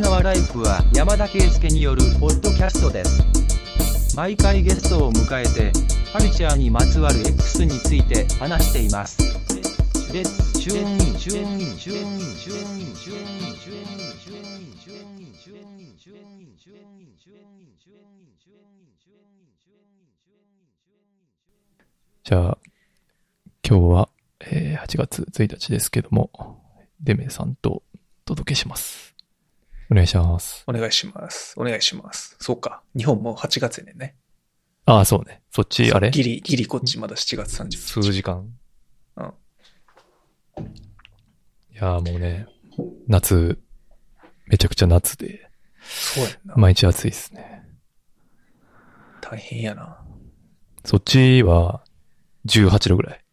品ライフは山田圭介によるポッドキャストです。毎回ゲストを迎えて、カルチャーにまつわる X について話しています。レッツチューンインチューンインチューンインチューンインチューンインチューンインチューンインチューンインチューンインチューンンチューンンチューンンチューンンチューンンチューンンチューンじゃあ、今日は、えー、8月1日ですけども、デメさんとお届けします。お願いします。お願いします。お願いします。そうか。日本も8月やねんね。ああ、そうね。そっち、あれ？ギリ、ギリこっちまだ7月30日。数時間？うん。いやーもうね、夏、めちゃくちゃ夏で、そうやんな。毎日暑いですね。大変やな。そっちは、18度ぐらい。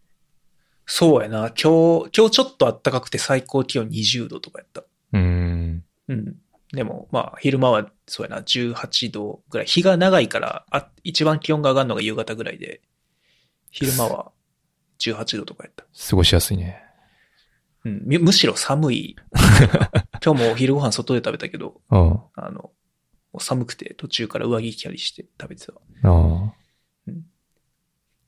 そうやな。今日、今日ちょっと暖かくて最高気温20度とかやった。うーん。うん。でも、まあ、昼間は、そうやな、18度ぐらい。日が長いから、あ、一番気温が上がるのが夕方ぐらいで、昼間は18度とかやった。過ごしやすいね。うん。むむしろ寒い。今日もお昼ご飯外で食べたけど、うん。ああの、寒くて途中から上着着たりして食べてた。あ。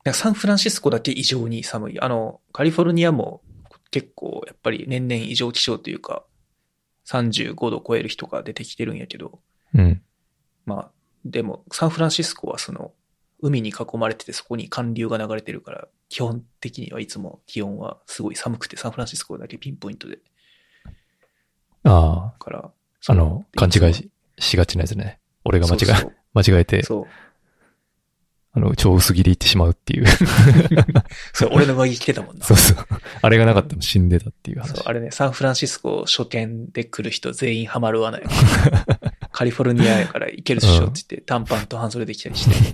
なんかサンフランシスコだけ異常に寒い。あの、カリフォルニアも結構やっぱり年々異常気象というか、35度超える人が出てきてるんやけど、うん。まあ、でもサンフランシスコはその、海に囲まれててそこに寒流が流れてるから、基本的にはいつも気温はすごい寒くて、サンフランシスコだけピンポイントで。ああ。から、あの、勘違いししがちなやつね。俺が間違え、間違えて、そう。あの、超薄切りいってしまうっていう。そう、俺の上着着てたもんな。そうそう。あれがなかったら死んでたっていう話。そう、あれね、サンフランシスコ初見で来る人全員ハマるわない。カリフォルニアやから行けるでしょって言って、短パンと半袖で来たりして。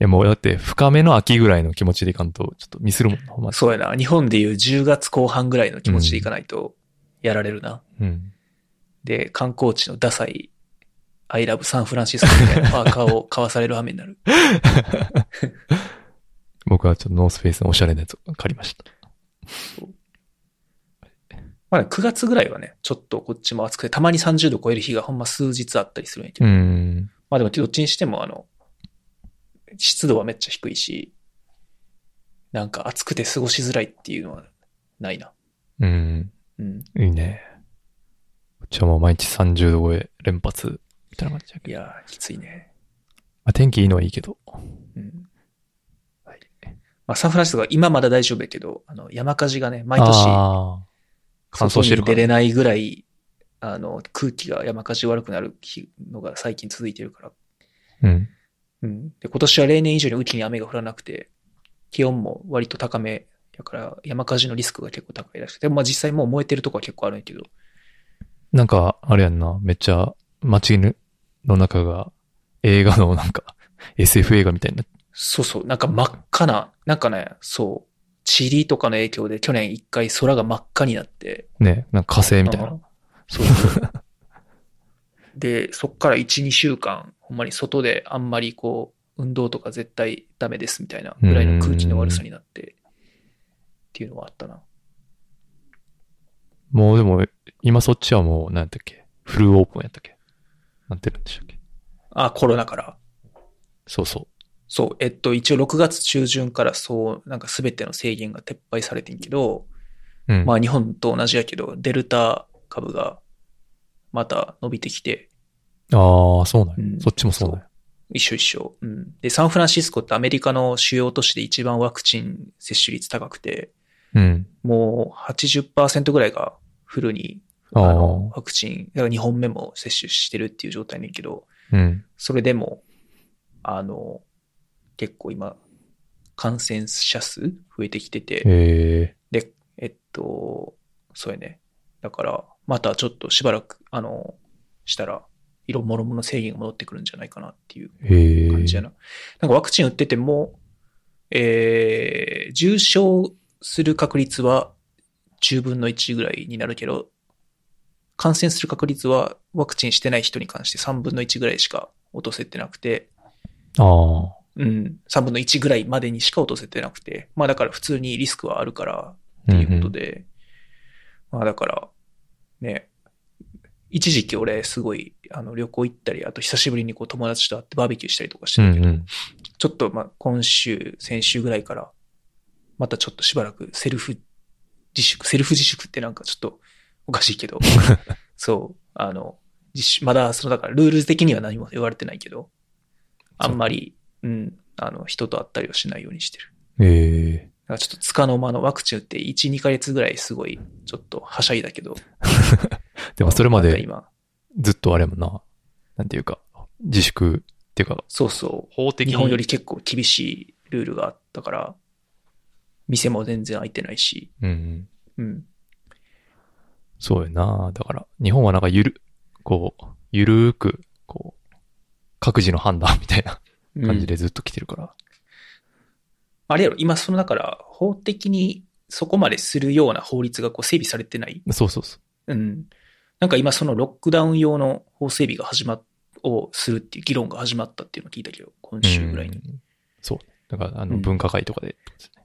いやもうだって深めの秋ぐらいの気持ちでいかんと、ちょっとミスるもんな、ほんまそうやな。日本でいう10月後半ぐらいの気持ちで行かないと、やられるな。うん。で、観光地のダサい、アイラブサンフランシスコみたいなパーカーを買わされる羽目になる。僕はちょっとノースフェイスのおしゃれなやつを借りました。まだ9月ぐらいはね、ちょっとこっちも暑くて、たまに30度超える日がほんま数日あったりするんやけうど。ん。まあでもどっちにしてもあの、湿度はめっちゃ低いし、なんか暑くて過ごしづらいっていうのはないな。うん。うん。いいね。こっちはもう毎日30度超え連発みたいな感じだけど。いやー、きついね。まあ、天気いいのはいいけど。うん。はい。まあサンフランシスコは今まだ大丈夫やけど、あの、山火事がね、毎年、乾燥してるから。出れないぐらい、あの、空気が山火事悪くなる日のが最近続いてるから。うん。うん。で、今年は例年以上に雨季に雨が降らなくて、気温も割と高めやから、山火事のリスクが結構高いらしくて、でもまあ実際もう燃えてるとこは結構あるんやけど、なんか、あれやんな。めっちゃ街の中が映画のなんか SF 映画みたいにな。そうそう、なんか真っ赤な、なんかね、そう、塵とかの影響で去年一回空が真っ赤になって、ね。なんか火星みたいな。うんそうそう。で、そっから1、2週間、ほんまに外であんまりこう、運動とか絶対ダメですみたいなぐらいの空気の悪さになって、っていうのはあったな。もうでも、今そっちはもう、なんやったっけ？フルオープンやったっけ？なんてるんでしたっけ？あ、コロナから？そうそそう、えっと、一応6月中旬からそう、なんか全ての制限が撤廃されてんけど、う。うん。まあ日本と同じやけど、デルタ株がまた伸びてきて、ああ、そうなんや、うんそっちもそうなんや。一緒一緒。うん。で、サンフランシスコってアメリカの主要都市で一番ワクチン接種率高くて、うん。もう80%ぐらいがフルに、ワクチン、だから2本目も接種してるっていう状態ねんけど、うん。それでも、あの、結構今、感染者数増えてきてて、えで、えっと、そうやね。だから、またちょっとしばらく、あの、したら、いろもろもの制限が戻ってくるんじゃないかなっていう感じやな。なんかワクチン打ってても、えー、重症する確率は10分の1ぐらいになるけど、感染する確率はワクチンしてない人に関して3分の1ぐらいしか落とせてなくて、ああ。うん、3分の1ぐらいまでにしか落とせてなくて、まあだから普通にリスクはあるからっていうことで、まあだから、ね、一時期俺すごい、あの、旅行行ったり、あと久しぶりにこう友達と会ってバーベキューしたりとかしてたけど、うんうん。ちょっとまあ今週、先週ぐらいから、またちょっとしばらくセルフ自粛、セルフ自粛ってなんかちょっとおかしいけど、そう、あの、まだその、だからルール的には何も言われてないけど、あんまり、うん、あの、人と会ったりはしないようにしてる。ええだからちょっとつかの間のワクチン打って1、2ヶ月ぐらいすごい、ちょっとはしゃいだけど。でもそれまでずっとあれやもんな。なんていうか、自粛っていうか、そうそう、法的に。日本より結構厳しいルールがあったから、店も全然開いてないし、うんうん。うん。そうやな。だから、日本はなんかゆる、こう、ゆるーく、こう、各自の判断みたいな感じでずっと来てるから。あれやろ、今そのだから、法的にそこまでするような法律がこう整備されてない？そうそうそう。うん。なんか今そのロックダウン用の法整備が始まっ、をするっていう議論が始まったっていうのを聞いたけど、今週ぐらいに。うんそう。だから、あの、うん分科会とかで、ですね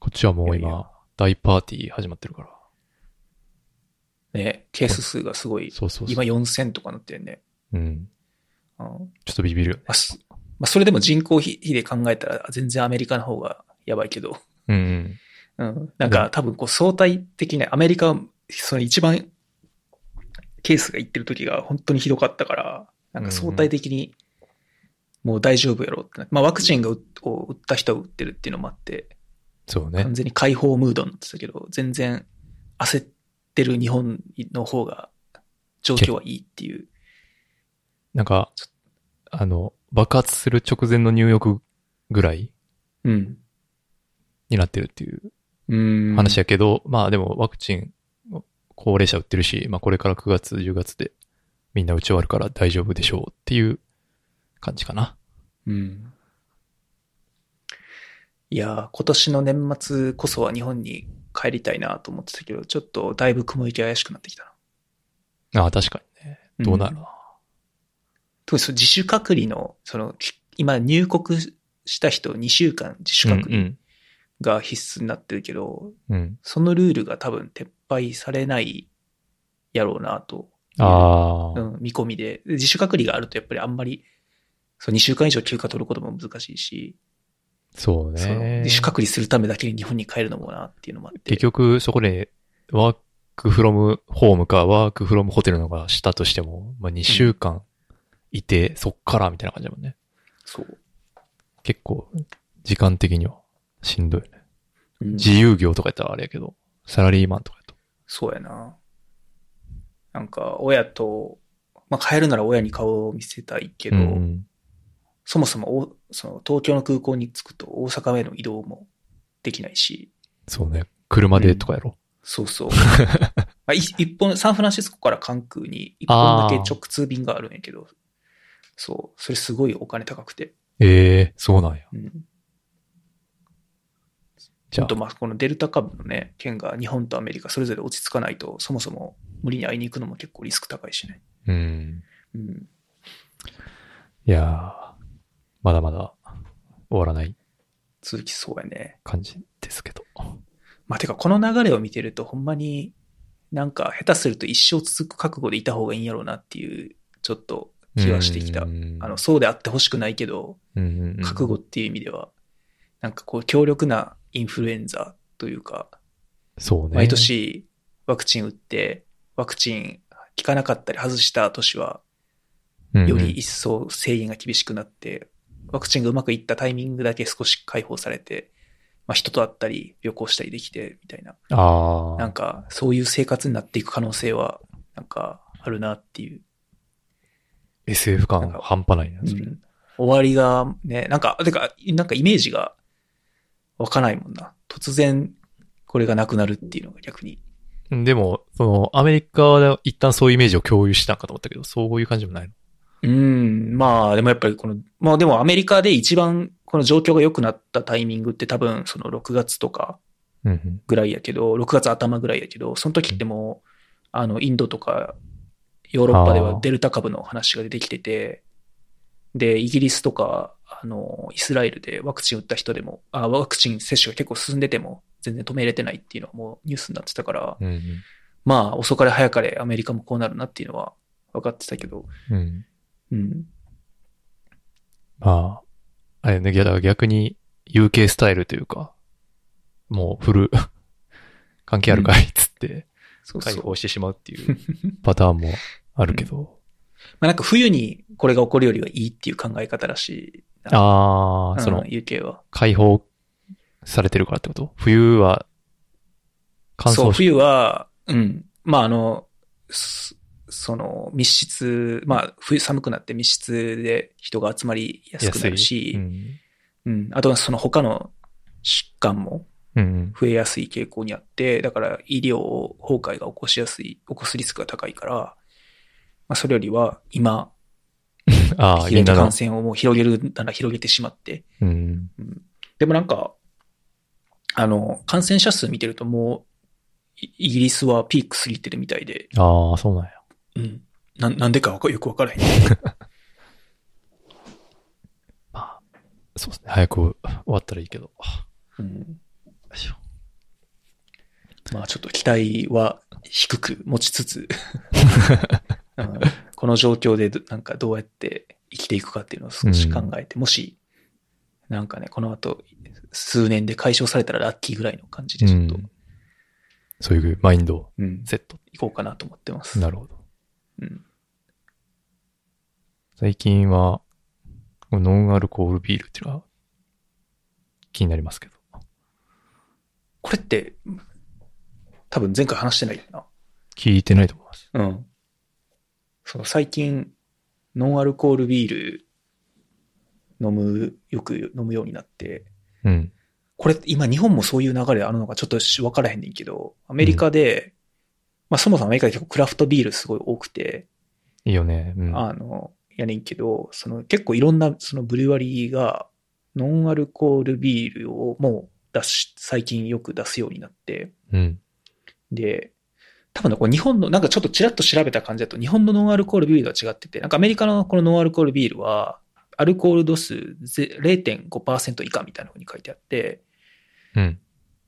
こっちはもう今、大パーティー始まってるから。ね、ケース数がすごい、そうそうそう。今4000とかなってるね。うん。うん。ちょっとビビるよね。まあ、すまあ、それでも人口比比で考えたら全然アメリカの方がやばいけど、うんうん。うん。なんか多分こう相対的な、アメリカはその一番ケースがいってる時が本当にひどかったから、なんか相対的にもう大丈夫やろうってなまあワクチンがうを打った人は打ってるっていうのもあって、そうね完。全に解放ムードになってたけど、全然焦ってる日本の方が状況はいいっていう。なんか、あの、爆発する直前のニューヨークぐらいうん。になってるっていううん。話やけど、まあでもワクチン、高齢者打ってるし、まあこれから9月、10月でみんな打ち終わるから大丈夫でしょうっていう感じかな。うん。いやー、今年の年末こそは日本に帰りたいなと思ってたけど、ちょっとだいぶ雲行き怪しくなってきたな。ああ、確かにね。どうなるな。特にその自主隔離の、その、き今入国した人2週間自主隔離うんが必須になってるけど、うん。うん。そのルールが多分撤廃されないやろうなと。ああ、うん、見込みで。で自主隔離があるとやっぱりあんまり、そう2週間以上休暇取ることも難しいし、そうね。自主隔離するためだけに日本に帰るのもなっていうのもあって。結局、そこで、ワークフロムホームか、ワークフロムホテルのがしたとしても、まあ2週間いて、そっからみたいな感じだもんね。そう。結構、時間的にはしんどいよね。うん自由業とかやったらあれやけど、サラリーマンとかやと。そうやな。なんか、親と、まあ、帰るなら親に顔を見せたいけど、うんそもそもおその東京の空港に着くと大阪への移動もできないし、そうね。車でとかやろ。そうそう。まあ、い一本、サンフランシスコから関空に一本だけ直通便があるんやけど、そう、それすごいお金高くて。ええそうなんや。うん。じゃああと、まあ、このデルタ株のね、件が日本とアメリカそれぞれ落ち着かないと、そもそも無理に会いに行くのも結構リスク高いしね。うん。うん。いやー、まだまだ終わらない続きそうやね。感じですけど。まあ、てか、この流れを見てると、ほんまになんか下手すると一生続く覚悟でいた方がいいんやろうなっていう、ちょっと気はしてきた。あうんの、そうであってほしくないけど、うんうんうん覚悟っていう意味では、なんかこう、強力なインフルエンザというか、そうね。毎年ワクチン打って、ワクチン効かなかったり外した年は、より一層制限が厳しくなって、ワクチンがうまくいったタイミングだけ少し解放されて、まあ、人と会ったり旅行したりできて、みたいな。ああ。なんか、そういう生活になっていく可能性は、なんか、あるなっていう。SF 感なんか半端ないな、それ。うん終わりが、ね、なんか、てか、なんかイメージが湧かないもんな。突然、これがなくなるっていうのが逆に。でも、その、アメリカで一旦そういうイメージを共有したんかと思ったけど、そういう感じもないの？うん、まあ、でもやっぱりこの、まあでもアメリカで一番この状況が良くなったタイミングって多分その6月とか。ぐらいやけど、6月頭ぐらいやけど、その時ってもう、あの、インドとかヨーロッパではデルタ株の話が出てきてて、で、イギリスとか、あの、イスラエルでワクチン打った人でも、あ、ワクチン接種が結構進んでても全然止めれてないっていうのはもうニュースになってたから、うんうん。まあ遅かれ早かれアメリカもこうなるなっていうのは分かってたけど、うん。うん。まあ、あれね、いやだから逆に UK スタイルというか、もうフル、関係あるかいっつって。解放してしまうっていう パターンもあるけど。まあなんか冬にこれが起こるよりはいいっていう考え方らしいな。ああ、うんその、UK は。解放されてるからってこと？冬は、乾そう、冬は、うん。まああの、そその密室、まあ冬寒くなって密室で人が集まりやすくなるし、うん。うん。あとはその他の疾患もうん。増えやすい傾向にあって、だから医療崩壊が起こしやすい、起こすリスクが高いから、まあそれよりは今、ああ、感。染をもう広げるなら広げてしまって、うん。でもなんか、あの、感染者数見てるともう、イイギリスはピーク過ぎてるみたいで、ああ、そうなんや。うん。な、なんでかよくわからへん。そうですね。早く終わったらいいけど。うん。まあちょっと期待は低く持ちつつ、うんこの状況でどなんかどうやって生きていくかっていうのを少し考えて、もし、なんかね、この後、数年で解消されたらラッキーぐらいの感じでちょっと、うんそういうマインドをうん、セット。いこうかなと思ってます。なるほど。うん。最近は、ノンアルコールビールっていうのが気になりますけど。これって、多分前回話してないよな。聞いてないと思います。うん。そう、最近、ノンアルコールビール飲む、よく飲むようになって、うん。これ今日本もそういう流れあるのかちょっとわからへんねんけど、アメリカで、まあそもそもアメリカで結構クラフトビールすごい多くて、いいよね。うん。あの、やねんけど、その結構いろんなそのブリュワリーがノンアルコールビールをもう出し、最近よく出すようになって、うん。で、多分ね、これ日本の、なんかちょっとちらっと調べた感じだと、日本のノンアルコールビールとは違ってて、なんかアメリカのこのノンアルコールビールは、アルコール度数ぜ0.5%以下みたいな風に書いてあって、うん。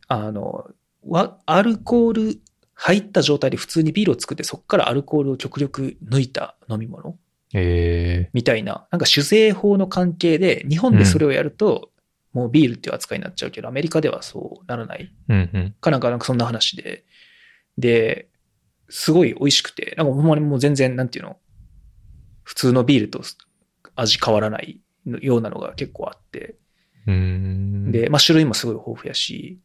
あの、わアルコール入った状態で普通にビールを作って、そこからアルコールを極力抜いた飲み物えみたいな、なんか酒税法の関係で、日本でそれをやると、もうビールっていう扱いになっちゃうけど、アメリカではそうならないー。うんうん。かなんか、なんかそんな話で、で、すごい美味しくて、なんかほんまにもう全然、なんていうの、普通のビールと味変わらないようなのが結構あって、うーん。で、まあ種類もすごい豊富やし、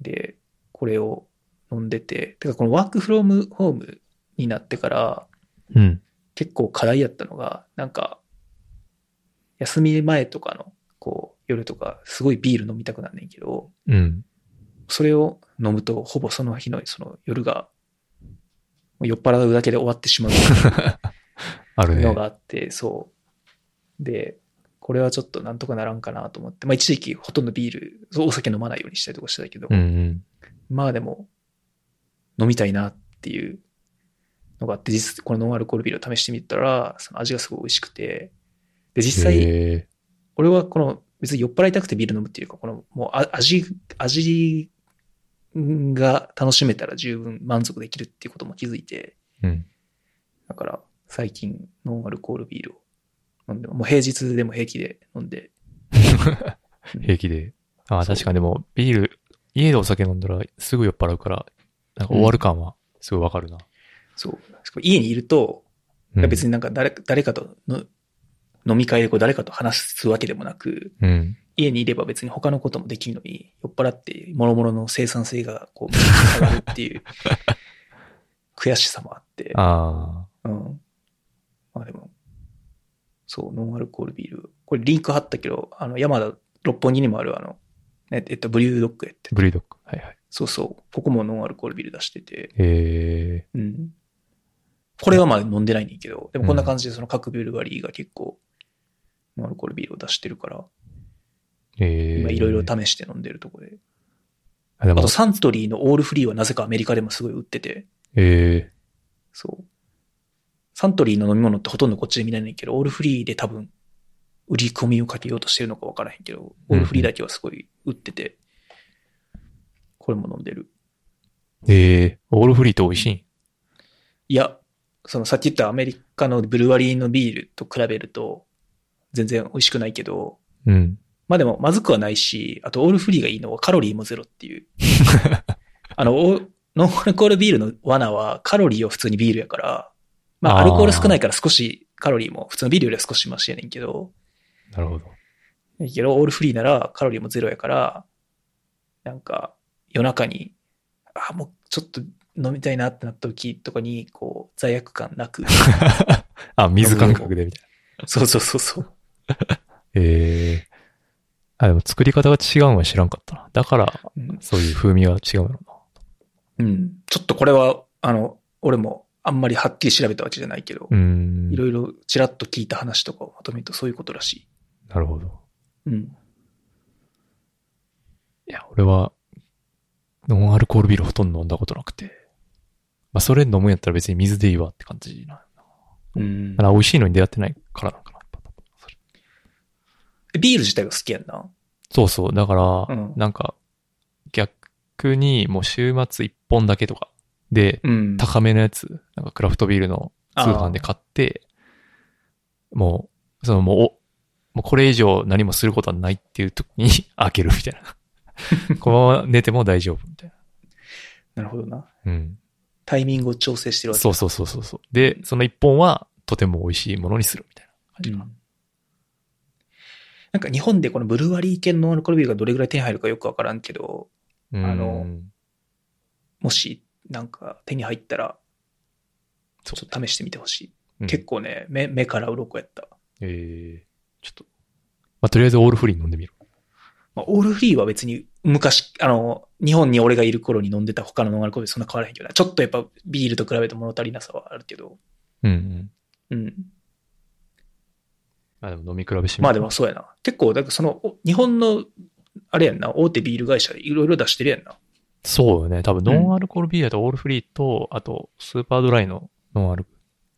で、これを飲んでて、てかこのワークフロームホームになってから、うん。結構課題やったのが、なんか、休み前とかの、こう、夜とか、すごいビール飲みたくなんねんけど、うん。それを飲むと、ほぼその日のその夜が、酔っ払うだけで終わってしまう あるねの。があって、そう。で、これはちょっとなんとかならんかなと思って、まあ一時期ほとんどビール、お酒飲まないようにしたりとかしてたけど、うんうん。まあでも、飲みたいなっていうのがあって、実このノンアルコールビールを試してみたら、その味がすごい美味しくて、で、実際、え俺はこの別に酔っ払いたくてビール飲むっていうか、このもうあ味、味が楽しめたら十分満足できるっていうことも気づいて、ー。うん。だから最近ノンアルコールビールを飲んで、もう平日でも平気で飲んで、平気で。ああ、確かにでも、ビール、家でお酒飲んだらすぐ酔っ払うから、なんか終わる感はすごいわかるな。そう。家にいると、うん別になんか誰誰かとの飲み会でこう誰かと話すわけでもなく、うん。家にいれば別に他のこともできるのに、酔っ払って諸々の生産性がこう、下がるっていう 悔しさもあって、あうん。まあでも、そう、ノンアルコールビール。これリンク貼ったけど、あの、山田六本木にもあるあの、ねえっと、ブリュードッグやってあ、。ブリードッグ。はいはい。そうそう。ここもノンアルコールビール出してて。えうん。これはまあ飲んでないねんけど、でもこんな感じでその各ビルバリーが結構、ノンアルコールビールを出してるから。今いろいろ試して飲んでるとこで。あでもあと、サントリーのオールフリーはなぜかアメリカでもすごい売ってて、えそう。サントリーの飲み物ってほとんどこっちで見ないねんけど、オールフリーで多分、売り込みをかけようとしてるのかわからへんけど、オールフリーだけはすごい売ってて、これも飲んでる。ええオールフリーって美味しいん？いや、そのさっき言ったアメリカのブルワリーのビールと比べると、全然美味しくないけど、うん。まあでもまずくはないし、あとオールフリーがいいのはカロリーもゼロっていう。あの、オーノンアルコールビールの罠はカロリーは普通にビールやから、まああーアルコール少ないから少しカロリーも普通のビールよりは少しマシやねんけど、なるほど。やけどオールフリーならカロリーもゼロやから、なんか夜中に、あ、もうちょっと飲みたいなってなった時とかに、こう罪悪感なく。あ、水感覚でみたいな。そうそうそうそう。ええあ、でも作り方が違うんは知らんかったな。だから、うんそういう風味が違うんやろうん。ちょっとこれは、あの、俺もあんまりはっきり調べたわけじゃないけど、うな。うーん。いろいろちらっと聞いた話とかをまとめるとそういうことらしなるほど。い。うん。いや、俺は、ノンアルコールビールほとんど飲んだことなくて。まあ、それ飲むんやったら別に水でいいわって感じな。うんだから美味しいのに出会ってないからなんかな。ビール自体が好きやんな。そうそう。だから、うんなんか、逆にもう週末一本だけとかで、うん高めのやつ、なんかクラフトビールの通販で買って、もう、そのもう、おもうこれ以上何もすることはないっていう時に 開けるみたいな。このまま寝ても大丈夫みたいなるほどな。な。うん。タイミングを調整してるわけそうそうそうそうそう。で、その一本はとても美味しいものにするみたいな感じかな。うんなんか日本でこのブルワリー系のアルコールビールがどれぐらい手に入るかよくわからんけど、うんあのもしなんか手に入ったら、ちょっと試してみてほしい。うん結構ね、目、目から鱗やった。えー、ちょっと、まあ、とりあえずオールフリー飲んでみる。まあ、オールフリーは別に昔、あの、日本に俺がいる頃に飲んでた他のノンアルコールそんな変わらへんけどな。ちょっとやっぱビールと比べて物足りなさはあるけど。うんうん。うん。まあでも飲み比べしまあでもそうやな。結構、だからその、お日本の、あれやんな、大手ビール会社でいろいろ出してるやんな。そうよね。多分ノンアルコールビールだとオールフリーと、あとスーパードライのノンアル。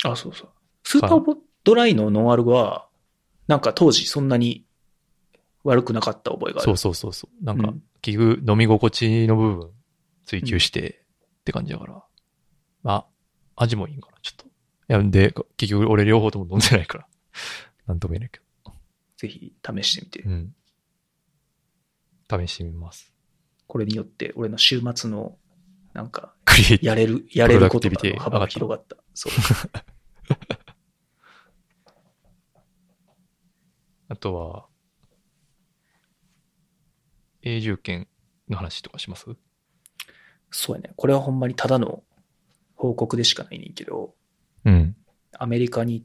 あ、そうそう。スーパードライのノンアルは、なんか当時そんなに悪くなかった覚えがある。そうそうそうそう。なんかうん、結局飲み心地の部分追求してって感じだから。まあ、味もいいんかな、ちょっと。いや、で、結局俺両方とも飲んでないから。なんとも言えないけぜひ試してみて。ど。うん。試してみます。これによって俺の週末の、なんか、クリエイティやれる、やれることの幅が広がった。そう。あとは、永住権の話とかします？そうやね。これはほんまにただの報告でしかないねんけど、うん。アメリカに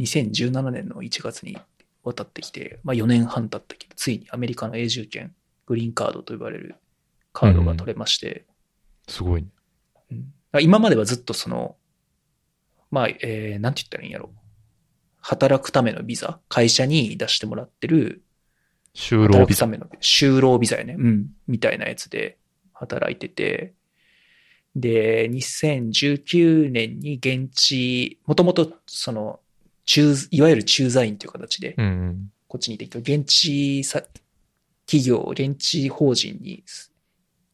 2017年の1月に渡ってきて、まあ4年半経ったけど、ついにアメリカの永住権、グリーンカードと呼ばれるカードが取れまして、すごいね。うん今まではずっとその、まあ、えー、なんて言ったらいいんやろ。働くためのビザ、会社に出してもらってる、就労ビザ。就労ビザやね。うん。みたいなやつで働いてて、で、2019年に現地、もともとその、駐、いわゆる駐在員という形で。こっちにいて、現地さ、企業、現地法人に、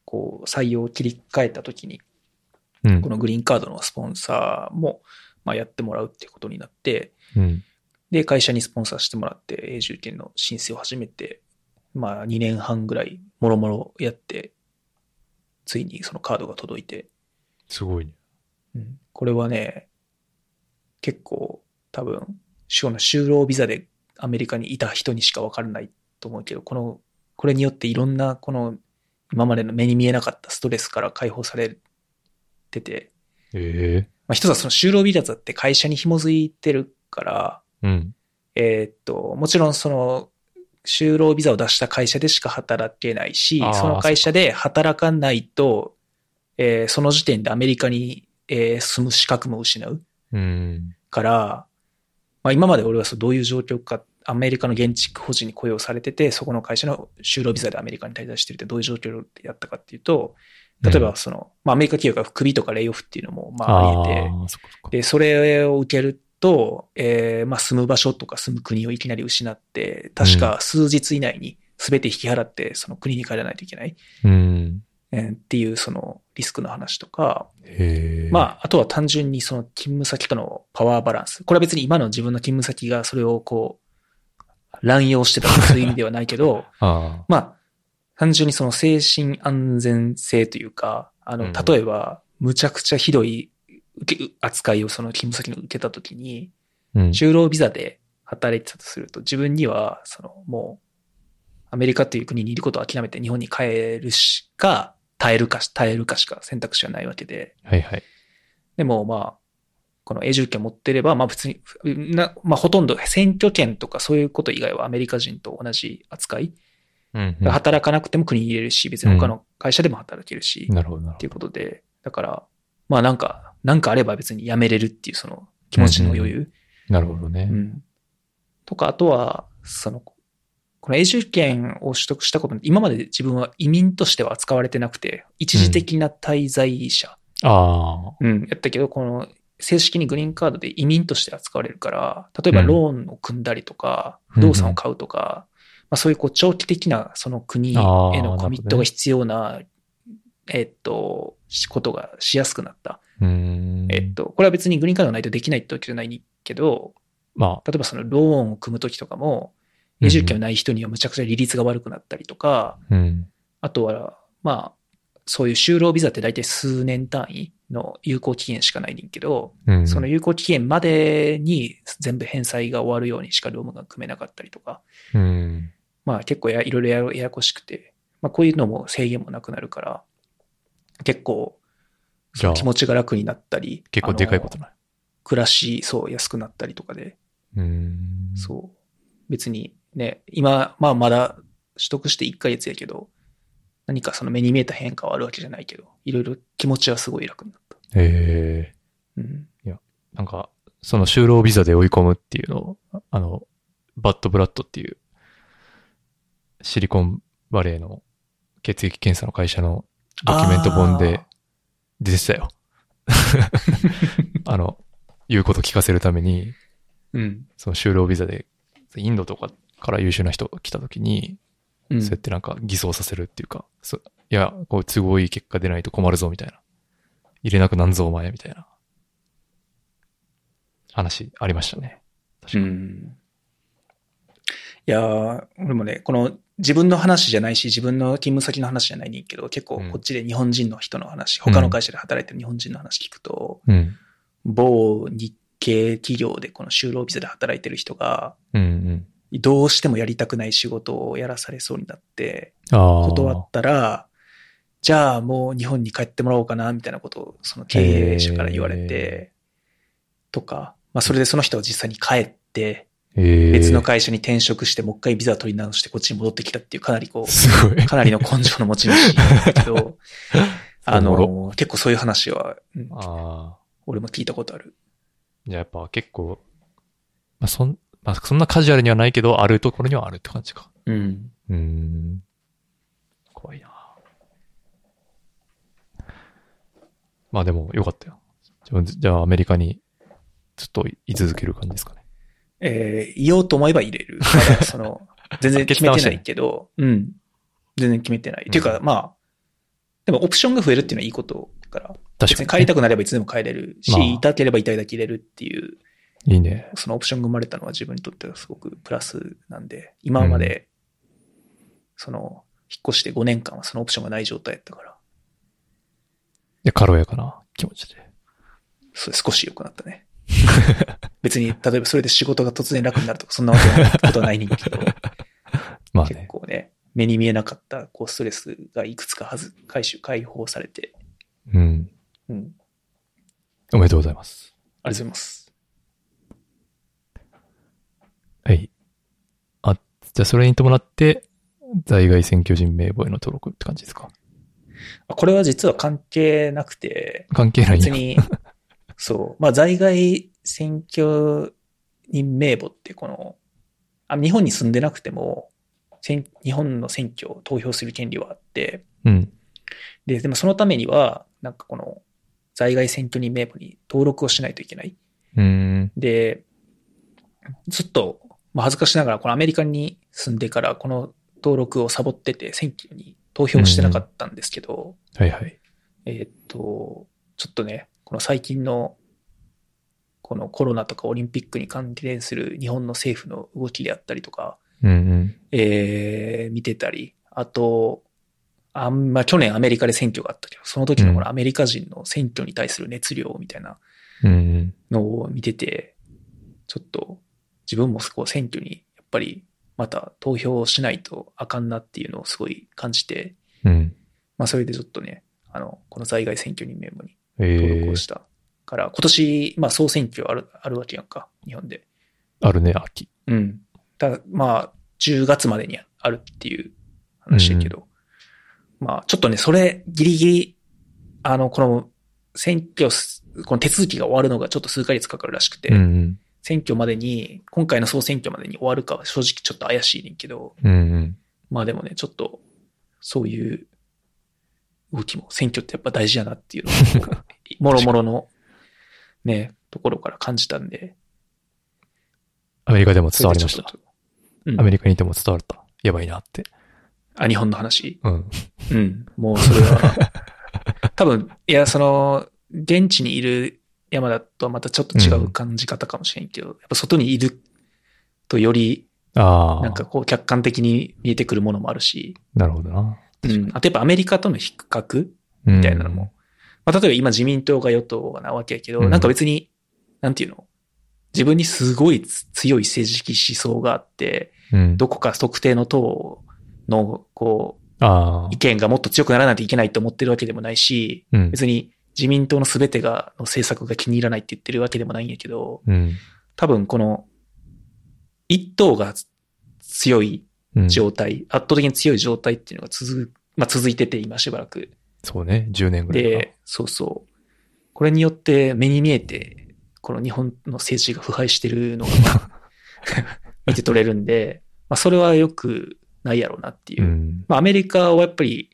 こう、採用を切り替えたときに、うんこ。のグリーンカードのスポンサーも、まあ、やってもらうっていうことになって、うん。で、会社にスポンサーしてもらって、永住権の申請を始めて、まあ、2年半ぐらい、もろもろやって、ついにそのカードが届いて、すごいね。うん。これはね、結構、多分、その就労ビザでアメリカにいた人にしかわからないと思うけど、この、これによっていろんな、この、今までの目に見えなかったストレスから解放されてて、ええまあ、一つはその就労ビザって会社に紐づいてるから、うん。えーっと、もちろんその、就労ビザを出した会社でしか働けないしその会社で働かないと、えーその時点でアメリカに、えー住む資格も失ううん。から、まあ今まで俺はそうどういう状況か、アメリカの現地法人に雇用されてて、そこの会社の就労ビザでアメリカに滞在してるってどういう状況でやったかっていうと、例えばその、まあアメリカ企業がクビとかレイオフっていうのもまああり得て、そ。で、それを受けると、えーまあ、住む場所とか住む国をいきなり失って、確か数日以内に全て引き払って、その国に帰らないといけない、うん。えーっていう、その、リスクの話とか。まあ、あとは単純にその勤務先とのパワーバランス。これは別に今の自分の勤務先がそれをこう、乱用してたとか そういう意味ではないけど、あまあ、単純にその精神安全性というか、あの、うん例えば、むちゃくちゃひどい受け扱いをその勤務先に受けたときに。就労ビザで働いてたとすると、自分には、その、もう、アメリカという国にいることを諦めて日本に帰るしか、耐えるかし、耐えるかしか選択肢はないわけで、はいはい。でもまあ、この永住権持ってれば、まあ別に、なまあほとんど選挙権とかそういうこと以外はアメリカ人と同じ扱い。うんうん。働かなくても国に入れるし、別に他の会社でも働けるし、っなるほどなるていうことで、だから、まあなんか、なんかあれば別に辞めれるっていうその気持ちの余裕。ほど。なるほどね。うん。とか、あとは、その、この永住権を取得したことに、今まで自分は移民としては扱われてなくて、一時的な滞在者、ああ。うん、やったけど、この、正式にグリーンカードで移民として扱われるから、例えばうんローンを組んだりとか、不動産を買うとか、まあそういうこう長期的なその国へのコミットが必要な、えっと、しことがしやすくなった。えっと、これは別にグリーンカードがないとできないってわけじゃないけど、ま例えばそのローンを組むときとかも、永住権がない人にはむちゃくちゃ利率が悪くなったりとか、あ、うん。あとは、まあ、そういう就労ビザって大体数年単位の有効期限しかないねんけど、うん。その有効期限までに全部返済が終わるようにしかロームが組めなかったりとか、うん。まあ結構やいろいろやややこしくて、まあこういうのも制限もなくなるから、結構じゃあ、気持ちが楽になったり、結構でかいことない？暮らし、そう、安くなったりとかで、うーん。そう。別にね、今、まあまだ取得して1ヶ月やけど、何かその目に見えた変化はあるわけじゃないけど、いろいろ気持ちはすごい楽になった。へえ。うん。なんか、その就労ビザで追い込むっていうのを、あの、バッドブラッドっていう、シリコンバレーの血液検査の会社のドキュメント本で出てたよ。あの、言うこと聞かせるために、うん。その就労ビザで、インドとかから優秀な人が来た時に、うん。そうやってなんか偽装させるっていうか、そいや、こう都合いい結果出ないと困るぞみたいな。入れなくなんぞお前みたいな。話ありましたね。確かに。うん。いやー、俺もね、この自分の話じゃないし、自分の勤務先の話じゃないねんけど、結構こっちで日本人の人の話、うん他の会社で働いてる日本人の話聞くと、うん。某日系企業でこの就労ビザで働いてる人が、うんうん。どうしてもやりたくない仕事をやらされそうになって。断ったら、じゃあもう日本に帰ってもらおうかな、みたいなことをその経営者から言われへて、とか、まあそれでその人は実際に帰って、ええ別の会社に転職して、もう一回ビザ取り直してこっちに戻ってきたっていうかなりこすごい。う、かなりの根性の持ち主けど、あの、結構そういう話は、うんああ。俺も聞いたことある。じゃあやっぱ結構、まあそん、まあそんなカジュアルにはないけど、あるところにはあるって感じか。うん。うーん。怖いなまあでもよかったよ。じゃあじゃあアメリカにずっと居続ける感じですかね。えー、言おうと思えば入れる。その、全然決めてないけど、うん。全然決めてない。っていうか、まあ、でもオプションが増えるっていうのはいいことだから、確別かに、に帰りたくなればいつでも帰れるし、まあいたければいたいだけ入れるっていう、いいね。そのオプションが生まれたのは自分にとってはすごくプラスなんで、今まで、その、引っ越して5年間はそのオプションがない状態だったから、で、軽やかな気持ちで。それ少し良くなったね。別に、例えばそれで仕事が突然楽になるとか、そんなことはないねんけど、結 まあね。構ね、目に見えなかったこうストレスがいくつかはず、回収、解放されて、うん。うん、おめでとうございます。ありがとうございます。はい。あ、じゃあそれに伴って、在外選挙人名簿への登録って感じですか？あこれは実は関係なくて、関係ない。別に、そう、まあ在外選挙人名簿ってこの、あ日本に住んでなくても、選日本の選挙を投票する権利はあって、うん。で、でもそのためには、なんかこの、在外選挙人名簿に登録をしないといけない。うーん。で、ずっと、まあ、恥ずかしながら、このアメリカに住んでから、この登録をサボってて、選挙に投票してなかったんですけど、はいはい。えーっと、ちょっとね、この最近の、このコロナとかオリンピックに関連する日本の政府の動きであったりとか、うんうん。えー見てたり、あと、あんまあ、去年アメリカで選挙があったけど、その時のこのアメリカ人の選挙に対する熱量みたいな。のを見てて、ちょっと自分もこう選挙にやっぱりまた投票しないとあかんなっていうのをすごい感じて、うん。まあそれでちょっとね、あの、この在外選挙人名簿にええ登録をしたから、今年、まあ総選挙ある、あるわけやんか、日本で。あるね、秋。うん。ただ、まあ、10月までにあるっていう話だけど、まあ、ちょっとね、それ、ギリギリ、あの、この、選挙す、この手続きが終わるのがちょっと数ヶ月かかるらしくて、うんうん。選挙までに、今回の総選挙までに終わるかは正直ちょっと怪しいねんけど、うんうん。まあでもね、ちょっと、そういう動きも、選挙ってやっぱ大事やなっていうのを もろもろの、ね、ところから感じたんで、アメリカでも伝わりました。うんアメリカにいても伝わった。やばいなって。あ、日本の話？うん。うん。もうそれは、多分、いや、その、現地にいる山田とはまたちょっと違う感じ方かもしれんけど、やっぱ外にいるとより、ああ。なんかこう客観的に見えてくるものもあるし、なるほどな。うん。あとやっぱアメリカとの比較？みみたいなのも。。まあ、例えば今自民党が与党なわけやけど、うんなんか別に、なんていうの？自分にすごい強い政治的思想があって、うん。どこか特定の党の、こう、意。見がもっと強くならないといけないと思ってるわけでもないし、うん。別に自民党の全てが、の政策が気に入らないって言ってるわけでもないんやけど、うん。多分この、一党が強いうん。状態、圧倒的に強い状態っていうのが続く、まあ続いてて今しばらく。そうね。10年ぐらいか。で、そうそう。これによって目に見えて、この日本の政治が腐敗してるのが、まあ 見て取れるんで、まあそれはよくないやろうなっていうう。ん。まあアメリカはやっぱり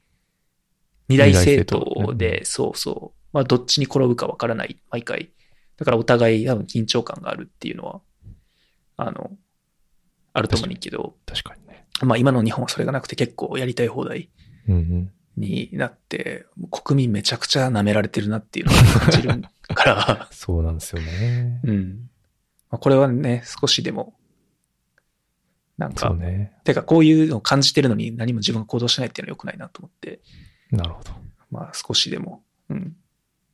二大政党で、そうそう。まあどっちに転ぶかわからない、毎回。だからお互い多分緊張感があるっていうのは、あの、あると思うんだけど、確かにね。まあ今の日本はそれがなくて結構やりたい放題うんうん。になって、国民めちゃくちゃ舐められてるなっていうのを感じるから、そうなんですよね。うん。まあこれはね、少しでも、なんか、ね。てかこういうのを感じてるのに何も自分が行動しないっていうのは良くないなと思って、なるほど。まあ少しでも、うん、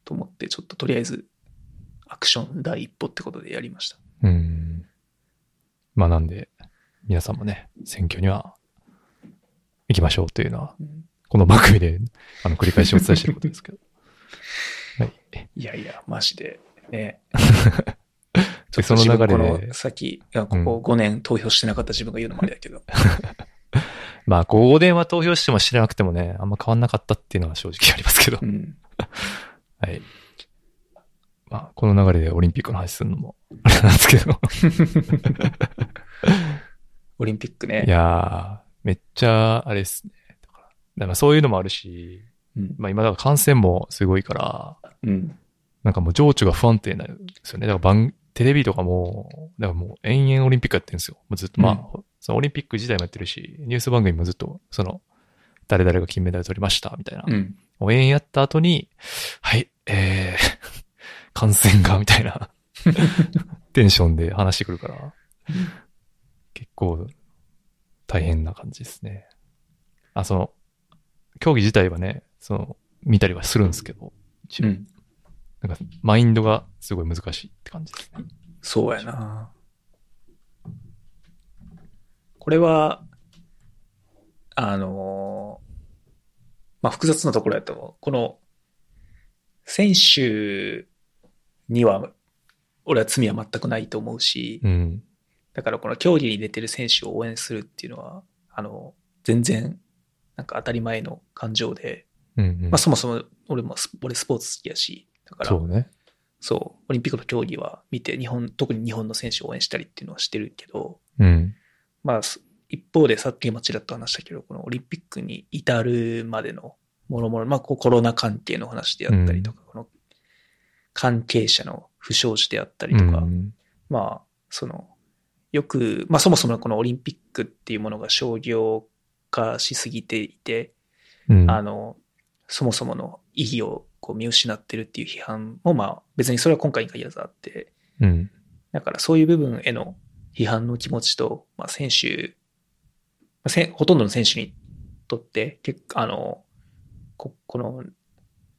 と思って、ちょっととりあえず、アクション第一歩ってことでやりました。うん。まあなんで、皆さんもね、選挙には行きましょうというのは、うんこの番組で、あの、繰り返しお伝えしてることですけど。はい。いやいや、マジで、ね。でその流れでちょっと自分このさっき、ここ5年投票してなかった自分が言うのもあれだけど。まあ、5電は投票してもしてなくてもね、あんま変わんなかったっていうのは正直ありますけどう。ん。はい。まあ、この流れでオリンピックの話するのも、あれなんですけど。オリンピックね。いやー、めっちゃ、あれですね。だから、だからそういうのもあるし、うん。まあ今だから感染もすごいから、うん。なんかもう情緒が不安定になるんですよね。だから番、テレビとかも、だからもう延々オリンピックやってるんですよ。もうずっと、まあ、そのオリンピック自体もやってるし、ニュース番組もずっと、その、誰々が金メダル取りました、みたいな。うん。もう延々やった後に、はい、えー、感染が、みたいな、テンションで話してくるから、結構、大変な感じですね。あ、その、競技自体はね、その、見たりはするんですけど、一応うん。なんか、マインドがすごい難しいって感じですね。そうやな。これは、あのーまあ、複雑なところやと思う。この、選手には、俺は罪は全くないと思うし、うん。だからこの競技に出てる選手を応援するっていうのは、あの、全然、なんか当たり前の感情で、うん、うん。まあそもそも俺もス、俺スポーツ好きやし、だから、そうね。そう、オリンピックの競技は見て、日本、特に日本の選手を応援したりっていうのはしてるけど、うん。まあ、す一方でさっきもちらっと話したけど、このオリンピックに至るまでのもろもろ、まあ、コロナ関係の話であったりとか、この関係者の不祥事であったりとか、うんまあ、その、よく、まあそもそもこのオリンピックっていうものが商業化しすぎていて、うん。あの、そもそもの意義をこう見失ってるっていう批判も、まあ別にそれは今回に限らずあって、うん。だからそういう部分への批判の気持ちと、まあ選手、まあほとんどの選手にとって、結構あの、ここの、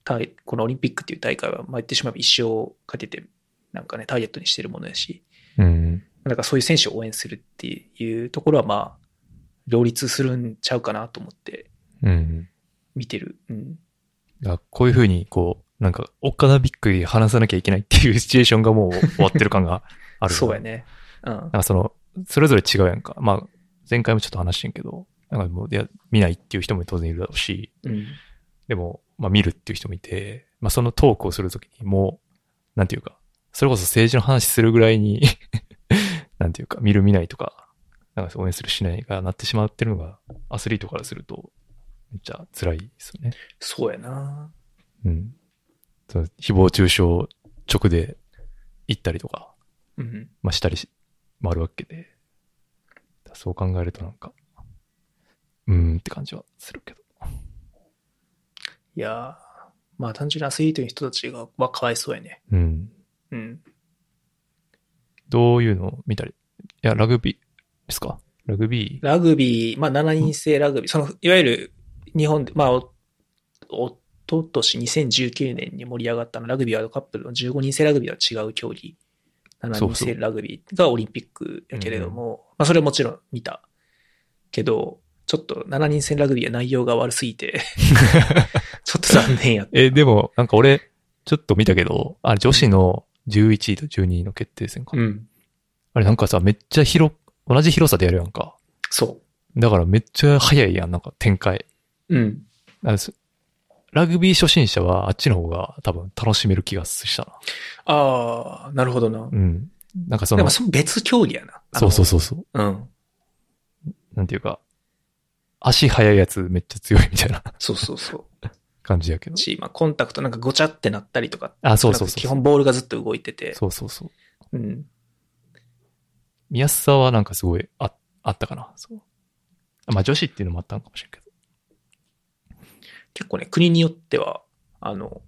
大このオリンピックっていう大会は、まあ言ってしまえば一生かけて、なんかね、ターゲットにしてるものやし、うん。なんかそういう選手を応援するっていうところは、まあ、両立するんちゃうかなと思ってうん。見てる。うん。あこういうふうに、こう、なんか、おっかなびっくり話さなきゃいけないっていうシチュエーションがもう終わってる感がある。そうや。ね。うんなん。かその、それぞれ違うやんか。まあ、前回もちょっと話してんけど、なんかもう、いや、見ないっていう人も当然いるだろうし、うん。でも、まあ見るっていう人もいて、まあそのトークをするときにもう、なんていうか、それこそ政治の話するぐらいに、なんていうか、見る見ないとか、なんか応援するしないがなってしまってるのが、アスリートからすると、めっちゃ辛いですよね。そうやな。うん。その誹謗中傷直で行ったりとか、うん。まあしたりし、もあるわけで、そう考えるとなんか、うーんって感じはするけど。いやーまあ単純にアスリートの人たちが、はかわいそうやね。うん。うん。どういうのを見たり。いや、ラグビーですか？ラグビー？ラグビー、まあ7人制ラグビー、その、いわゆる日本で、まあお、おととし2019年に盛り上がったのラグビーワールドカップの15人制ラグビーは違う競技。7人制ラグビーがオリンピックやけれども、まあそれはもちろん見た。けど、ちょっと7人制ラグビーは内容が悪すぎて、ちょっと残念やった。え、でも、なんか俺、ちょっと見たけど、あれ女子の11位と12位の決定戦か。うん。あれなんかさ、めっちゃ広、同じ広さでやるやんか。そだからめっちゃ早いやん、なんか展開。う。うん。ラグビー初心者はあっちの方が多分楽しめる気がしたな。ああ、なるほどな。うん。なんかそのでも、その別競技やな。そうそうそそうそう。う。うん。なんていうか、足速いやつめっちゃ強いみたいなそうそうそう。感じやけど。し、まあ、コンタクトなんかごちゃってなったりとか。あ、そうそうそう。基本ボールがずっと動いてて。そうそうそう。うん。見やすさはなんかすごいああったかな。そう。まあ女子っていうのもあったのかもしれんけど。結構ね、国によっては、あの、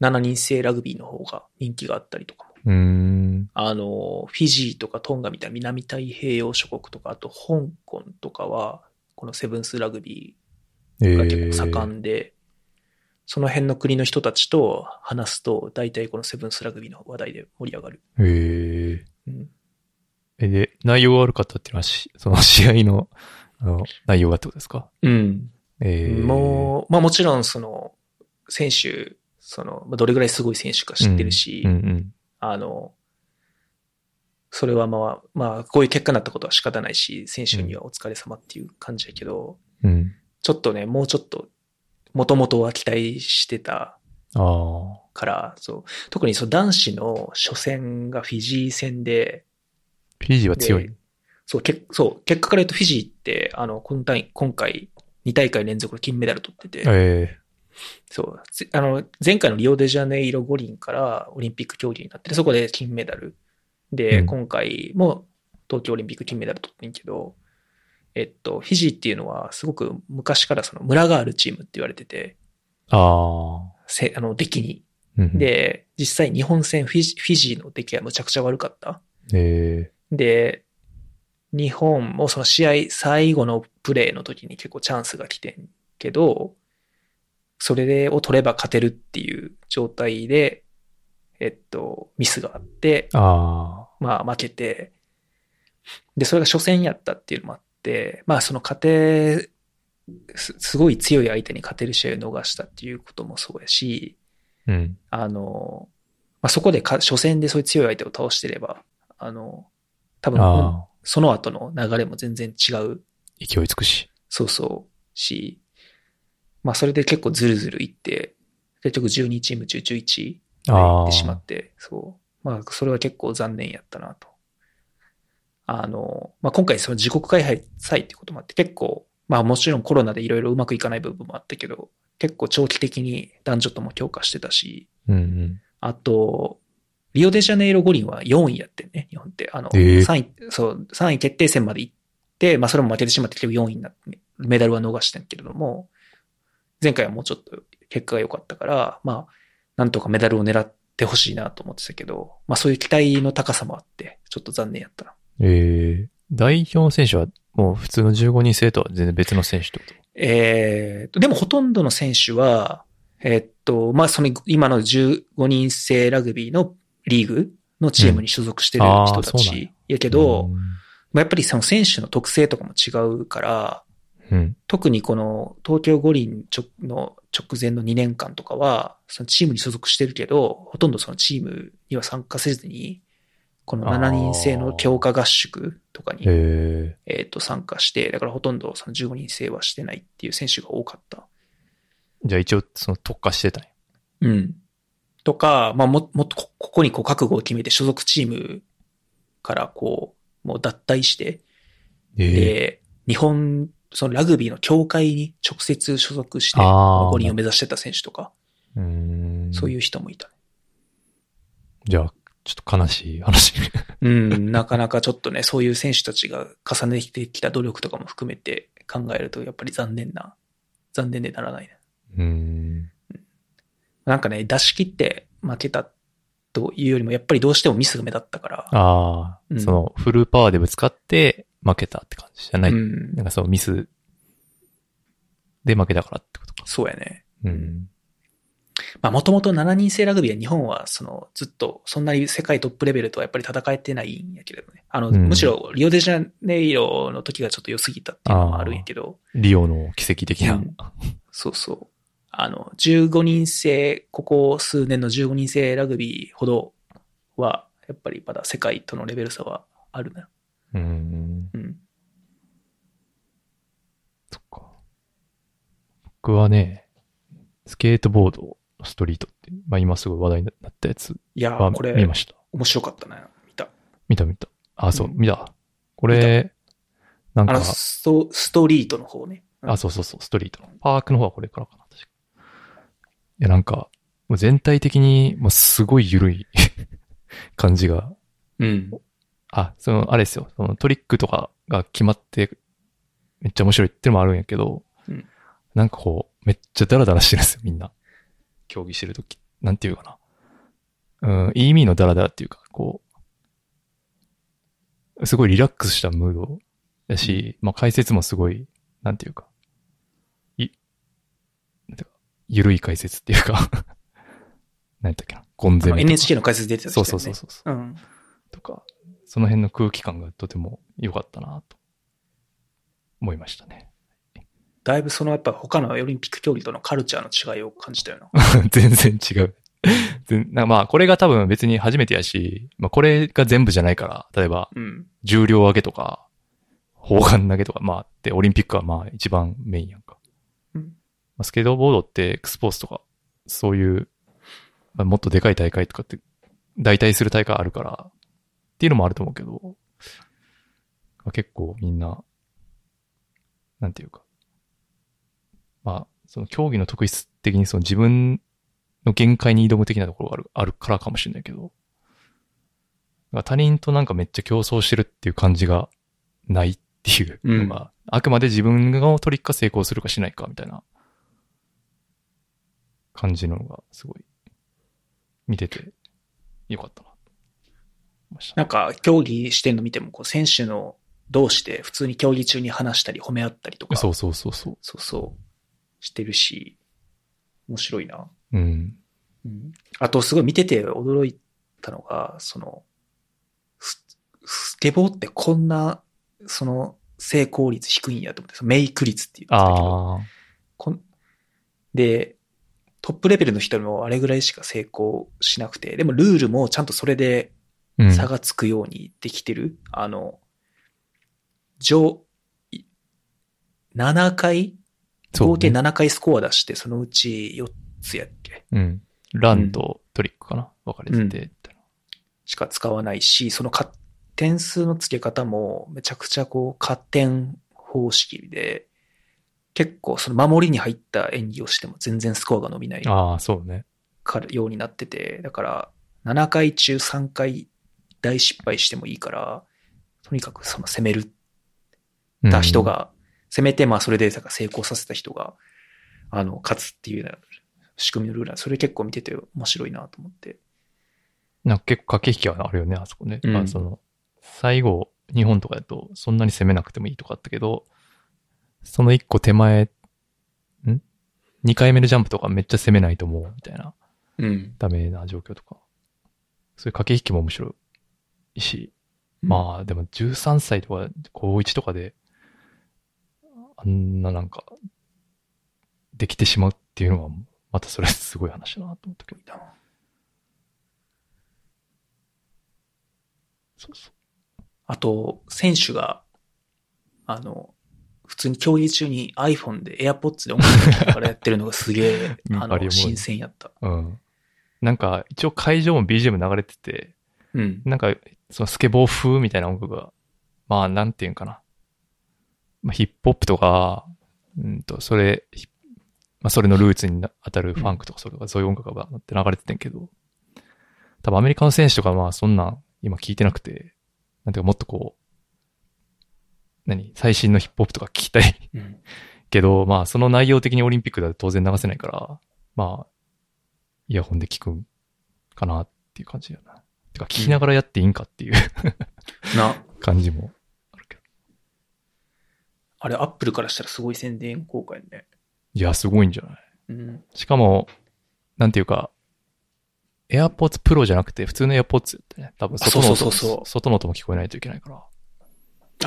7人制ラグビーの方が人気があったりとかも。うーん。あの、フィジーとかトンガみたいな南太平洋諸国とか、あと香港とかは、このセブンスラグビえーが結構ー、盛んで、その辺の国の人たちと話すと、大体このセブンスラグビーの話題で盛り上がる。へえ。うん。え、で、内容が悪かったっていうのはし、その試合の、あの、内容がってことですか？うん。えー、もう、まあもちろんその、選手、その、まあどれぐらいすごい選手か知ってるし、うんうん。あの、それはまあ、まあ、こういう結果になったことは仕方ないし、選手にはお疲れ様っていう感じやけど、うん。ちょっとね、もうちょっと、もともとは期待してた。から、そう、特にそう男子の初戦がフィジー戦で、フィジーは強いで。そう、けそう、結果から言うとフィジーって、あの、今回、今回、2大会連続の金メダル取ってて、えそう。ぜあの、前回のリオデジャネイロ五輪からオリンピック競技になってて、そこで金メダル。で、うん今回も東京オリンピック金メダル取ってんけど、えっと、フィジーっていうのはすごく昔からその村があるチームって言われてて、ー、ああ。せあの、出来に。で、実際日本戦フィジフィジーの出来はむちゃくちゃ悪かった。えで、日本もその試合最後のプレーの時に結構チャンスが来てんけど、それを取れば勝てるっていう状態で、えっと、ミスがあって、ー、あまあ負けて、で、それが初戦やったっていうのもあって、まあその勝て、すすごい強い相手に勝てる試合を逃したっていうこともそうやし、あ。うん。あの、まあ、そこでか初戦でそういう強い相手を倒してれば、あの、多分。その後の流れも全然違う、勢いつくし。そうそうし、まあそれで結構ズルズルいって、結局12チーム中11まで行ってしまって、そう。まあそれは結構残念やったなと。あの、まあ今回その自国開催ってこともあって結構、まあもちろんコロナでいろいろうまくいかない部分もあったけど、結構長期的に男女とも強化してたし、うんうん。あと、リオデジャネイロ五輪は4位やってんね、日本って。あの、えー3位、そう、3位決定戦まで行って、まあそれも負けてしまって結局4位になって、メダルは逃してんけれども、前回はもうちょっと結果が良かったから、まあ、なんとかメダルを狙ってほしいなと思ってたけど、まあそういう期待の高さもあって、ちょっと残念やったな。ええ代表の選手はもう普通の15人制とは全然別の選手ってこと？えーっと、でもほとんどの選手は、えーっと、まあその今の15人制ラグビーのリーグのチームに所属してる人たちや。けど、うん。まあ、やっぱりその選手の特性とかも違うから、うん。特にこの東京五輪直の直前の2年間とかは、そのチームに所属してるけど、ほとんどそのチームには参加せずに、この7人制の強化合宿とかに、ええっと、参加して、だからほとんどその15人制はしてないっていう選手が多かった。えじゃあ一応その特化してたんや。うん。とか、まあも、もっとこここにこう覚悟を決めて所属チームからこう、もう脱退して、ええで、日本、そのラグビーの協会に直接所属して、あー五輪を目指してた選手とか。そういう人もいたね。じゃあ、ちょっと悲しい話。うん、なかなかちょっとね、そういう選手たちが重ねてきた努力とかも含めて考えると、やっぱり残念な、残念でならないね。うーん。なんかね、出し切って負けたというよりも、やっぱりどうしてもミスが目立ったから、ああ、うんそのフルパワーでぶつかって負けたって感じじゃない？うんなんかそうミスで負けたからってことか。そうやね。うん。まあ、もともと7人制ラグビーは日本は、その、ずっと、そんなに世界トップレベルとはやっぱり戦えてないんやけれどね。あの、うんむしろ、リオデジャネイロの時がちょっと良すぎたっていうのもあるんやけど、リオの奇跡的な。うんそうそう。あの、15人制、ここ数年の15人制ラグビーほどは、やっぱりまだ世界とのレベル差はあるな。うん。うん。そっか。僕はね、スケートボード、ストリートって、まあ今すごい話題になったやついやこれ、見ました。面白かったね。見た。見た見た。あ、そう、うん見た。これ、なんかあの、、スト、ストリートの方ね。うんあ、そうそうそう、ストリートの。パークの方はこれからかな、確か。いや、なんか、もう全体的に、もうすごい緩い 感じが。うん。あ、その、あれですよ。そのトリックとかが決まって、めっちゃ面白いってのもあるんやけど、うんなんかこう、めっちゃダラダラしてるんですよ、みんな。競技してるとき。なんていうかな。うん、いい意味のダラダラっていうか、こう、すごいリラックスしたムードだし、まあ解説もすごい、なんていうか、い、なんていうか、ゆるい解説っていうか、なんだっけな、ゴンゼミ NHK の解説出てたそうそうそうそう。うん。とか、その辺の空気感がとても良かったなと思いましたね。だいぶそのやっぱ他のオリンピック競技とのカルチャーの違いを感じたよな。全然違う。まあ、これが多分別に初めてやし、まあ、これが全部じゃないから、例えば、うん。重量上げとか、砲丸投げとか、まあ、で、オリンピックはまあ、一番メインやんか。うんまあ、スケートボードって X ポーツとか、そういう、まあ、もっとでかい大会とかって、代替する大会あるから、っていうのもあると思うけど、まあ、結構みんな、なんていうか、まあ、その競技の特質的にその自分の限界に挑む的なところがあるあるからかもしれないけど、他人となんかめっちゃ競争してるっていう感じがないっていうのが、あくまで自分がトリックが成功するかしないかみたいな感じのがすごい見ててよかったな。なんか競技してんの見ても、こう選手の同士で普通に競技中に話したり褒め合ったりとか。そうそうそうそう。そうそう。してるし、面白いな。うん。うん。あとすごい見てて驚いたのが、その、ススケボーってこんな、その、成功率低いんやと思って、メイク率っていうんですけど。こんで、トップレベルの人もあれぐらいしか成功しなくて、でもルールもちゃんとそれでうん。差がつくようにできてる。あの、上、い7回合計7回スコア出して、そのうち4つやっけ？うん。ランとトリックかな？分かれてて、しか使わないし、そのか点数の付け方もめちゃくちゃこう加点方式で、結構その守りに入った演技をしても全然スコアが伸びないああ、そうね。かようになってて、だから7回中3回大失敗してもいいから、とにかくその攻めるうん。た人、が、攻めてまあそれで成功させた人が、あの、勝つっていうような仕組みのルールなそれ結構見てて面白いなと思って。なんか結構駆け引きはあるよね、あそこね。うんまあその、最後、日本とかだとそんなに攻めなくてもいいとかあったけど、その一個手前、ん？二回目のジャンプとかめっちゃ攻めないと思うみたいな、うん。ダメな状況とか。そういう駆け引きも面白いし、まあでも13歳とか高1とかで、あんななんか、できてしまうっていうのは、またそれすごい話だなと思ったけど。あ、そうそう。あと、選手が、あの、普通に競技中に iPhone で AirPods で音楽聴きながらやってるのがすげえ、あの、新鮮やった。うん。なんか、一応会場も BGM 流れてて、うん。なんか、そのスケボー風みたいな音楽が、まあ、なんていうんかな。まあ、ヒップホップとか、うんと、それ、ヒまあ、それのルーツにな当たるファンクとか、それがそういう音楽がって流れててんけど、多分アメリカの選手とかまあ、そんなん今聞いてなくて、なんていうかもっとこう、何最新のヒップホップとか聞きたいうん。けど、まあ、その内容的にオリンピックだと当然流せないから、まあ、イヤホンで聞くんかなっていう感じだな。てか、聞きながらやっていいんかっていうな、感じも。あれ、アップルからしたらすごい宣伝効果やね。いや、すごいんじゃない？うん。しかも、なんていうか、AirPods Pro じゃなくて普通の AirPods ってね、多分外の音そうそうそう外の音も聞こえないといけないから。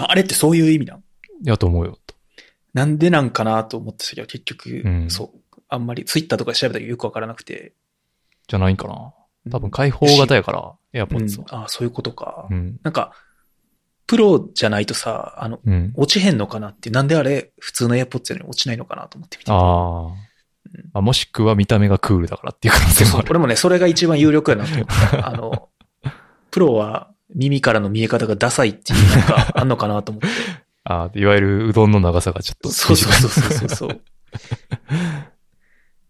ああれってそういう意味なん？やと思うよ、と。なんでなんかなと思ってたけど、結局、うんそう。あんまり、ツイッターとかで調べたけどよくわからなくて。じゃないんかな。多分開放型やから、うん、AirPods は。あそういうことか。うん。なんか、プロじゃないとさ、あの、うん。落ちへんのかなって、なんであれ、普通の AirPods より落ちないのかなと思って見てて。ああ。あ。もしくは見た目がクールだからっていう可能性もある。俺もね、それが一番有力やなと思った。あの、プロは耳からの見え方がダサいっていうなんかあんのかなと思って。ああ、いわゆるうどんの長さがちょっとそうそう。そうそうそう。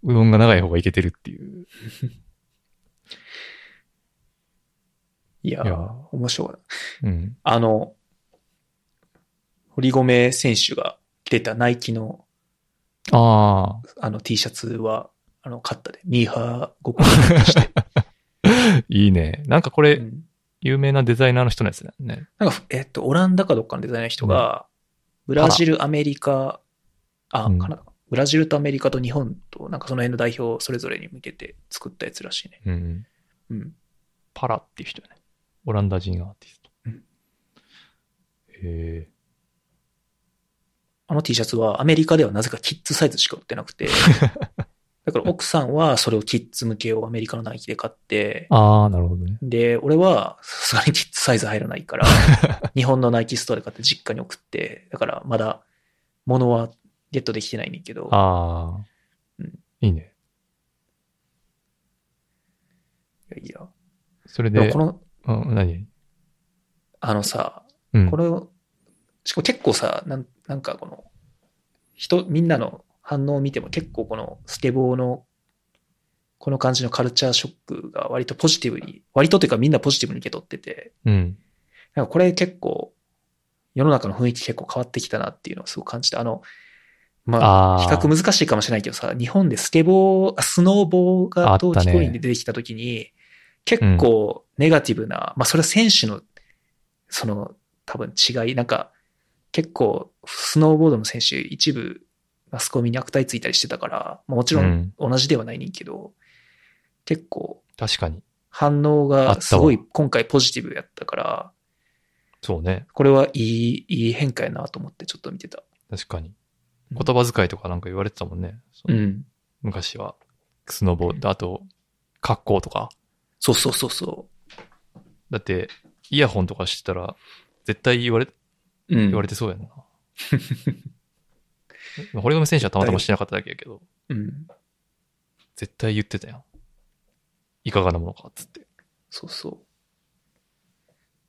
うどんが長い方がいけてるっていう。いやいや面白い。うん。あの、堀米選手が着てたナイキのああの T シャツは、あの、買ったで。ミーハーご購入して。あ、いいね。なんかこれ、うん有名なデザイナーの人のやつだよね。なんか、えっと、オランダかどっかのデザイナーの人が、ブラジル、アメリカ、あ、うんカナダか。ブラジルとアメリカと日本と、なんかその辺の代表それぞれに向けて作ったやつらしいね。うん。うん。パラっていう人やね。オランダ人アーティスト。うんへえ。あの T シャツはアメリカではなぜかキッズサイズしか売ってなくて、だから奥さんはそれをキッズ向けをアメリカのナイキで買って、ああ、なるほどね。で、俺はさすがにキッズサイズ入らないから、日本のナイキストアで買って実家に送って、だからまだ物はゲットできてないねんけど、ああ、うんいいね。いやいや。それでこ、の、うん、何？あのさ、うん。これを、しかも結構さ、なんなんかこの、人、みんなの反応を見ても結構このスケボーの、この感じのカルチャーショックが割とポジティブに、割とというかみんなポジティブに受け取ってて、うん。なんかこれ結構、世の中の雰囲気結構変わってきたなっていうのをすごく感じた。あの、まあ。比較難しいかもしれないけどさ、日本でスケボー、あスノーボーが冬あったね季五輪で出てきた時に、結構ネガティブな、まあそれは選手の、その多分違い、なんか結構スノーボードの選手一部マスコミに悪態ついたりしてたから、まあ、もちろうんん同じではないねんけど、結構確かに。反応がすごい今回ポジティブやったから、そうね。これはいい、いい変化やなと思ってちょっと見てた。確かに。うん言葉遣いとかなんか言われてたもんね。うん。昔は。スノボー、あと、格好とか。そうそうそうそだって、イヤホンとかしてたら、絶対言われ、う。うん。言われてそうやんな。ま あ堀米選手はたまたましてなかっただけやけど、うん。絶対言ってたやん。いかがなものか、つって。そうそう。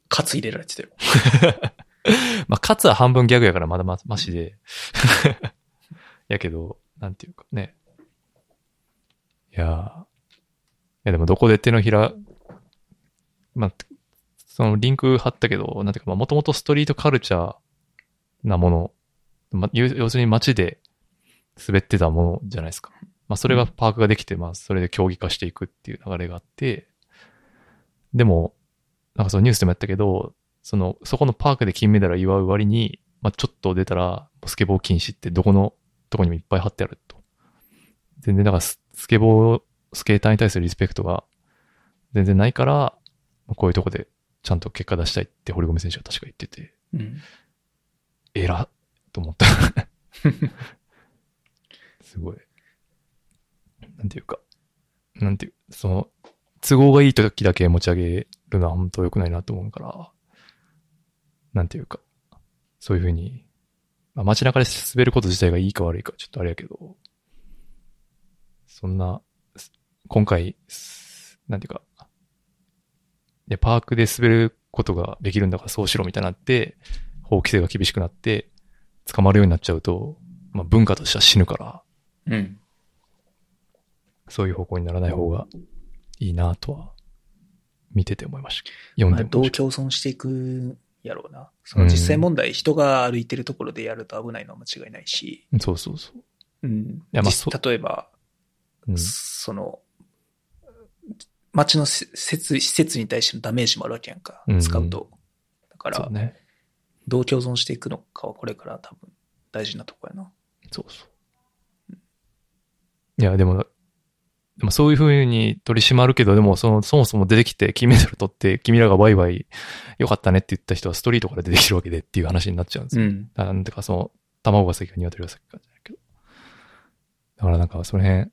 カツ入れられてたよ。まあ、かつは半分ギャグやからまだま、ましで。やけど、なんていうかね。いやーいやでもどこで手のひら、まあ、そのリンク貼ったけど、なんていうか、まあ、もともとストリートカルチャーなもの、ま、要要するに街で滑ってたものじゃないですか。まあそれがパークができて、まあそれで競技化していくっていう流れがあって、でも、なんかそのニュースでもやったけど、その、そこのパークで金メダルを祝う割に、まあちょっと出たら、スケボー禁止ってどこのとこにもいっぱい貼ってあると。全然だからススケボー、スケーターに対するリスペクトが全然ないから、まあこういうとこでちゃんと結果出したいって堀米選手は確か言ってて、うん。えらっと思った。すごい。なんていうか、なんていう、その、都合がいい時だけ持ち上げるのは本当良くないなと思うから、なんていうか、そういうふうに、まあ、街中で滑ること自体がいいか悪いかちょっとあれやけど、そんな、す今回、すなんていうか、で、パークで滑ることができるんだからそうしろみたいになって、法規制が厳しくなって、捕まるようになっちゃうと、まあ文化としては死ぬから、うん。そういう方向にならない方がいいなとは、見てて思いました。読んでました。共存していくやろうな。その実際問題、人が歩いてるところでやると危ないのは間違いないし、そうそうそう。うん。やまあ例えば、うん、その、街の施設、施設に対してのダメージもあるわけやんかうん。使うと。だからね。どう共存していくのかはこれから多分大事なとこやな。そうそう。いや、でも、でもそういう風に取り締まるけど、でもその、そもそも出てきて金メダル取って、君らがワイワイ良かったねって言った人はストリートから出てきてるわけでっていう話になっちゃうんですよ。ん。なんてかその、卵が先か鶏が先かじゃないけど。だからなんかその辺、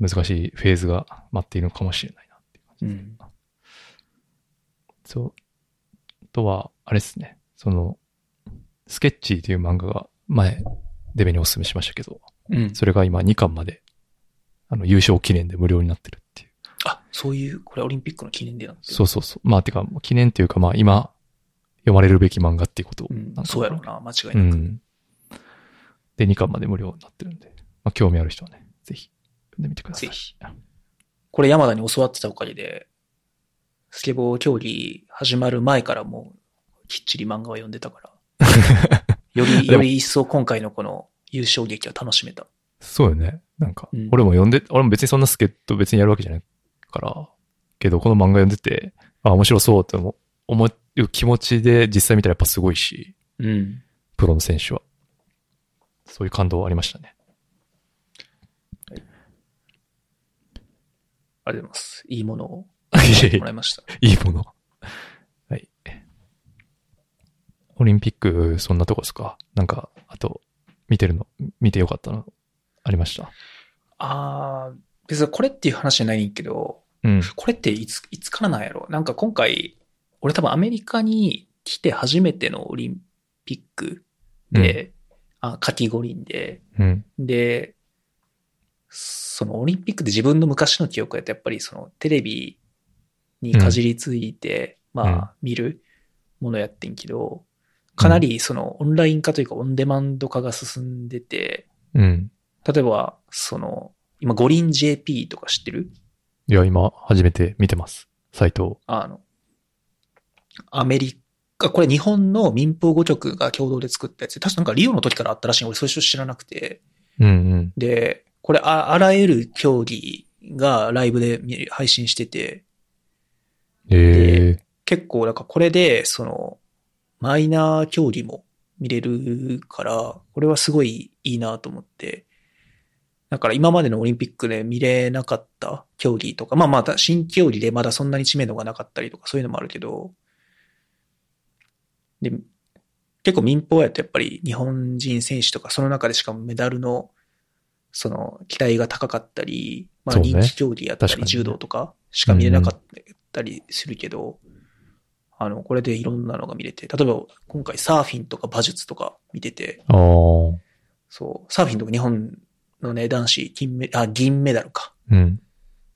難しいフェーズが待っているのかもしれないなっていう感じです。うん。そう。あとは、あれですね。その、スケッチーという漫画が前、デベにお勧めしましたけど、うん。それが今2巻まで、あの、優勝記念で無料になってるっていう。あ、そういう、これオリンピックの記念でなってるそうそうそう。まあ、てか、記念っていうか、まあ、今、読まれるべき漫画っていうことをうんなん。かそうやろうな、間違ういなく。ん。で、2巻まで無料になってるんで、まあ、興味ある人はね、ぜひ、読んでみてください。ぜひ。これ山田に教わってたおかげで、スケボー競技始まる前からもう、きっちり漫画は読んでたから。より、より一層今回のこの優勝劇は楽しめた。そうよね。なんかうん、俺も読んで、俺も別にそんなスケット別にやるわけじゃないから、けどこの漫画読んでて、あ、面白そうって思う思う気持ちで実際見たらやっぱすごいし、うん。プロの選手は。そういう感動ありましたね。ありがとうございます。いいものをもらいました。いいもの。はい。オリンピック、そんなとこですか？なんか、あと、見てるの、見てよかったの、ありました？あー、別にこれっていう話じゃないんけど、うん。これっていつ、いつからなんやろ？なんか今回、俺多分アメリカに来て初めてのオリンピックで、あ、夏季五輪で、うん。で、そのオリンピックで自分の昔の記憶やとやっぱりそのテレビにかじりついて、まうんあ見るものやってんけど、かなりそのオンライン化というかオンデマンド化が進んでて、うん。例えばその今五輪 JP とか知ってる？いや、今、初めて見てます。サイトを。あの、アメリカ、これ日本の民放5局が共同で作ったやつで、確かなんかリオの時からあったらしい。俺それ知らなくて。うんうん。で、これあ、あらゆる競技がライブで見配信してて、ええ結構、なんかこれで、その、マイナー競技も見れるから、これはすごいいいなと思って。だから今までのオリンピックで見れなかった競技とか、まあまた新競技でまだそんなに知名度がなかったりとかそういうのもあるけど、で、結構民放やとやっぱり日本人選手とかその中でしかもメダルのその期待が高かったり、まあそうね人気競技やったり柔道とかしか見れなかったりするけど、あの、これでいろんなのが見れて、例えば今回サーフィンとか馬術とか見てて。そう、サーフィンとか日本のね、男子金メ、あ、銀メダルか。うん。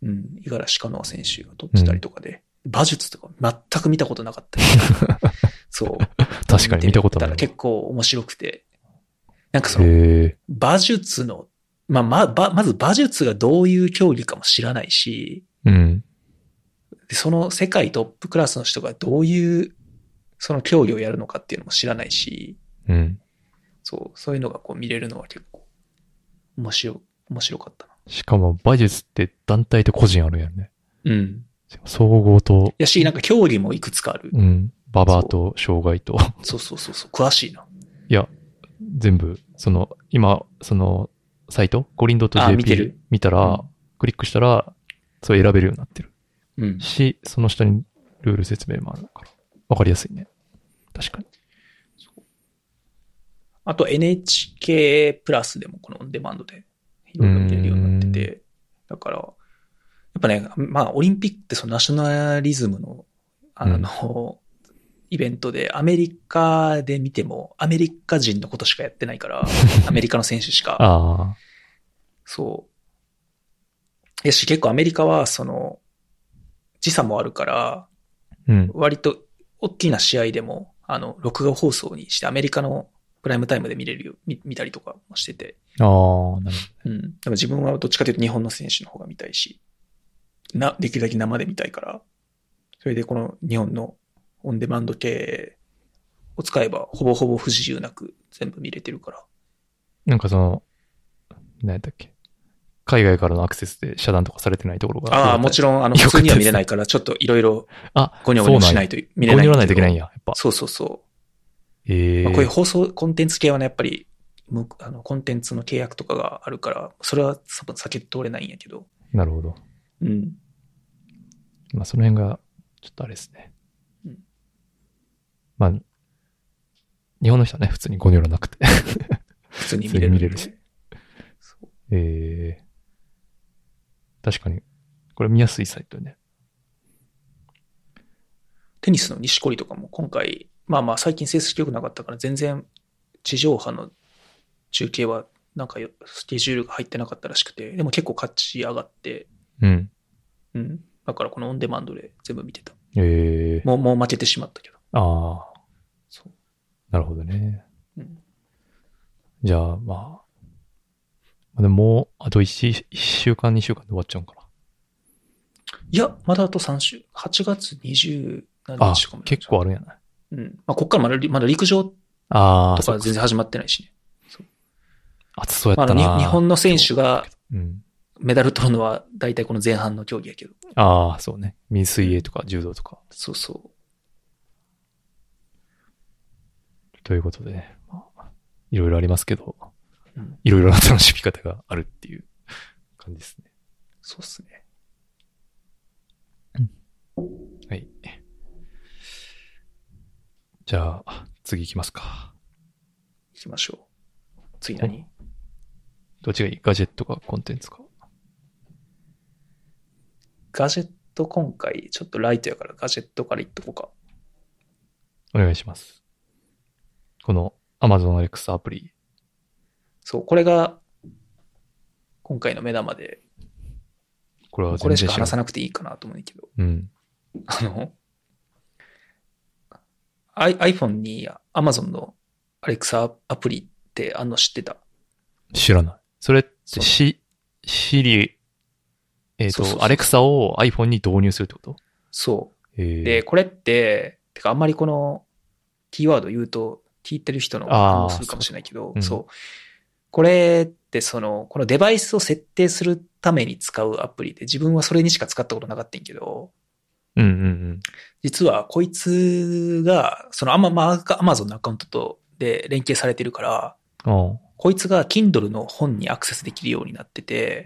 うん、五十嵐カノア選手が取ってたりとかで、馬術とか全く見たことなかったり そう。確かに見たことない結構面白くて。なんかその。馬術の、まあ、ま、ばまず馬術がどういう競技かも知らないし、うん。でその世界トップクラスの人がどういう、その競技をやるのかっていうのも知らないし、うん。そう、そういうのがこう見れるのは結構面白い、面白かったな。しかも馬術って団体と個人あるやんね。うん。総合と、やし、なんか競技もいくつかある。うん、馬場と障害と、そうそうそうそう。詳しいな。いや、全部、その、今、その、サイト？五輪 .jp あ見たら、うん。クリックしたら、それ選べるようになってる。うん。し、その下にルール説明もあるから、わかりやすいね。確かに。あと NHK プラスでもこのオンデマンドでいろいろ見れるようになってて、だから、やっぱね、まあオリンピックってそのナショナリズムの、あの、イベントでアメリカで見てもアメリカ人のことしかやってないから、アメリカの選手しか。そう。やし、結構アメリカはその、時差もあるから、うん。割と大きな試合でも、あの、録画放送にしてアメリカのプライムタイムで見れるよ、見見たりとかもしてて。ああ、なるうん。でも自分はどっちかというと日本の選手の方が見たいし、な、できるだけ生で見たいから、それでこの日本のオンデマンド系を使えばほぼほぼ不自由なく全部見れてるから。なんかその、何やったっけ？海外からのアクセスで遮断とかされてないところが。ああ、もちん。ろん、あの、普通には見れないから、ちょっといろいろあ、ゴニョゴニョしないと見れない。ゴニョらないといけないんや、やっぱ。そうそうそう。ええまあ、こういう放送、コンテンツ系はね、やっぱり、むあの、コンテンツの契約とかがあるから、それは多分避け通れないんやけど。なるほど。うん。まあ、その辺が、ちょっとあれですね。うんまあ、日本の人はね、普通にゴニョらなくて。普通に見れる見れるしええ確かに。これ見やすいサイトね。テニスの錦織とかも今回、まあまあ最近成績良くなかったから全然地上波の中継はなんかよスケジュールが入ってなかったらしくて、でも結構勝ち上がって、うん。うん。だからこのオンデマンドで全部見てた。ええもう、もう負けてしまったけど。ああ。なるほどね。うん。じゃあ、まあ。まあでももう、あと1、一週間、2週間で終わっちゃうんかいや、まだあと3週、8月20何な。あ日とかも結構あるんやない。うん。まあ、こっからまだりまだ陸上ああ、とかか全然始まってないしね。暑そうやまあ、あったな。のに日本の選手がうん。メダル取るのは大体この前半の競技やけど。ああ、そうね。水水泳とか柔道とか。そうそう。ということでね。まあ、いろいろありますけど、うん。いろいろな楽しみ方があるっていう感じですね。そうっすね。はい。じゃあ、次行きますか。行きましょう。次何？どっちがいい？ガジェットかコンテンツか。ガジェット今回ちょっとライトやからガジェットからいっとこうか。お願いします。この Amazon Alexa アプリ。そう、これが今回の目玉で、これはこれし。か話さなくていいかなと思うんだけど、うん。あの、I- iPhone に Amazon の Alexa アプリってあんの知ってた？知らない。それってそうし、シリ、えっ、と、そうそうそうアレクサを iPhone に導入するってこと？そう。えー、で、これって、てかあんまりこのキーワード言うと聞いてる人の反応するかもしれないけど、そう。これってその、このデバイスを設定するために使うアプリで自分はそれにしか使ったことなかったんやけど、うんうん実はこいつが、そのアマ、まあ、アマゾンのアカウントとで連携されてるから、こいつが Kindle の本にアクセスできるようになってて。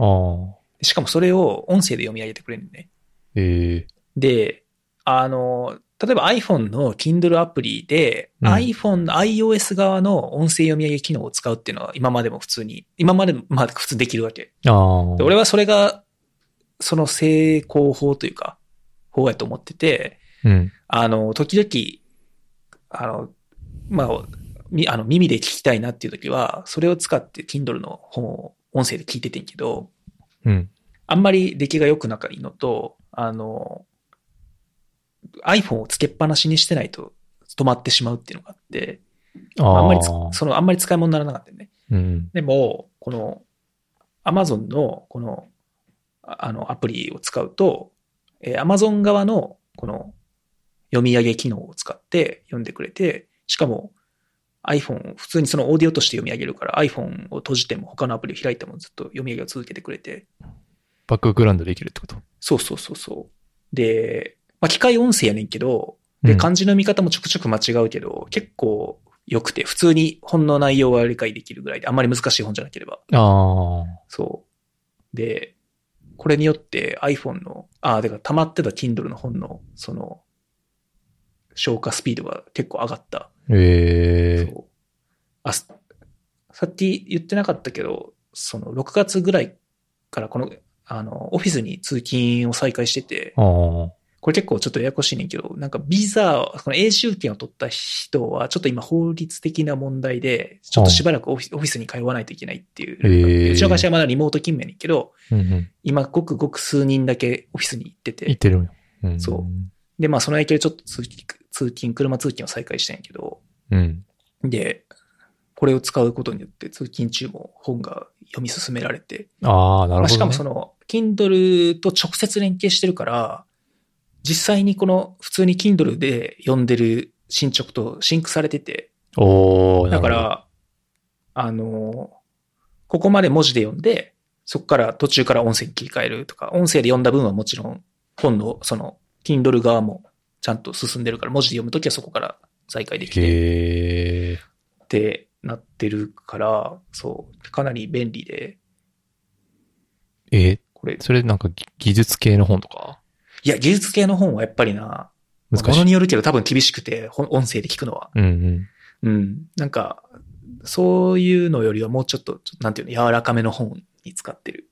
しかもそれを音声で読み上げてくれるのね。ええで、あの、例えば iPhone の Kindle アプリで、うん iPhone の iOS 側の音声読み上げ機能を使うっていうのは今までも普通に、今までもまあ普通できるわけ。俺はそれが、その成功法というか、法やと思ってて、うん。あの、時々、あの、まあ、みあの耳で聞きたいなっていう時は、それを使って Kindle の本を音声で聞いててんけど、うん。あんまり出来が良くなかいのと、あの、iPhone をつけっぱなしにしてないと止まってしまうっていうのがあって、あんまりつ、その、あんまり使い物にならなかったよね。うん。でも、この、Amazon の、この、ああの、アプリを使うと、えー Amazon 側の、この、読み上げ機能を使って読んでくれて、しかも、iPhone、普通にそのオーディオとして読み上げるから iPhone を閉じても他のアプリを開いてもずっと読み上げを続けてくれて。バックグラウンドできるってこと？そうそうそうそう。で、まあ、機械音声やねんけど、で、うん漢字の見方もちょくちょく間違うけど、結構良くて、普通に本の内容は理解できるぐらいで、あんまり難しい本じゃなければ。ああ。そう。で、これによって iPhone の、ああ、だから溜まってた Kindle の本の、その、消化スピードが結構上がった。ええそう。あ、すさっき言ってなかったけど、その6月ぐらいからこの、あの、オフィスに通勤を再開してて、ああ。これ結構ちょっとややこしいねんけど、なんかビザ、この永住権を取った人は、ちょっと今法律的な問題で、ちょっとしばらくオフィスに通わないといけないっていう。うちの会社はまだリモート勤務やねんけど、うんうん。今ごくごく数人だけオフィスに行ってて、言ってるんよ。うん。そうで、まあその影響でちょっと通勤、通勤、車通勤を再開したんやけど、うん。で、これを使うことによって通勤中も本が読み進められて、ああ、なるほど、ね。まあしかもその、Kindle と直接連携してるから、実際にこの普通に Kindle で読んでる進捗とシンクされてて、おー、だから、あの、ここまで文字で読んで、そこから途中から音声に切り替えるとか、音声で読んだ分はもちろん本のその Kindle 側もちゃんと進んでるから、文字で読むときはそこから再開できて。ってなってるから、そう、かなり便利で、えーこれ、それなんかぎ技術系の本とか？いや、技術系の本はやっぱりな。ものによるけど多分厳しくて、音声で聞くのは。うんうん。うん。なんか、そういうのよりはもうちょっと、なんていうの、柔らかめの本に使ってる。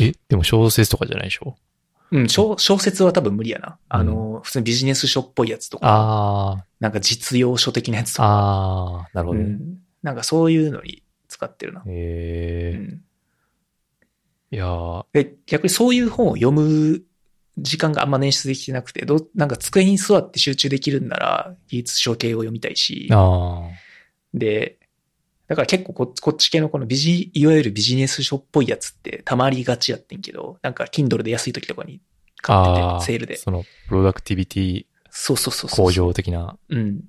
え、でも小説とかじゃないでしょ？うん、小小説は多分無理やな。あの、普通にビジネス書っぽいやつとか、あなんか実用書的なやつとあ、か、ああ、なるほどね。うん。なんかそういうのに使ってるな。うへえ。ん。いやーで、逆にそういう本を読む時間があんま捻出できてなくて、どうなんか机に座って集中できるんなら、技術書系を読みたいし、あで、だから結構ここっち系のこのビジ、いわゆるビジネス書っぽいやつってたまりがちやってんけど、なんか Kindle で安い時とかにあ。買って。て、セールで。その、プロダクティビティそうそうそうそう。向上的なうん。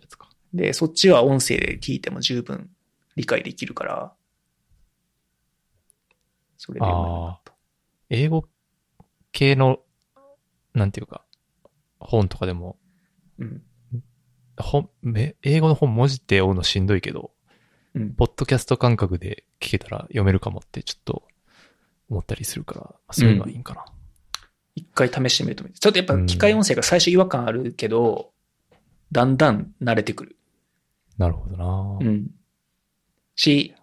やつか。で、そっちは音声で聞いても十分理解できるから、それで読め。英語系の、なんていうか、本とかでも、うん。本、め英語の本文字って追うのしんどいけど、うん。ポッドキャスト感覚で聞けたら読めるかもってちょっと思ったりするから、まあそういうのはいいんかな。一回試してみると。ちょっとやっぱ機械音声が最初違和感あるけど、だんだん慣れてくる。なるほどな、うん。し、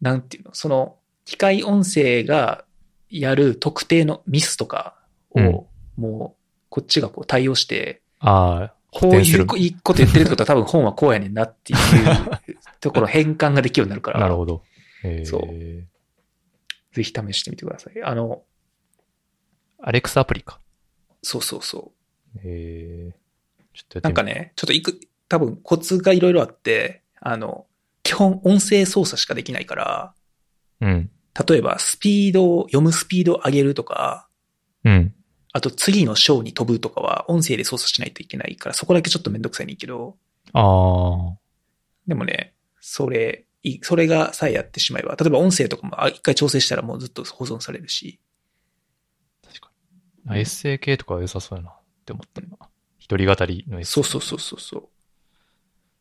なんていうの、その、機械音声がやる特定のミスとかを、うんもう、こっちがこう対応して、ああ、こういうこと言ってるってことは多分本はこうやねんなっていうところ変換ができるようになるから、なるほど。えー、そうぜひ試してみてください。あの、アレクサアプリか。そうそうそう。えー、ちょっとなんかね、ちょっといく、多分コツがいろいろあって、あの、基本音声操作しかできないから、うん。例えばスピードを、読むスピードを上げるとか、うん。あと次の章に飛ぶとかは音声で操作しないといけないから、そこだけちょっとめんどくさいねんけど、ああ、でもね、それ、いそれがさえやってしまえば、例えば音声とかもあ一回調整したらもうずっと保存されるし、確かに。あエッセイ系とかは良さそうやなって思ったな。一人語りのエッセイ。そうそうそうそうそう。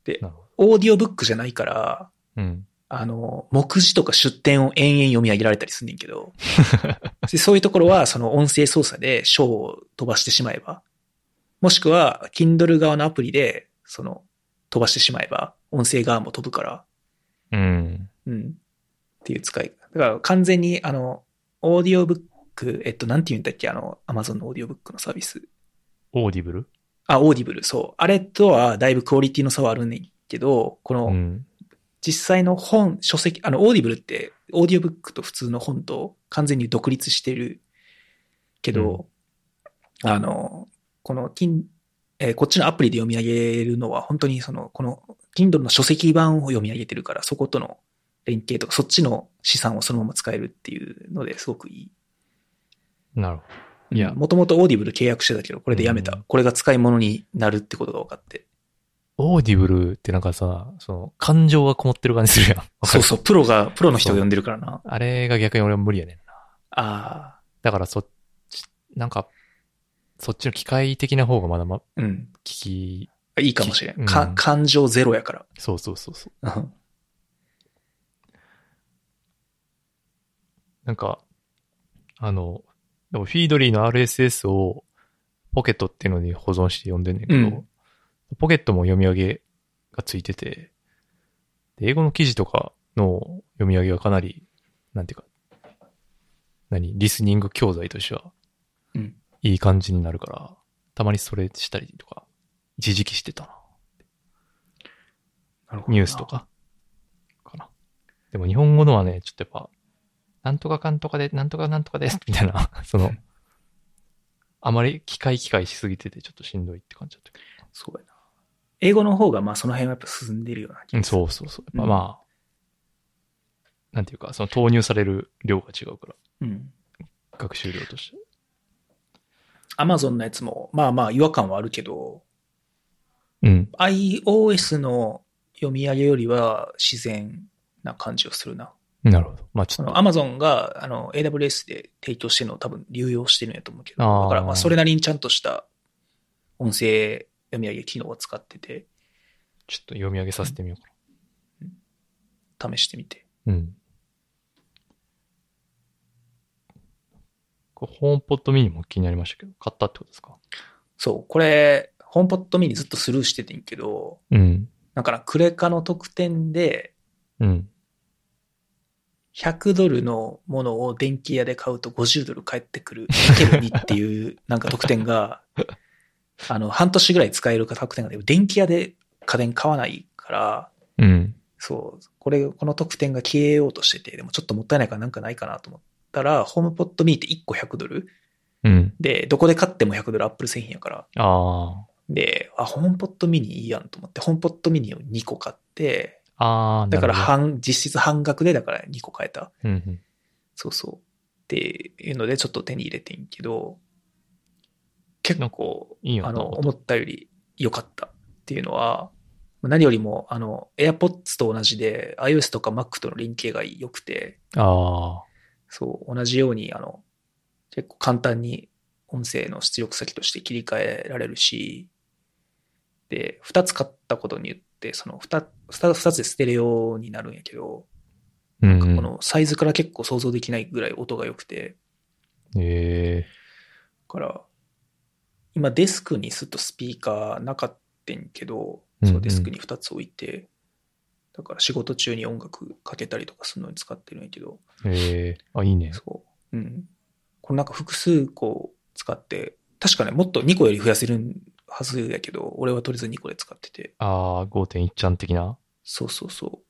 でオーディオブックじゃないから、ど。うん。あの、目次とか出典を延々読み上げられたりすんねんけど、でそういうところは、その音声操作で章を飛ばしてしまえば、もしくは、Kindle 側のアプリで、その、飛ばしてしまえば、音声側も飛ぶから、うん。うん。っていう使い。だから完全に、あの、オーディオブック、えっと、なんて言うんだっけ、あの、Amazon のオーディオブックのサービス。オーディブルあ、オーディブル、そう。あれとは、だいぶクオリティの差はあるねんけど、この、うん。実際の本、書籍、あの、オーディブルって、オーディオブックと普通の本と完全に独立してるけど、あの、この、金、えーこっちのアプリで読み上げるのは、本当にその、この、Kindle の書籍版を読み上げてるから、そことの連携とか、そっちの資産をそのまま使えるっていうのですごくいい。なるほど。いや、もともとオーディブル契約してたけど、これでやめた。うんこれが使い物になるってことが分かって。オーディブルってなんかさ、その、感情がこもってる感じするやん。そうそう、プロが、プロの人が読んでるからな。あれが逆に俺は無理やねんな。あだからそっち、なんか、そっちの機械的な方がまだま、あ、うん。聞き、いいかもしれん。うんか感情ゼロやから。そうそうそうそう。うんなんか、あの、でもフィードリーの RSS をポケットっていうのに保存して読んでんねんけど、うんポケットも読み上げがついてて、で英語の記事とかの読み上げはかなり、なんていうか、何リスニング教材としてはうん。いい感じになるから、たまにそれしたりとか、一時期してたな。なるほどなニュースと。か。かな。でも日本語のはね、ちょっとやっぱ、なんとかかんとかで、なんとかなんとかです、みたいな、その、あまり機械機械しすぎててちょっとしんどいって感じだったけそうやな。英語の方が、まあその辺はやっぱ進んでるような気ど。がする。そうそうそう。やっぱうんまあ、なんていうか、その投入される量が違うから、うん。学習量として。アマゾンのやつも、まあまあ違和感はあるけど、うん。iOS の読み上げよりは自然な感じをするな。なるほど。まあちそょっと、の Amazon があの AWS で提供してるのを多分流用してるんやと思うけど、だからまあそれなりにちゃんとした音声読み上げ機能を使ってて、ちょっと読み上げさせてみようか試してみて。な。うん。これホームポットミニも気になりましたけど、買ったってことですか？そう、これ、ホームポットミニずっとスルーしててんけど、うん。だからクレカの特典でうん。100ドルのものを電気屋で買うと50ドル返ってくる、かける2っていうなんか特典が、あの、半年ぐらい使えるか特典が電気屋で家電買わないから、うん。そう、これ、この特典が消えようとしてて、でもちょっともったいないからなんかないかなと思ったら、ホームポットミーって1個100ドルうん。で、どこで買っても100ドルアップル製品やから、あで、あ、ホームポットミニいいやんと思って、ホームポットミニを2個買って、あ。ああ、だから半、実質半額でだから2個買えた。うんうん。そうそう。っていうのでちょっと手に入れてんけど、結構、いいあの、思ったより良かったっていうのは、何よりも、あの、AirPods と同じで iOS とか Mac との連携が良くて、ああ。そう、同じように、あの、結構簡単に音声の出力先として切り替えられるし、で、二つ買ったことによって、その二二二つでステレオになるんやけど、うん、うん。このサイズから結構想像できないぐらい音が良くて、ええだから、今デスクにすっとスピーカーなかったんけど、そうデスクに2つ置いて、だから仕事中に音楽かけたりとかするのに使ってるんやけど、ええあ、いいね。そう。うん。これなんか複数個使って、確かね、もっと2個より増やせるはずやけど、俺はとりあえず2個で使ってて、ああ、5.1ちゃん的な？そうそうそ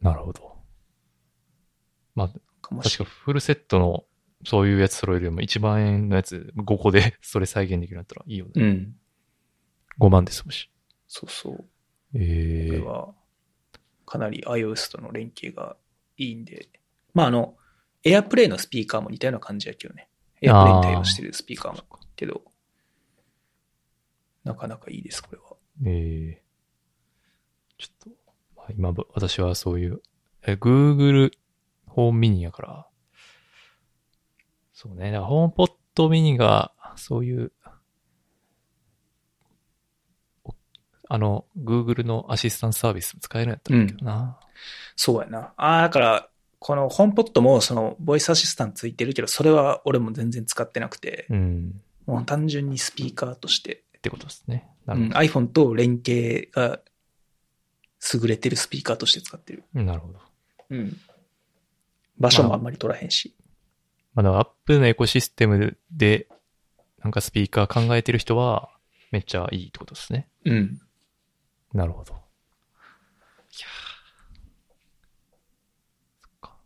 なるほど。まあ、確かフルセットのそういうやつ揃えるよりも1万円のやつ5個で それ再現できるんだったらいいよね。うん。5万ですもし。そうそう。こええれは、かなり iOS との連携がいいんで、まああの、AirPlay のスピーカーも似たような感じやけどね。AirPlay に対応してるスピーカーもけど、なかなかいいです、これは。ええちょっと、まあ、今ぶ、私はそういう、え、Google ホームミニやから、そうね、だからホームポットミニが、そういう、おあの、Google のアシスタントサービス使えるんやったらいいけどな。そうやな。ああ、だから、このホームポットもそのボイスアシスタントついてるけど、それは俺も全然使ってなくて、うん。もう単純にスピーカーとして、ってことですね。なうん iPhone と連携が優れてるスピーカーとして使ってる。ど。なるほど。うん。場所もあんまり取らへんし。まあ、だアップルのエコシステムで、なんかスピーカー考えてる人は、めっちゃいいってことですね。うん。なるほど。いやーそっか。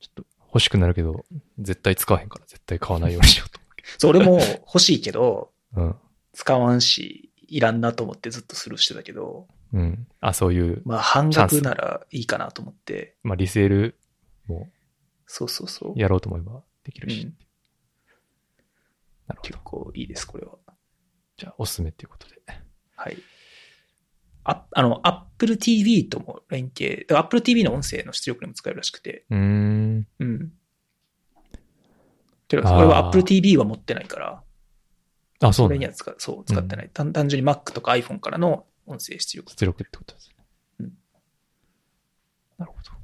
ちょっと欲しくなるけど、絶対使わへんから絶対買わないようにしようと そう、俺も欲しいけど、思う。使わんし、いらんなと思ってずっとスルーしてたけど、うん。うん。あ、そういう、まあ半額ならいいかなと思って、まあリセールもそうそうそう。やろうと思えばできるし。うんなるほど。結構いいです、これは。じゃあ、おすすめっていうことで。はい。あ、あの、Apple TV とも連携、Apple TV の音声の出力にも使えるらしくて、うーん。うん。けど、あー俺は Apple TV は持ってないから、あ、そうそれには使そう、使ってない。単単純に Mac とか iPhone からの音声出力。出力ってことですね。うんなるほど。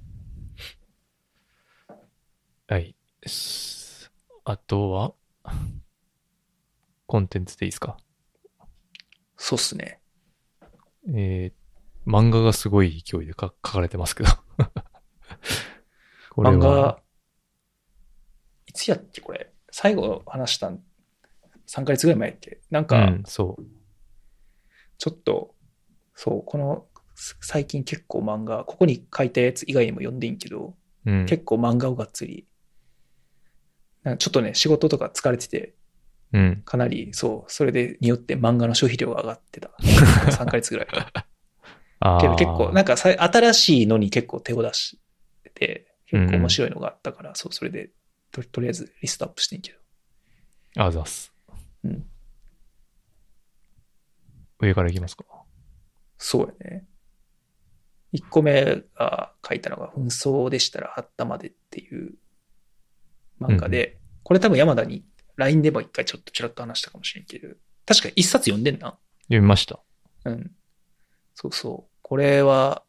はい。すあとは、コンテンツでいいですか？そうっすね。えー、漫画がすごい勢いでか書かれてますけど。漫は？画、いつやっけ、これ。最後話したん、3ヶ月ぐらい前やっけ？なんか、うん、そう。ちょっと、そう、この、す最近結構漫画、ここに書いたやつ以外にも読んでいいんけど、うん。結構漫画をがっつり、ちょっとね、仕事とか疲れてて、うん。かなり、そう、それでによって漫画の消費量が上がってた。3ヶ月ぐらい。けど結構、なんかさ新しいのに結構手を出して、結構面白いのがあったから、そう、それでと、とりあえずリストアップしてんけど。あざっす。うん。上からいきますか？そうやね。1個目が書いたのが、紛争でしたらはったまでっていう漫画で、これ多分山田に LINE でも一回ちょっとちらっと話したかもしれんけど、確か一冊読んでんな。読みました。うん。そうそう。これは、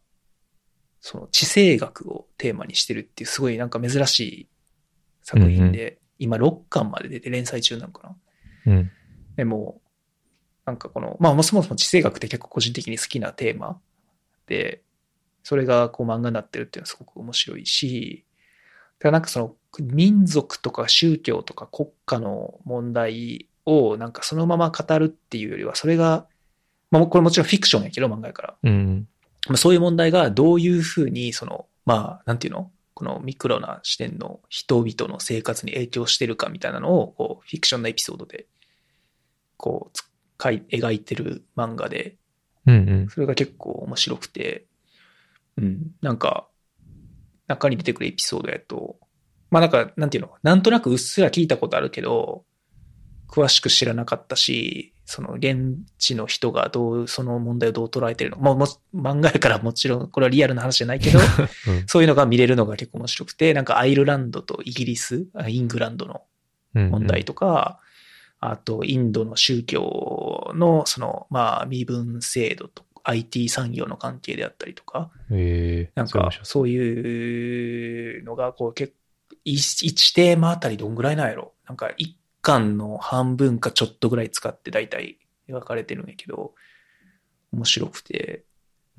その地政学をテーマにしてるっていうすごいなんか珍しい作品で、今6巻まで出て連載中なのかな。うん。でも、なんかこの、まあ、そもそも地政学って結構個人的に好きなテーマで、それがこう漫画になってるっていうのはすごく面白いし、だからなんかその民族とか宗教とか国家の問題をなんかそのまま語るっていうよりは、それが、まあこれもちろんフィクションやけど漫画やから、うん。まあそういう問題がどういうふうに、その、まあ、なんていうの？このミクロな視点の人々の生活に影響してるかみたいなのを、こう、フィクションのエピソードで、こうつ、かい、描いてる漫画で、うんうん。それが結構面白くて、うん、なんか、中に出てくるエピソードやと、まあなんか、なんていうの？なんとなくうっすら聞いたことあるけど、詳しく知らなかったし、その現地の人がどう、その問題をどう捉えてるの？もうも漫画やからもちろん、これはリアルな話じゃないけど、そういうのが見れるのが結構面白くて、なんかアイルランドとイギリス、あイングランドのうん。問題とか、あとインドの宗教のその、まあ身分制度と IT 産業の関係であったりとか、ええなんかそういうのがこう結一一テーマあたりどんぐらいなんやろなんか一巻の半分かちょっとぐらい使って大体描かれてるんやけど、面白くて、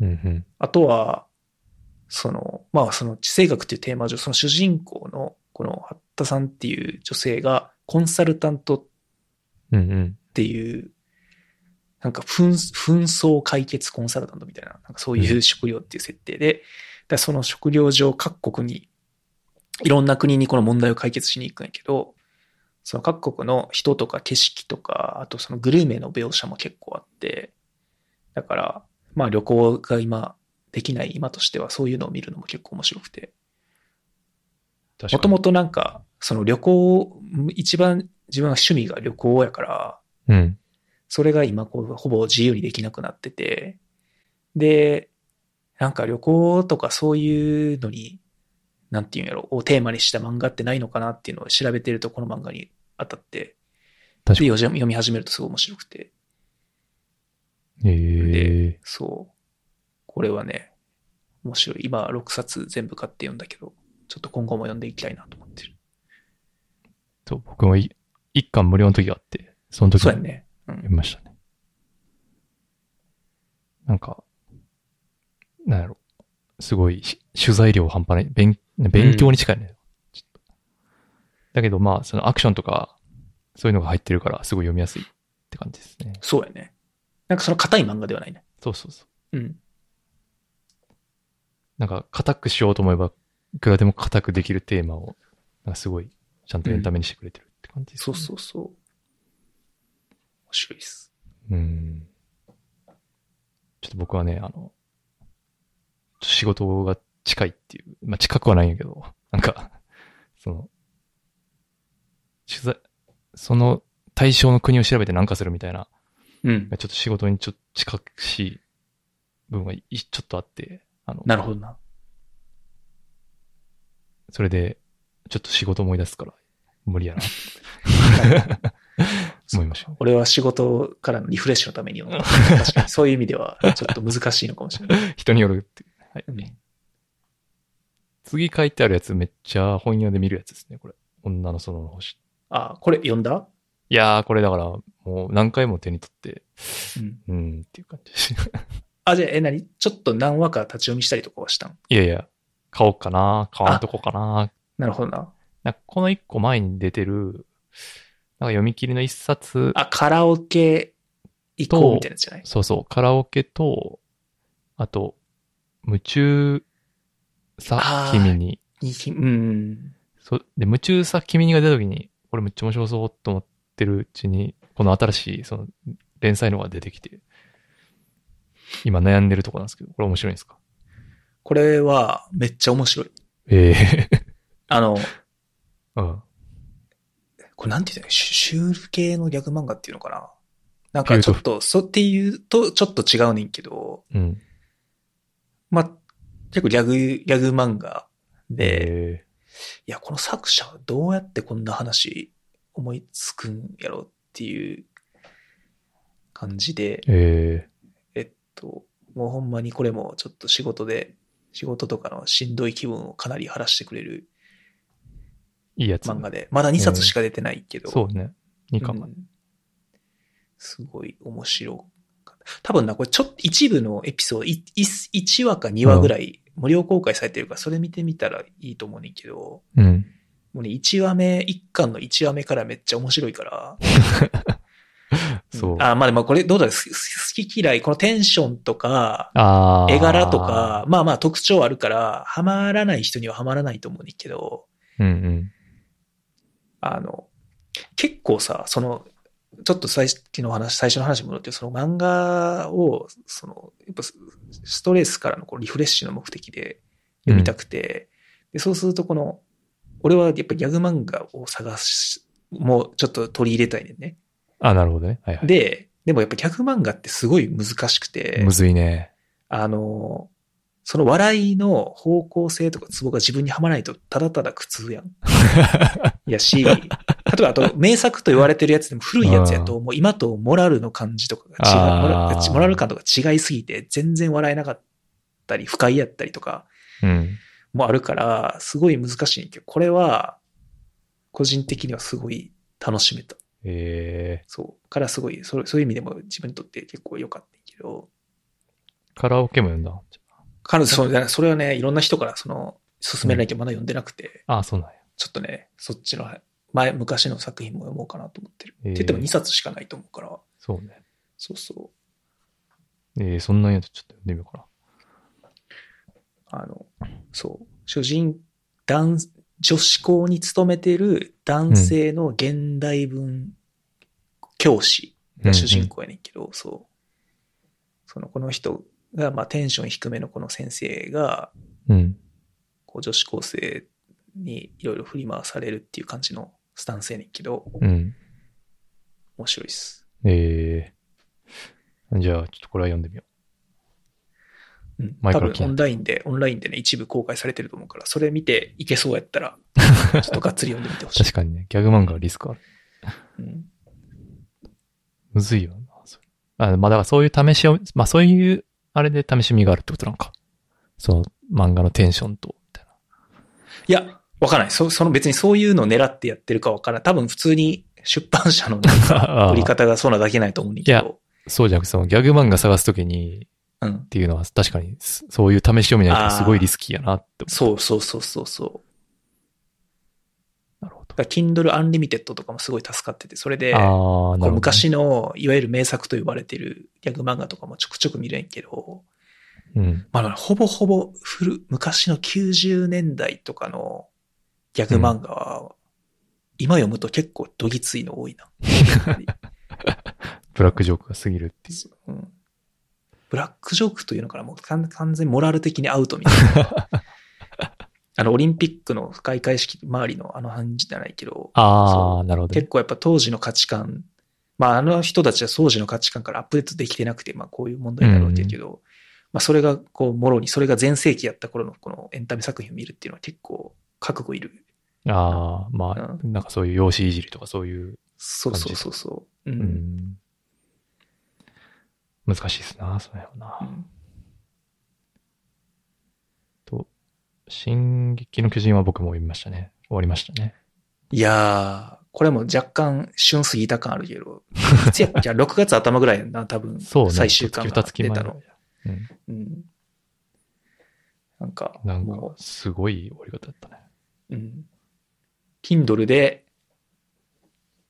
うんうん。あとは、その、まあその地政学っていうテーマ上、その主人公のこの八田さんっていう女性がコンサルタントうんうん。っていう、なんか紛紛争解決コンサルタントみたいな、なんかそういう職業っていう設定で、だからその職業上各国に、いろんな国にこの問題を解決しに行くんやけど、その各国の人とか景色とか、あとそのグルメの描写も結構あって、だから、まあ旅行が今できない今としてはそういうのを見るのも結構面白くて。もともとなんか、その旅行、一番自分は趣味が旅行やから、うん。それが今こう、ほぼ自由にできなくなってて、で、なんか旅行とかそういうのに、なんていうんやろ、をテーマにした漫画ってないのかなっていうのを調べてると、この漫画に当たって、確かに。で、読み始めるとすごい面白くて、ええそう。これはね、面白い。今6冊全部買って読んだけど、ちょっと今後も読んでいきたいなと思ってる。そう、僕もい一巻無料の時があって、その時にそうやね。うん読みましたね。なんか、なんやろ。すごいし、取材量半端ない。勉、勉強に近いね。ちょっとだけどまあ、そのアクションとか、そういうのが入ってるから、すごい読みやすいって感じですね。そうやね。なんかその硬い漫画ではないね。そうそうそう。うん。なんか、硬くしようと思えば、いくらでも硬くできるテーマを、なんかすごい、ちゃんとエンタメにしてくれてるって感じです、そうそうそう。面白いです。う。うん。ちょっと僕はね、あの、仕事が近いっていう、まあ近くはないんやけど、なんか、その、取材、その対象の国を調べて何かするみたいなうん。ちょっと仕事にちょっと近しい部分がいちょっとあって、あの、なるほどな。それで、ちょっと仕事思い出すから、無理やな、思いました。俺は仕事からのリフレッシュのために。確かにそういう意味では、ちょっと難しいのかもしれない。人によるっていう。はい。うん次書いてあるやつめっちゃ本屋で見るやつですね、これ。女の園の星。あ、これ読んだ？いやー、これだから、もう何回も手に取って、うん。うーんっていう感じです。あ、じゃあ、え、何？ちょっと何話か立ち読みしたりとかはしたんいやいや、買おうかな、買わんとこかな。なるほどな。なこの一個前に出てる、なんか読み切りの一冊、あ、カラオケ行こうみたいなやつじゃない？そうそう、カラオケと、あと、夢中さ君に。にうん。そで、夢中さ、君にが出た時に、これめっちゃ面白そうと思ってるうちに、この新しい、その、連載のが出てきて、今悩んでるとこなんですけど、これ面白いんですか？これはめっちゃ面白い。ええあの、うん。これなんて言うんだシュール系のギャグ漫画っていうのかな？なんかちょっと、そうっていうとちょっと違うねんけど、うん。まあ、結構ギャグ、ギャグ漫画で、えいや、この作者はどうやってこんな話思いつくんやろっていう感じでー、、ええっと、もうほんまにこれもちょっと仕事で、仕事とかのしんどい気分をかなり晴らしてくれるーいいやつ。漫画で、まだ2冊しか出てないけど、そうね。2巻まで。うんすごい面白かった。多分な、これちょっと一部のエピソード、いい1話か2話ぐらい無料公開されてるから、それ見てみたらいいと思うねんけど、うん。もうね、1話目、1巻の1話目からめっちゃ面白いから。そう。あ、まあでもこれどうだろうす好き嫌い、このテンションとか、絵柄とか、、まあまあ特徴あるから、ハマらない人にはハマらないと思うねんけど、うんうん。あの、結構さ、その、ちょっと最初の話、最初の話に戻って、その漫画を、その、やっぱスストレスからのこうリフレッシュの目的で読みたくて、でそうするとこの、俺はやっぱギャグ漫画を探し、もうちょっと取り入れたいねんね。あ、なるほどね。はいはい。で、でもやっぱギャグ漫画ってすごい難しくて、むずいね。あの、その笑いの方向性とかツボが自分にはまらないとただただ苦痛やん。い やし、例えばあと名作と言われてるやつでも古いやつやと、もう今とモラルの感じとかが違う、モラル感とか違いすぎて全然笑えなかったり、不快やったりとかうん。もあるから、すごい難しいけど、これは、個人的にはすごい楽しめた。えそう。からすごい、そうそういう意味でも自分にとって結構良かったけど、ー、カラオケも読んだ彼女、そそれはね、いろんな人からその、勧められてまだ読んでなくて、あ、そうなんや。ちょっとね、そっちの、前、昔の作品も読もうかなと思ってる。えーって言っても2冊しかないと思うから、そうね。そうそえー、そんなんやとちょっと読んでみようかな。う。あの、そう。主人、男、女子校に勤めてる男性の現代文教師が主人公やねんけど、そう。その、この人が、まあ、テンション低めのこの先生が、うん。こう女子高生にいろいろ振り回されるっていう感じのスタンスやねんけど、うん。面白いっす。えー、じゃあ、ちょっとこれは読んでみようん、前から気にな多分オンラインで、オンラインでね、一部公開されてると思うから、それ見ていけそうやったら、ちょっとがっつり読んでみてほう。しい。確かにね、ギャグ漫画はリスクある。うん、むずいよな。それあまあ、だからそういう試しを、まあそういう、あれで試しみがあるってことなんか。その漫画のテンションと、みたいな。いや、わからない。そその別にそういうのを狙ってやってるかわからない。多分普通に出版社のなんか売り方がそうなだけないと思うんだけいやど。そうじゃなくて、そのギャグ漫画探すときに、うんっ。ていうのは確かに、すそういう試し読みないとすごいリスキーやなって。そうそうそうそうそう。だ Kindle Unlimited とかもすごい助かってて、それで、昔の、いわゆる名作と呼ばれてるギャグ漫画とかもちょくちょく見れんけど、うん。まあ、ほぼほぼ古、昔の90年代とかのギャグ漫画は、今読むと結構どぎついの多いな。ブラックジョークが過ぎるっていう。うん、ブラックジョークというのかな？もう完完全にモラル的にアウトみたいな。あの、オリンピックの開会式周りのあの感じじゃないけど、ああ、なるほどね。結構やっぱ当時の価値観まああの人たちは当時の価値観からアップデートできてなくて、まあこういう問題だろうっていうけど、まあそれがこう、もろに、それが全盛期やった頃のこのエンタメ作品を見るっていうのは結構覚悟いる。ああ、まあ、なんかそういう容姿いじりとかそういう、そうそうそうそう。う。うんん。難しいですな、それはな。うんと、進撃の巨人は僕も読みましたね。終わりましたね。いやー、これも若干旬すぎた感あるけど、いつやっけ ?6 月頭ぐらいやんな、多分。そうね。最終巻が出たの。うん。うん。なんか、なんもか、すごい終わり方だったね。う、うん。Kindle で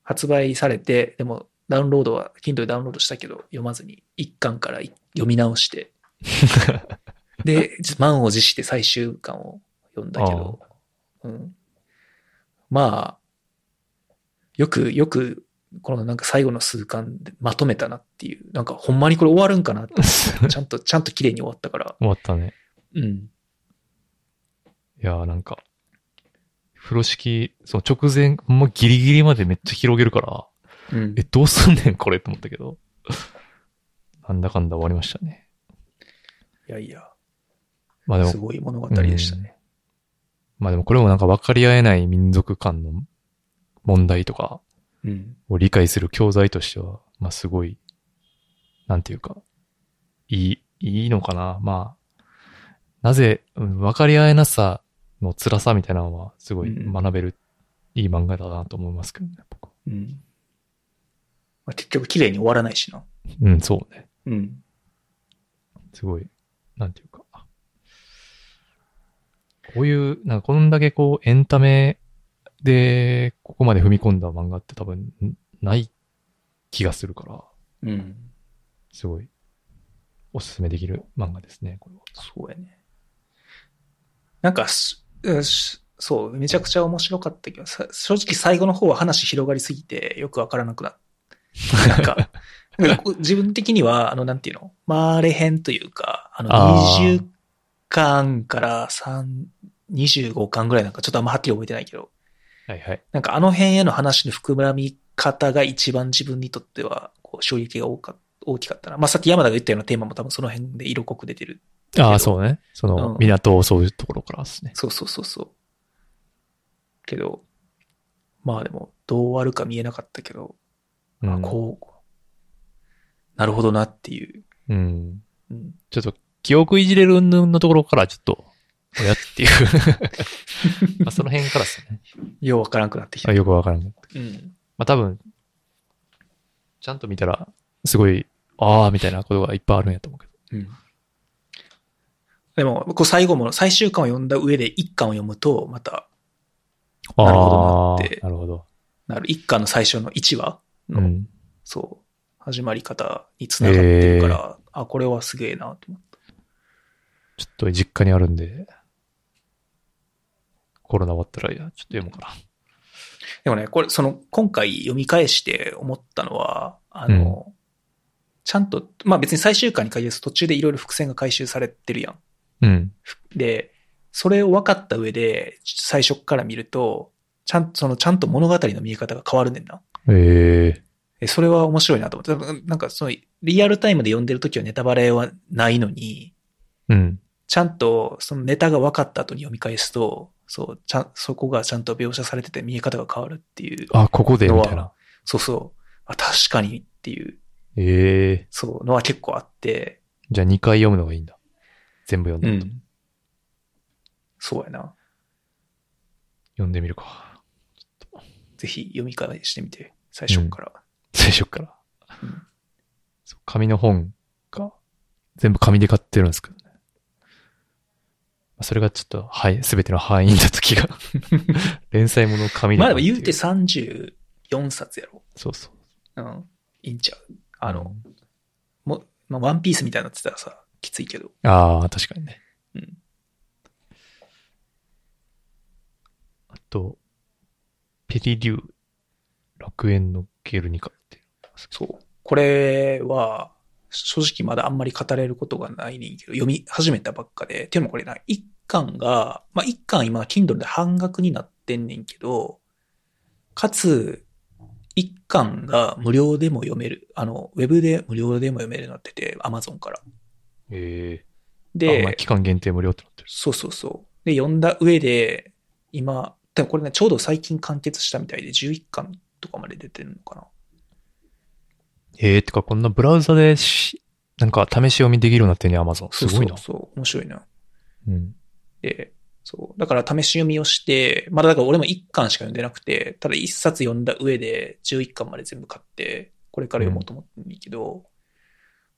発売されて、でもダウンロードは、Kindle でダウンロードしたけど、読まずに一巻からい読み直して、で、満を持して最終巻を読んだけど、うん。まあ、よく、よく、このなんか最後の数巻でまとめたなっていう、なんかほんまにこれ終わるんかなって、ちゃんと、ちゃんと綺麗に終わったから、終わったね。うん。いやーなんか、風呂敷、その直前、ほんまギリギリまでめっちゃ広げるから、うんえ、。どうすんねんこれと思ったけど、なんだかんだ終わりましたね。いやいや、まあでもす、ごい物語でしたね。まあでもこれもなんか分かり合えない民族間の問題とかうん。を理解する教材としては、まあすごい、なんていうか、いい、いいのかなまあ、なぜ、うん分かり合えなさの辛さみたいなのはすごいうん学べる、いい漫画だなと思いますけどね、僕。うん。まあ、結局綺麗に終わらないしな。うん、そうね。うん。すごい、なんていうか。こういう、なんかこんだけこうエンタメでここまで踏み込んだ漫画って多分んない気がするから、うん。すごいおすすめできる漫画ですね、これは。そうやね。なんかそう、めちゃくちゃ面白かったけど、さ正直最後の方は話広がりすぎてよくわからなくなっ た。なんか、自分的には、あの、なんていうの？回れ編というか、あの、あー20巻から3、25巻ぐらいなんかちょっとあんまはっきり覚えてないけど、はいはい。なんかあの辺への話の膨らみ方が一番自分にとっては、こう、衝撃が大きかったな。まあ、さっき山田が言ったようなテーマも多分その辺で色濃く出てる。ああ、そうね。その、うん港を襲うところからですね。そうそうそうそう。けど、まあでも、どう終わるか見えなかったけど、うん。あこう、なるほどなっていう。うん。うん、ちょっと、記憶いじれる云々のところからちょっと、おやっていう。まあその辺からですね。ようわからなくなってきた。あよくわからん。まうん。あ多分、ちゃんと見たら、すごい、ああ、みたいなことがいっぱいあるんやと思うけど。うん。でも、こう最後も、最終巻を読んだ上で一巻を読むと、また、なるほどなってなるほど。なる。一巻の最初の1話の、うん。そう、始まり方につながってるから、あ、これはすげえなと思って。ちょっと実家にあるんで、コロナ終わったら、いや、ちょっと読もうかな。でもね、これ、その、今回読み返して思ったのは、あの、ちゃんと、まあ別に最終巻に限らず途中でいろいろ伏線が回収されてるやん。うん。で、それを分かった上で、最初から見ると、ちゃんと、その、ちゃんと物語の見え方が変わるねんな。えええそれは面白いなと思って。なんかその、リアルタイムで読んでるときはネタバレはないのに、うん。ちゃんとそのネタが分かった後に読み返すと、そう、ちゃん、そこがちゃんと描写されてて見え方が変わるっていう。あ、ここで、みたいな。そうそう。あ、確かにっていう、ええそう、のは結構あって、じゃあ2回読むのがいいんだ。全部読んだ後、ん。そうやな。読んでみるか。ぜひ読み返してみて、最初から。最初から。うん紙の本が、全部紙で買ってるんですけどね。まあそれがちょっと、はい、すべての範囲だ時が、連載もの紙まあでも言うて34冊やろ。そうそう。うん。いいんちゃうあの、うんもう、まあ、ワンピースみたいになってたらさ、きついけど。ああ、確かにね。うん。あと、ペリリュー、楽園のゲルニカって。そう。これは、正直まだあんまり語れることがないねんけど、読み始めたばっかで。っていうのもこれな、一巻が、まあ一巻今、Kindle で半額になってんねんけど、かつ、一巻が無料でも読める。あの、ウェブで無料でも読めるようになってて、アマゾンから。ええで、あ、まあ、期間限定無料ってなってる。そうそうそう。で、読んだ上で、今、多分これね、ちょうど最近完結したみたいで、11巻とかまで出てるのかな。ええてか、こんなブラウザでし、なんか試し読みできるようになってんね、アマゾン。すごいな。そうそう面白いな。うん。で、そう。だから試し読みをして、まだだから俺も1巻しか読んでなくて、ただ1冊読んだ上で11巻まで全部買って、これから読もうと思ってるんだけど、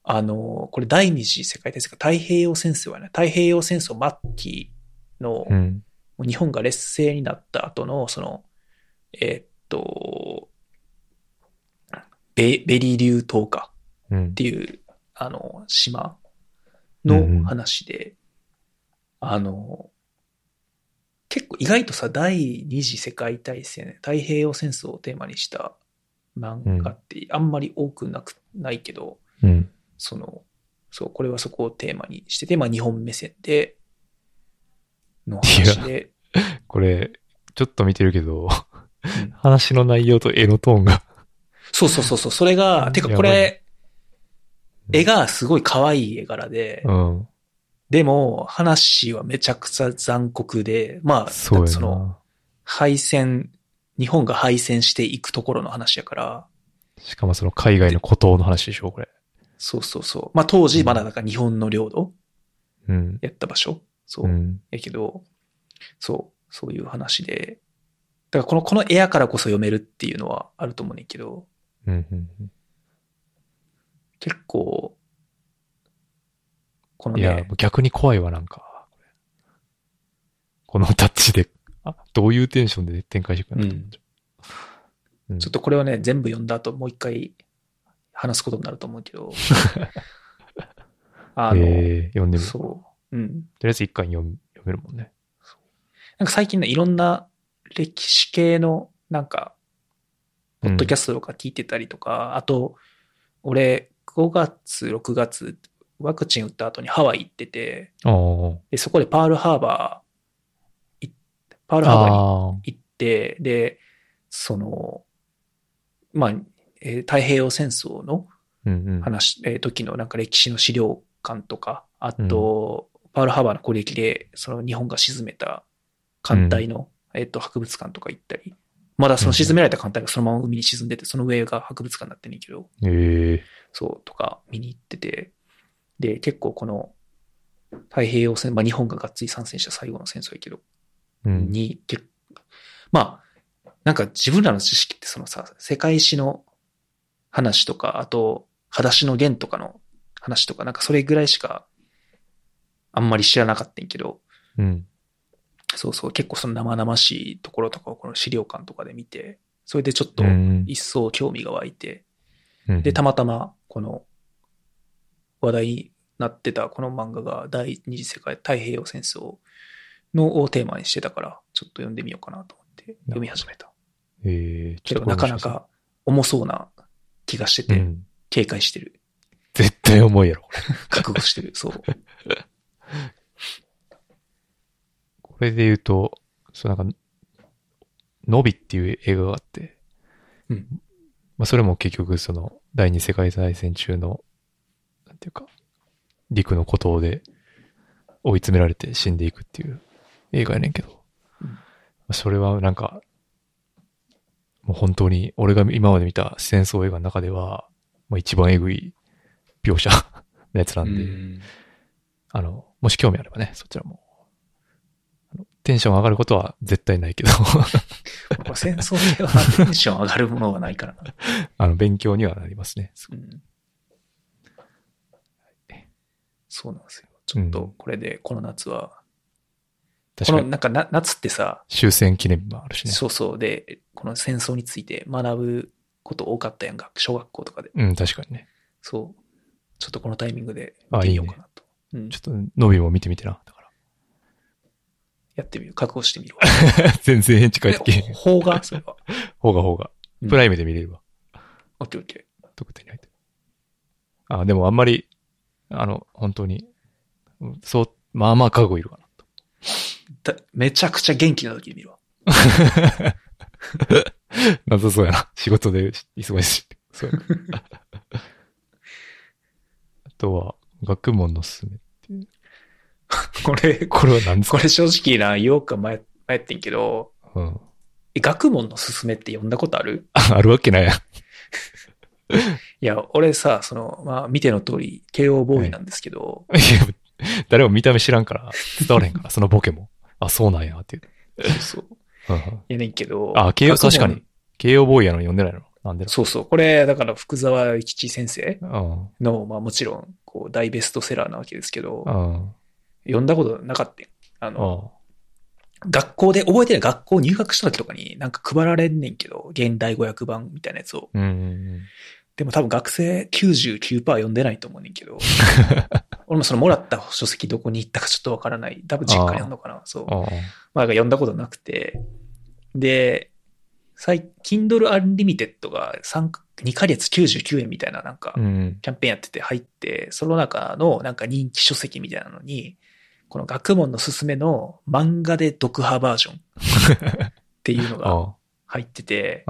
あの、これ第二次世界大戦か太平洋戦争やね。太平洋戦争末期の、うん。日本が劣勢になった後の、その、えーっと、ベベリリュー島かうんっ。ていう、あの、島の話で、あの、結構意外とさ、第二次世界大戦、太平洋戦争をテーマにした漫画ってあんまり多くなく、ないけど、うん。その、そう、これはそこをテーマにしてて、まあ日本目線で、の話で、これ、ちょっと見てるけど、うん話の内容と絵のトーンが。そうそうそうそう、それが、てかこれ、絵がすごい可愛い絵柄で、うん。でも話はめちゃくちゃ残酷で、まあ、その、な。敗戦、日本が敗戦していくところの話やから、しかもその海外の孤島の話でしょ、これ。そうそうそう。まあ当時まだなんか日本の領土うん。やった場所そう。うん。やけど、そう、そういう話で、だからこの、この絵やからこそ読めるっていうのはあると思うねんけど、うん。うんうん結構、このいやね、、逆に怖いわ、なんか。このタッチで、あ、どういうテンションで展開していくの？かと思っちゃううんちょっとこれをね、全部読んだ後もう一回話すことになると思うけど、あの、えー、読んでみる。とそう。うん。りあえず一巻読む読めるもんね。なんか最近ね、いろんな歴史系の、なんか、ポッドキャストとか聞いてたりとか、あと、俺、5月、6月、ワクチン打った後にハワイ行ってて、で、そこでパールハーバー、いパールハーバーにあ行って、で、その、まあ、えー太平洋戦争のー。うんうん。話、えー時のなんか歴史の資料館とか、あと、パールハーバーの攻撃で、その日本が沈めた艦隊の、えっ、と、博物館とか行ったり、まだその沈められた艦隊がそのまま海に沈んでて、その上が博物館になってんねんけど、ええそう、とか見に行ってて、で、結構この、太平洋戦、まあ日本ががっつり参戦した最後の戦争やけど、うん。に、けまあ、なんか自分らの知識ってそのさ、世界史の話とか、あと、裸足の弦とかの話とか、なんかそれぐらいしか、あんまり知らなかったんやけど、うん。そうそう、結構その生々しいところとかをこの資料館とかで見て、それでちょっとうん一層興味が湧いて、うんで、たまたまこの話題になってたこの漫画が第二次世界太平洋戦争のをテーマにしてたから、ちょっと読んでみようかなと思って読み始めた。ええけどなかなか重そうな気がしてて、うん。警戒してる。絶対重いやろ。覚悟してる。そう。これで言うと、そうなんか、ノビっていう映画があって、うん。まあそれも結局その、第二次世界大戦中の、なんていうか、陸の孤島で追い詰められて死んでいくっていう映画やねんけど、うん。まあそれはなんか、もう本当に俺が今まで見た戦争映画の中では、まあ一番エグい描写 のやつなんで、うん。あの、もし興味あればね、そちらも。テンション上がることは絶対ないけど、戦争ではテンション上がるものはないからな。あの、勉強にはなりますね。うんそうなんですよ。ちょっとこれで、この夏は、確かに、このなんかな夏ってさ、終戦記念日もあるしね。そうそうで、この戦争について学ぶこと多かったやんか、小学校とかで。うん、確かにね。そう。ちょっとこのタイミングで見てみようかなと。うんちょっと、ノビも見てみてな。だかやってみる。覚悟してみるわ。ら。全然返事返ってけへん。邦画それは。ほうがほうが。うんプライムで見れるわ。オッケーオッケ特典に入ってる。あ、でもあんまり、あの、本当に、うんそう、まあまあ覚悟いるかなと。ーだめちゃくちゃ元気な時に見るわ。なさそうやな。仕事で忙しい。そう。あとは、学問のすすめ。これ、これは何ですか？これ正直な、言おうか迷迷ってんけど、うん。え学問のすすめって読んだことある？あ あるわけないやん。いや、俺さ、その、まあ、見ての通り、慶応ボーイなんですけど、いや、誰も見た目知らんから、伝われへんから、そのボケも。あ、そうなんや、っていう。そう。うんうんやねんけど。あ、慶応、確かに。。慶応ボーイやのに読んでないの？なんでそうそう。これ、だから福沢諭吉先生のの、まあもちろん、こう、大ベストセラーなわけですけどう、ん。うん。読んだことなかったよあの、あ学校で、覚えてない学校入学した時とかになんか配られんねんけど、現代語訳版みたいなやつを。うんうんでも多分学生99%読んでないと思うねんけど、俺もそのもらった書籍どこに行ったかちょっとわからない。多分実家にあるのかなそう。まあ、読んだことなくて。で、最、Kindle Unlimited が3、2ヶ月99円みたいななんかう、ん。キャンペーンやってて入って、その中のなんか人気書籍みたいなのに、この学問のすすめの漫画で読破バージョンっていうのが あ入ってて、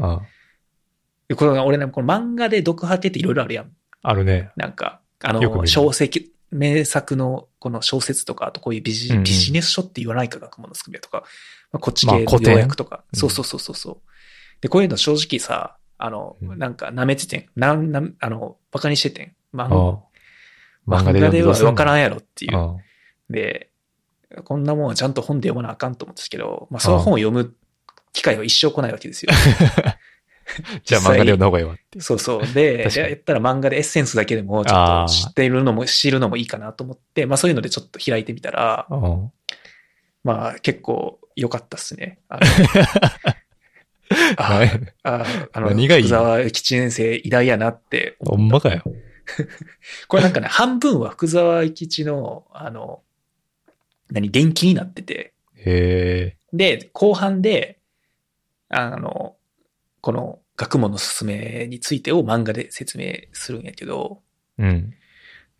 でこれ俺ね、この漫画で読破ってっていろいろあるやん。あるね。なんか、あの、小説、名作のこの小説とか、あとこういうビジ,、ビジネス書って言わないか、学問のすくめとか、まあ、こっち系の要約とか、うんそうそうそうそうそう。で、こういうの正直さ、あの、うんなんか舐めててん。なん、なん、あの、バカにしててん。漫あ画あ。漫画ではわからんんやろっていう。あで、こんなもんはちゃんと本で読まなあかんと思うんですけど、まあその本を読む機会は一生来ないわけですよ。じゃあ漫画で読んだ方がいいわって。そうそう。で、やったら漫画でエッセンスだけでもちょっと知っているのも、知るのもいいかなと思って、まあそういうのでちょっと開いてみたら、うんまあ結構良かったっすね。あの あはいああの、何がいい？福沢諭吉先生偉大やなってほんまかよ。これなんかね、半分は福沢諭吉の、あの、何、電気になってて、へえ。で、後半で、あの、この学問の進めについてを漫画で説明するんやけど、うん。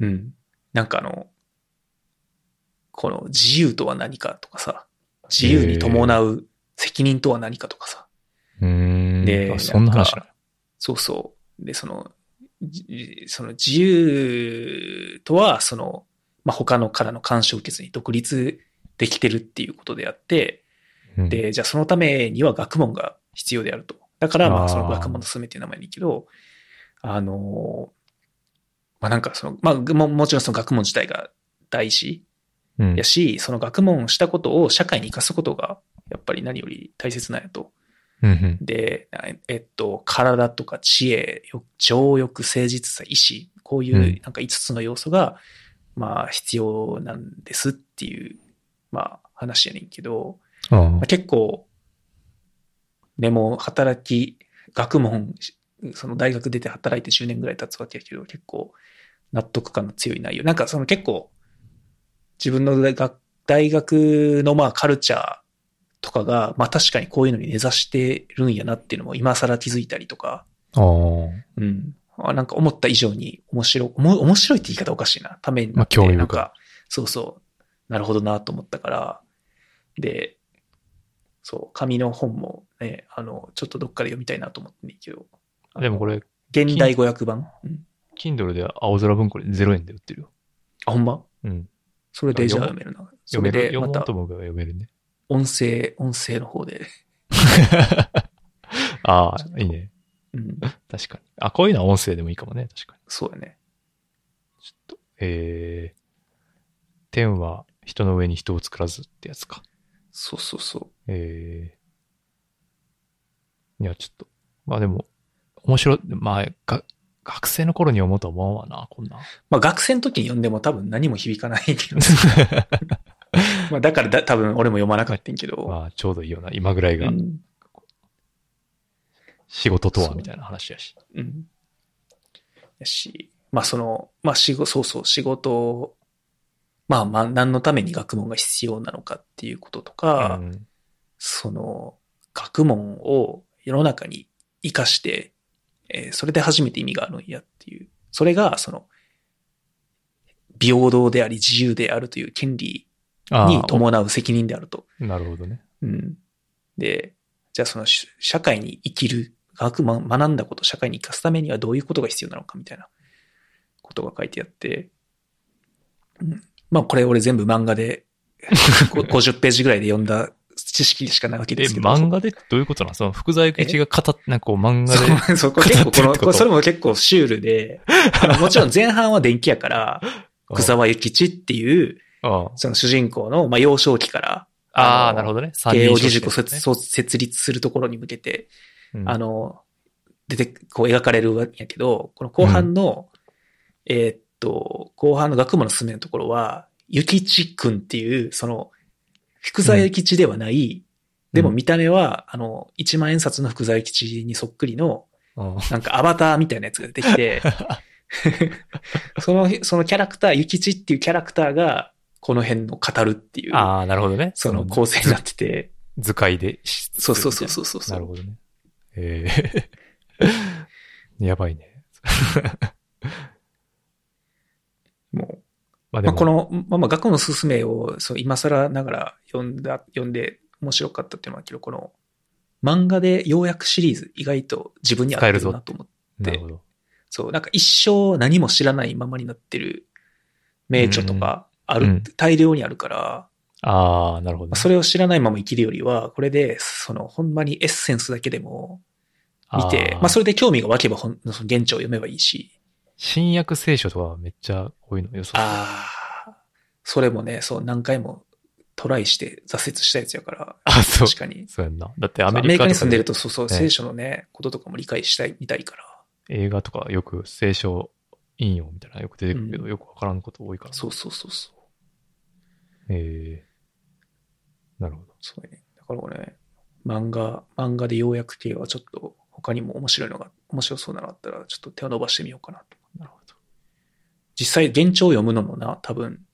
うん。なんかあの、この自由とは何かとかさ、自由に伴う責任とは何かとかさ、うーん。であそんな話なそうそう。で、その、じその自由とは、その、まあ、他のからの干渉を受けずに独立できてるっていうことであって、の。で、じゃあそのためには学問が必要であると。だから、まあ、その学問の進めっていう名前にいいけど、あの、まあ、なんかその、まあ、ももちろんその学問自体が大事うん、やし、その学問したことを社会に生かすことが、やっぱり何より大切なんやと。うんうん。で、えっと、体とか知恵、よ情欲、誠実さ、意志、こういううんなんか5つの要素が、まあ必要なんですっていう、まあ話やねんけど、あまあ、結構、でも働き、学問、その大学出て働いて10年ぐらい経つわけやけど、結構納得感の強い内容。なんかその結構、自分の大学のまあカルチャーとかが、まあ確かにこういうのに根ざしてるんやなっていうのも今更気づいたりとか、あ。ああ。うん。あなんか思った以上に面白い、面白いって言い方おかしいな。ためになって、まあ興味なんか、そうそう、なるほどなと思ったから、で、そう、紙の本もね、あの、ちょっとどっかで読みたいなと思ってんねんけど。でもこ、れ、現代語訳版、うん、Kindle で青空文庫で0円で売ってるよ。あ、ほんま？うん。それでじゃああ読めるな。そ読める？読もうと思うから読めるね。音声、音声の方で。ああ、いいね。うん。確かに。あ、こういうのは音声でもいいかもね。確かに。そうやね。ちょっと、えー、天は人の上に人を作らずってやつか。そうそうそう。えー、いや、ちょっと、まあでも、面白い、まあ、が、学生の頃に思うとは思うわな、こんなん。まあ学生の時に読んでも多分何も響かないけど。まあだからだ多分俺も読まなかったんけど。まあ、ちょうどいいよな。今ぐらいがうん仕事とはみたいな話やし。うん。やし、まあその、まあ仕事、そうそう、仕事を、まあまあ何のために学問が必要なのかっていうこととか、うんその、学問を世の中に活かして、えーそれで初めて意味があるんやっていう。それが、その、平等であり自由であるという権利あにあ伴う責任であると。なるほどね。うん。で、じゃあそのし社会に生きる、学ま学んだこと、社会に生かすためにはどういうことが必要なのかみたいなことが書いてあって、うん、まあこれ俺全部漫画で こ50ページぐらいで読んだ知識しかないわけえ、ですけど。漫画でどういうことなの？その福沢諭吉が語っ、なんかこう漫画で。そこれ結構この、それも結構シュールで、もちろん前半は電気やから、福沢諭吉っていう、その主人公の、まあ、幼少期から、ああ、のなるほどね。慶応義塾を設立するところに向けて、うんあの、出て、こう描かれるわけやけど、この後半の、えーっと、後半の学問の進めのところは、ゆきちくんっていう、その、福沢諭吉ではない、でも見た目は、あの、一万円札の福沢諭吉にそっくりの、うんなんかアバターみたいなやつが出てきて、その、そのキャラクター、ゆきちっていうキャラクターが、この辺の語るっていう、ああ、なるほどね。その構成になってて、図解でし。そうそうそうそうそう。なるほどね。ええ やばいね。もまあう、まあ、この、まあ、まあ、学問の進めを、そう、今更ながら読んだ、読んで面白かったっていうのは、けど、この、漫画で要約シリーズ、意外と自分に合ってるなと思って、なるほど。そう、なんか一生何も知らないままになってる名著とかある、うん。大量にあるから、ああ、なるほどね。まあそれを知らないまま生きるよりは、これで、その、ほんまにエッセンスだけでも見て、まあ、それ。れで興味が湧けばほん、その現地を読めばいいし、新約聖書とかめっちゃこういうの予想。ああ、それもね、そう、何回もトライして挫折したやつやから、あ、そう。確かに。そうやんな。だってアアメリカとかでメリカに住んでると、そうそう、ね聖書のね、こととかも理解したい、みたいから。映画とかよく聖書引用みたいなのよく出てくるけど、うんよくわからんこと多いから。そうそうそうそう。ええなるほど。そうね。だから俺、漫画、漫画で要約系はちょっと他にも面白いのが、面白そうなのがあったら、ちょっと手を伸ばしてみようかなと。なるほど。実際、現状を読むのもな、多分、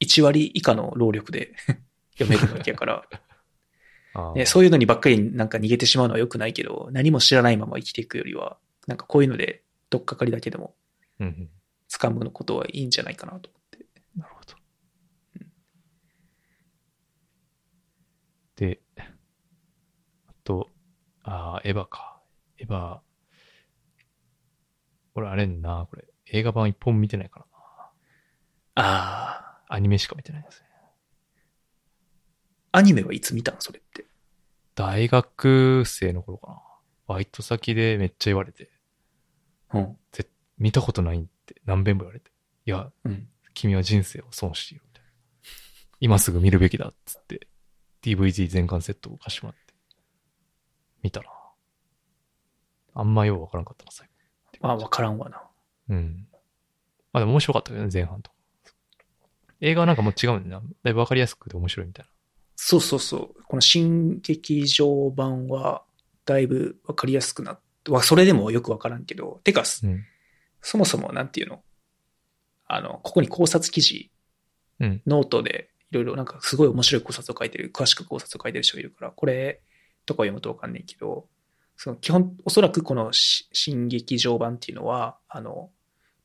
1割以下の労力で 読めるわけやから、ね、そういうのにばっかりなんか逃げてしまうのは良くないけど、何も知らないまま生きていくよりは、なんかこういうので、どっかかりだけでも。掴むのことはいいんじゃないかなと思って。なるほど。で、あと、ああ、エヴァか。エヴァ、俺あれんな、これ。映画版一本見てないからな。ああ、アニメしか見てないですね。アニメはいつ見たのそれって。大学生の頃かな。バイト先でめっちゃ言われて、うん。見たことないって何遍も言われて。いや、うん。君は人生を損しているみたいな。今すぐ見るべきだっつって、DVD 全巻セットを貸してもらって、見たな。あんまようわからんかったな、最後。まあ、わからんわな。うん。まあでも面白かったけどね、前半と。映画はなんかもう違うんだよな。だいぶわかりやすくて面白いみたいそうそうそう。この新劇場版は、だいぶわかりやすくなって、わそれでもよくわからんけど、てか、な。うん。そもそもなんていうの？あの、ここに考察記事、うん。ノートでいろいろなんかすごい面白い考察を書いてる、詳しく考察を書いてる人がいるから、これとか読むとわかんないけど、その基本、おそらくこのし新劇場版っていうのは、あの、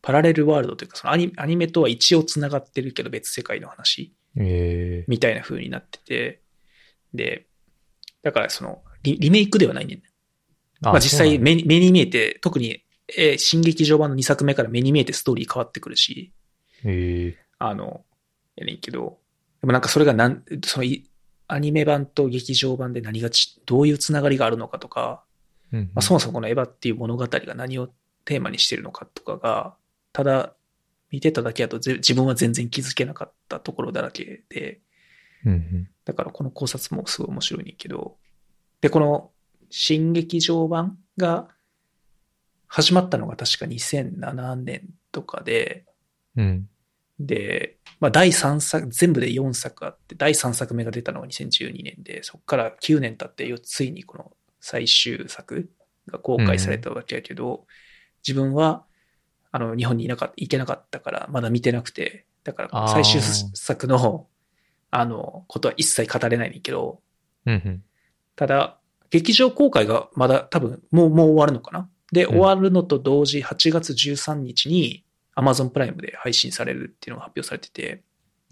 パラレルワールドというか、そのアニアニメとは一応繋がってるけど別世界の話ええみたいな風になってて、で、だからそのリリメイクではないねん。あまあ実際目に目に見えて、特に、えー新劇場版の2作目から目に見えてストーリー変わってくるし、ええあの、やねんけど、でもなんかそれがなん、そのいアニメ版と劇場版で何がち、どういうつながりがあるのかとか、うん。まあ、そもそもこのエヴァっていう物語が何をテーマにしてるのかとかが、ただ見てただけだとぜ自分は全然気づけなかったところだらけで、うんうん。だからこの考察もすごい面白いねんけど、で、この新劇場版が始まったのが確か2007年とかで、うん。で、まあ第3作、全部で4作あって、第3作目が出たのが2012年で、そこから9年経ってよ、ついにこの最終作が公開されたわけやけど、自分は、あの、日本にいなか行けなかったから、まだ見てなくて、だから最終作の、あの、ことは一切語れないねんけど、うんうん。ただ、劇場公開がまだ多分、もう、もう終わるのかな？で、ん。終わるのと同時、8月13日に Amazon プライムで配信されるっていうのが発表されてて、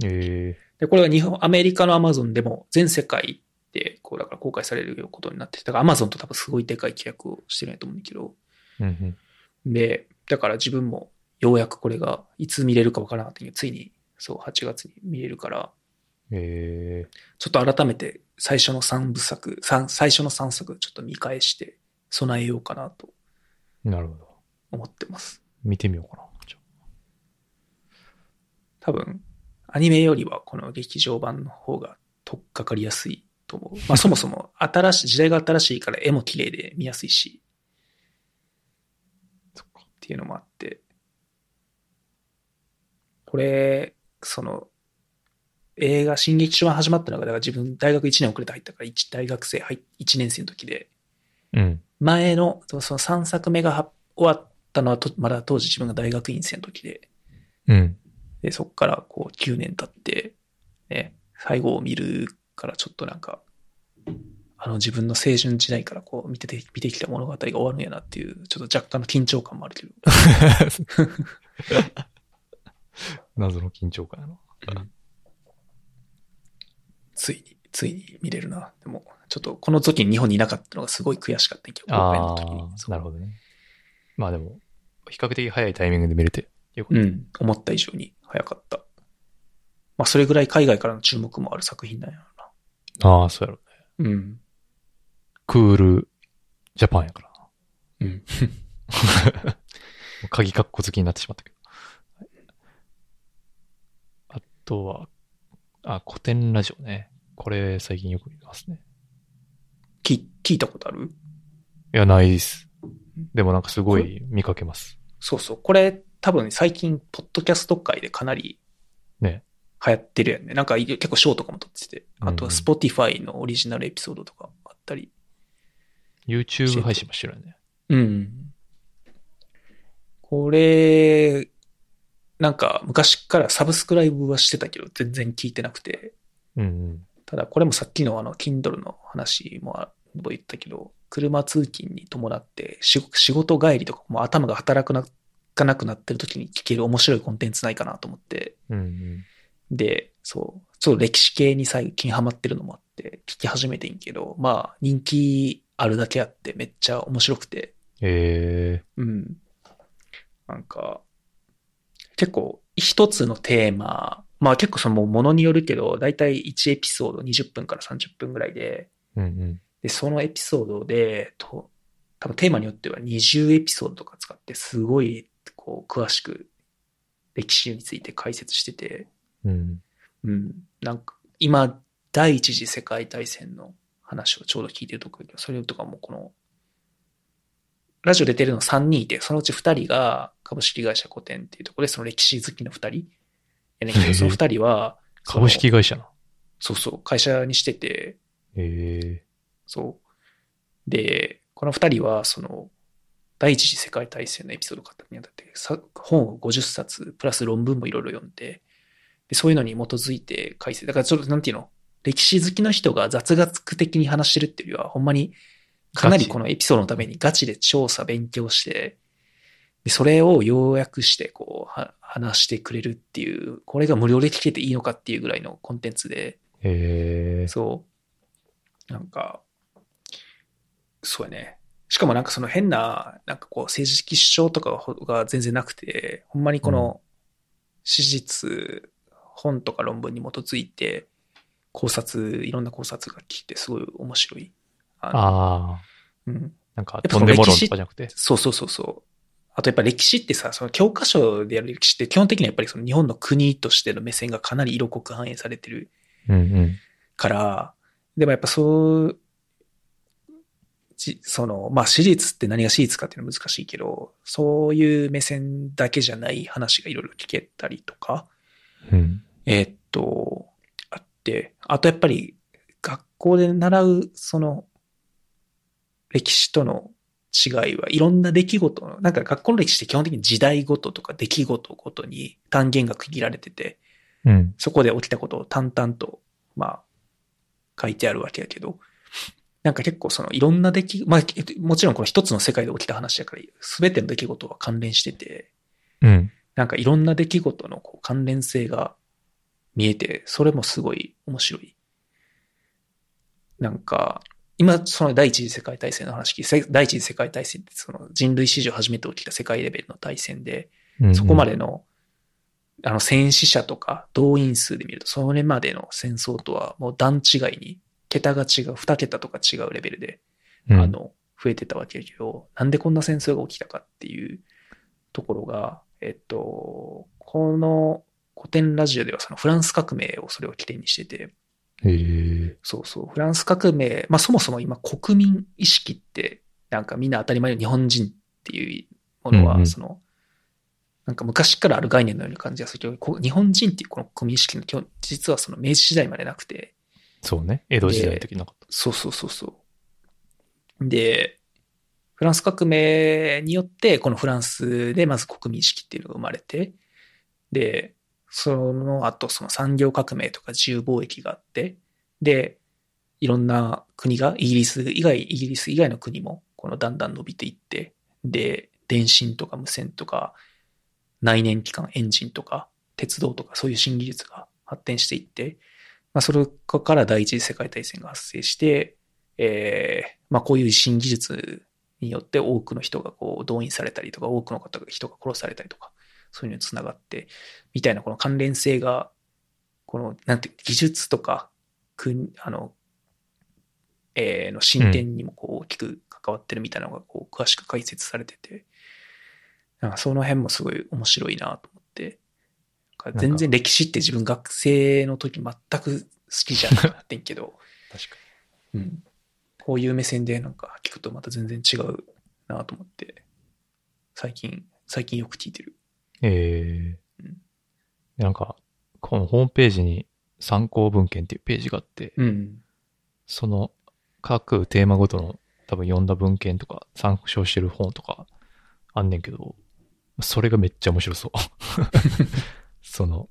ええで、これは日本、アメリカの Amazon でも全世界で、こう、だから公開されることになってて、だから Amazon と多分すごいでかい契約をしてないと思うんだけど、うんうん。で、だから自分もようやくこれがいつ見れるかわからなかったけど、ついに、そう、8月に見れるから、えちょっと改めて最初の3部作、三最初の3作ちょっと見返して備えようかなとー、なるほど。思ってます。見てみようかな。多分、アニメよりはこの劇場版の方が取っかかりやすいと思う。まあそもそも新しい、時代が新しいから絵も綺麗で見やすいし、そっかっていうのもあって、これ、その、映画、新劇場版始まったのが、だから自分大学1年遅れて入ったから、一大学生入っ1年生の時で、うん。前の、そのその3作目がは終わったのはと、まだ当時自分が大学院生の時で、うん。で、そっからこう9年経って、ね、最後を見るからちょっとなんか、あの自分の青春時代からこう見てて、見てきた物語が終わるんやなっていう、ちょっと若干の緊張感もあるけど。謎の緊張感やな。ついに、ついに見れるな。でも、ちょっとこの時に日本にいなかったのがすごい悔しかったんやけど、公開のあ時に。あ、なるほどね。まあでも、比較的早いタイミングで見れてよかった。うん、思った以上に早かった。まあ、それぐらい海外からの注目もある作品なんやろああ、そうやろうね。な。うん。クールジャパンやからな。うん。鍵カッコ好きになってしまったけど。あとは、あ、古典ラジオね。これ最近よく見ますね。聞聞いたことある？いや、ないです。でもなんかすごい見かけます。そうそう。これ多分最近、ポッドキャスト界でかなりね。流行ってるやんね。なんかい結構ショーとかも撮ってて。あとは Spotify のオリジナルエピソードとかあったり。YouTube 配信もしてるよね。うん。これ、なんか昔からサブスクライブはしてたけど全然聞いてなくて。うんうん。ただこれもさっきのあの Kindle の話も言ったけど、車通勤に伴って仕仕事帰りとかもう頭が働くなかなくなってる時に聞ける面白いコンテンツないかなと思って。うんうん。で、そう、ちょっと歴史系に最近ハマってるのもあって、聞き始めてんけど、まあ、人気あるだけあってめっちゃ面白くて、えうん。なんか、結構一つのテーマ、まあ結構そのものによるけど、だいたい1エピソード20分から30分ぐらいで、ー。うんうん。で、そのエピソードで、と、多分テーマによっては20エピソードとか使って、すごい、こう、詳しく歴史について解説してて、うん。うん。なんか、今、第一次世界大戦の話をちょうど聞いてるところだけど、それとかもこの、ラジオ出てるの3人いて、そのうち2人が株式会社古典っていうところで、その歴史好きの2人やねんけど、その2人は、株式会社な。そうそう、会社にしてて、えそう。で、この二人は、その、第一次世界大戦のエピソードを語るにあたって、さ本を50冊、プラス論文もいろいろ読んで、でそういうのに基づいて解説。だからちょっと、なんていうの？歴史好きの人が雑学的に話してるっていうよりは、ほんまに、かなりこのエピソードのためにガチで調査、勉強して、でそれを要約して、こう、は話してくれるっていう、これが無料で聞けていいのかっていうぐらいのコンテンツで、ー、えー、そう。なんか、そうやね。しかもなんかその変な、なんかこう政治的主張とかが全然なくて、ほんまにこの史実、本とか論文に基づいて考察、いろんな考察が聞いてすごい面白い。あのああ、うん。なんか、とんでも論とかじゃなくて？そうそうそうそう。あとやっぱ歴史ってさ、その教科書でやる歴史って基本的にはやっぱりその日本の国としての目線がかなり色濃く反映されてるうんうん。から、でもやっぱそう、じその、まあ、史実って何が史実かっていうのは難しいけど、そういう目線だけじゃない話がいろいろ聞けたりとか、うん。えーっと、あって、あとやっぱり学校で習う、その、歴史との違いはいろんな出来事の、なんか学校の歴史って基本的に時代ごととか出来事ごとに単元が区切られてて、うん。そこで起きたことを淡々と、まあ、書いてあるわけやけど、なんか結構そのいろんな出来、まあ、もちろんこの一つの世界で起きた話だから、すべての出来事は関連してて、うん。なんかいろんな出来事のこう関連性が見えて、それもすごい面白い。なんか、今、その第一次世界大戦の話第一次世界大戦ってその人類史上初めて起きた世界レベルの大戦で、うんそこまでの、あの、戦死者とか動員数で見ると、それまでの戦争とはもう段違いに、桁が違う、二桁とか違うレベルで、うん。あの、増えてたわけだけど、なんでこんな戦争が起きたかっていうところが、えっと、この古典ラジオではそのフランス革命をそれを起点にしてて。そうそう、フランス革命、まあそもそも今国民意識って、なんかみんな当たり前の日本人っていうものは、うんうん。その、なんか昔からある概念のような感じがするけど、こ日本人っていうこの国民意識の基本、実はその明治時代までなくて、そうね。江戸時代の時なかっそうそうそうそう。で、フランス革命によって、このフランスでまず国民意識っていうのが生まれて、で、その後その産業革命とか自由貿易があって、で、いろんな国が、イギリス以外、イギリス以外の国も、このだんだん伸びていって、で、電信とか無線とか、内燃機関、エンジンとか、鉄道とか、そういう新技術が発展していって、まあ、それから第一次世界大戦が発生して、えーまあ、こういう新技術によって多くの人がこう動員されたりとか、多くの方が人が殺されたりとか、そういうのにつながって、みたいなこの関連性が、この、なんていう、技術とか、国、あの、えーの進展にもこう大きく関わってるみたいなのがこう詳しく解説されてて、なんかその辺もすごい面白いなと思って、全然歴史って自分学生の時全く好きじゃなかったんけど、確かうん。こういう目線でなんか聞くとまた全然違うなと思って、最近、最近よく聞いてる。に。ええうんなんか、このホームページに参考文献っていうページがあって、うん。その各テーマごとの多分読んだ文献とか参照してる本とかあんねんけど、それがめっちゃ面白そう。その、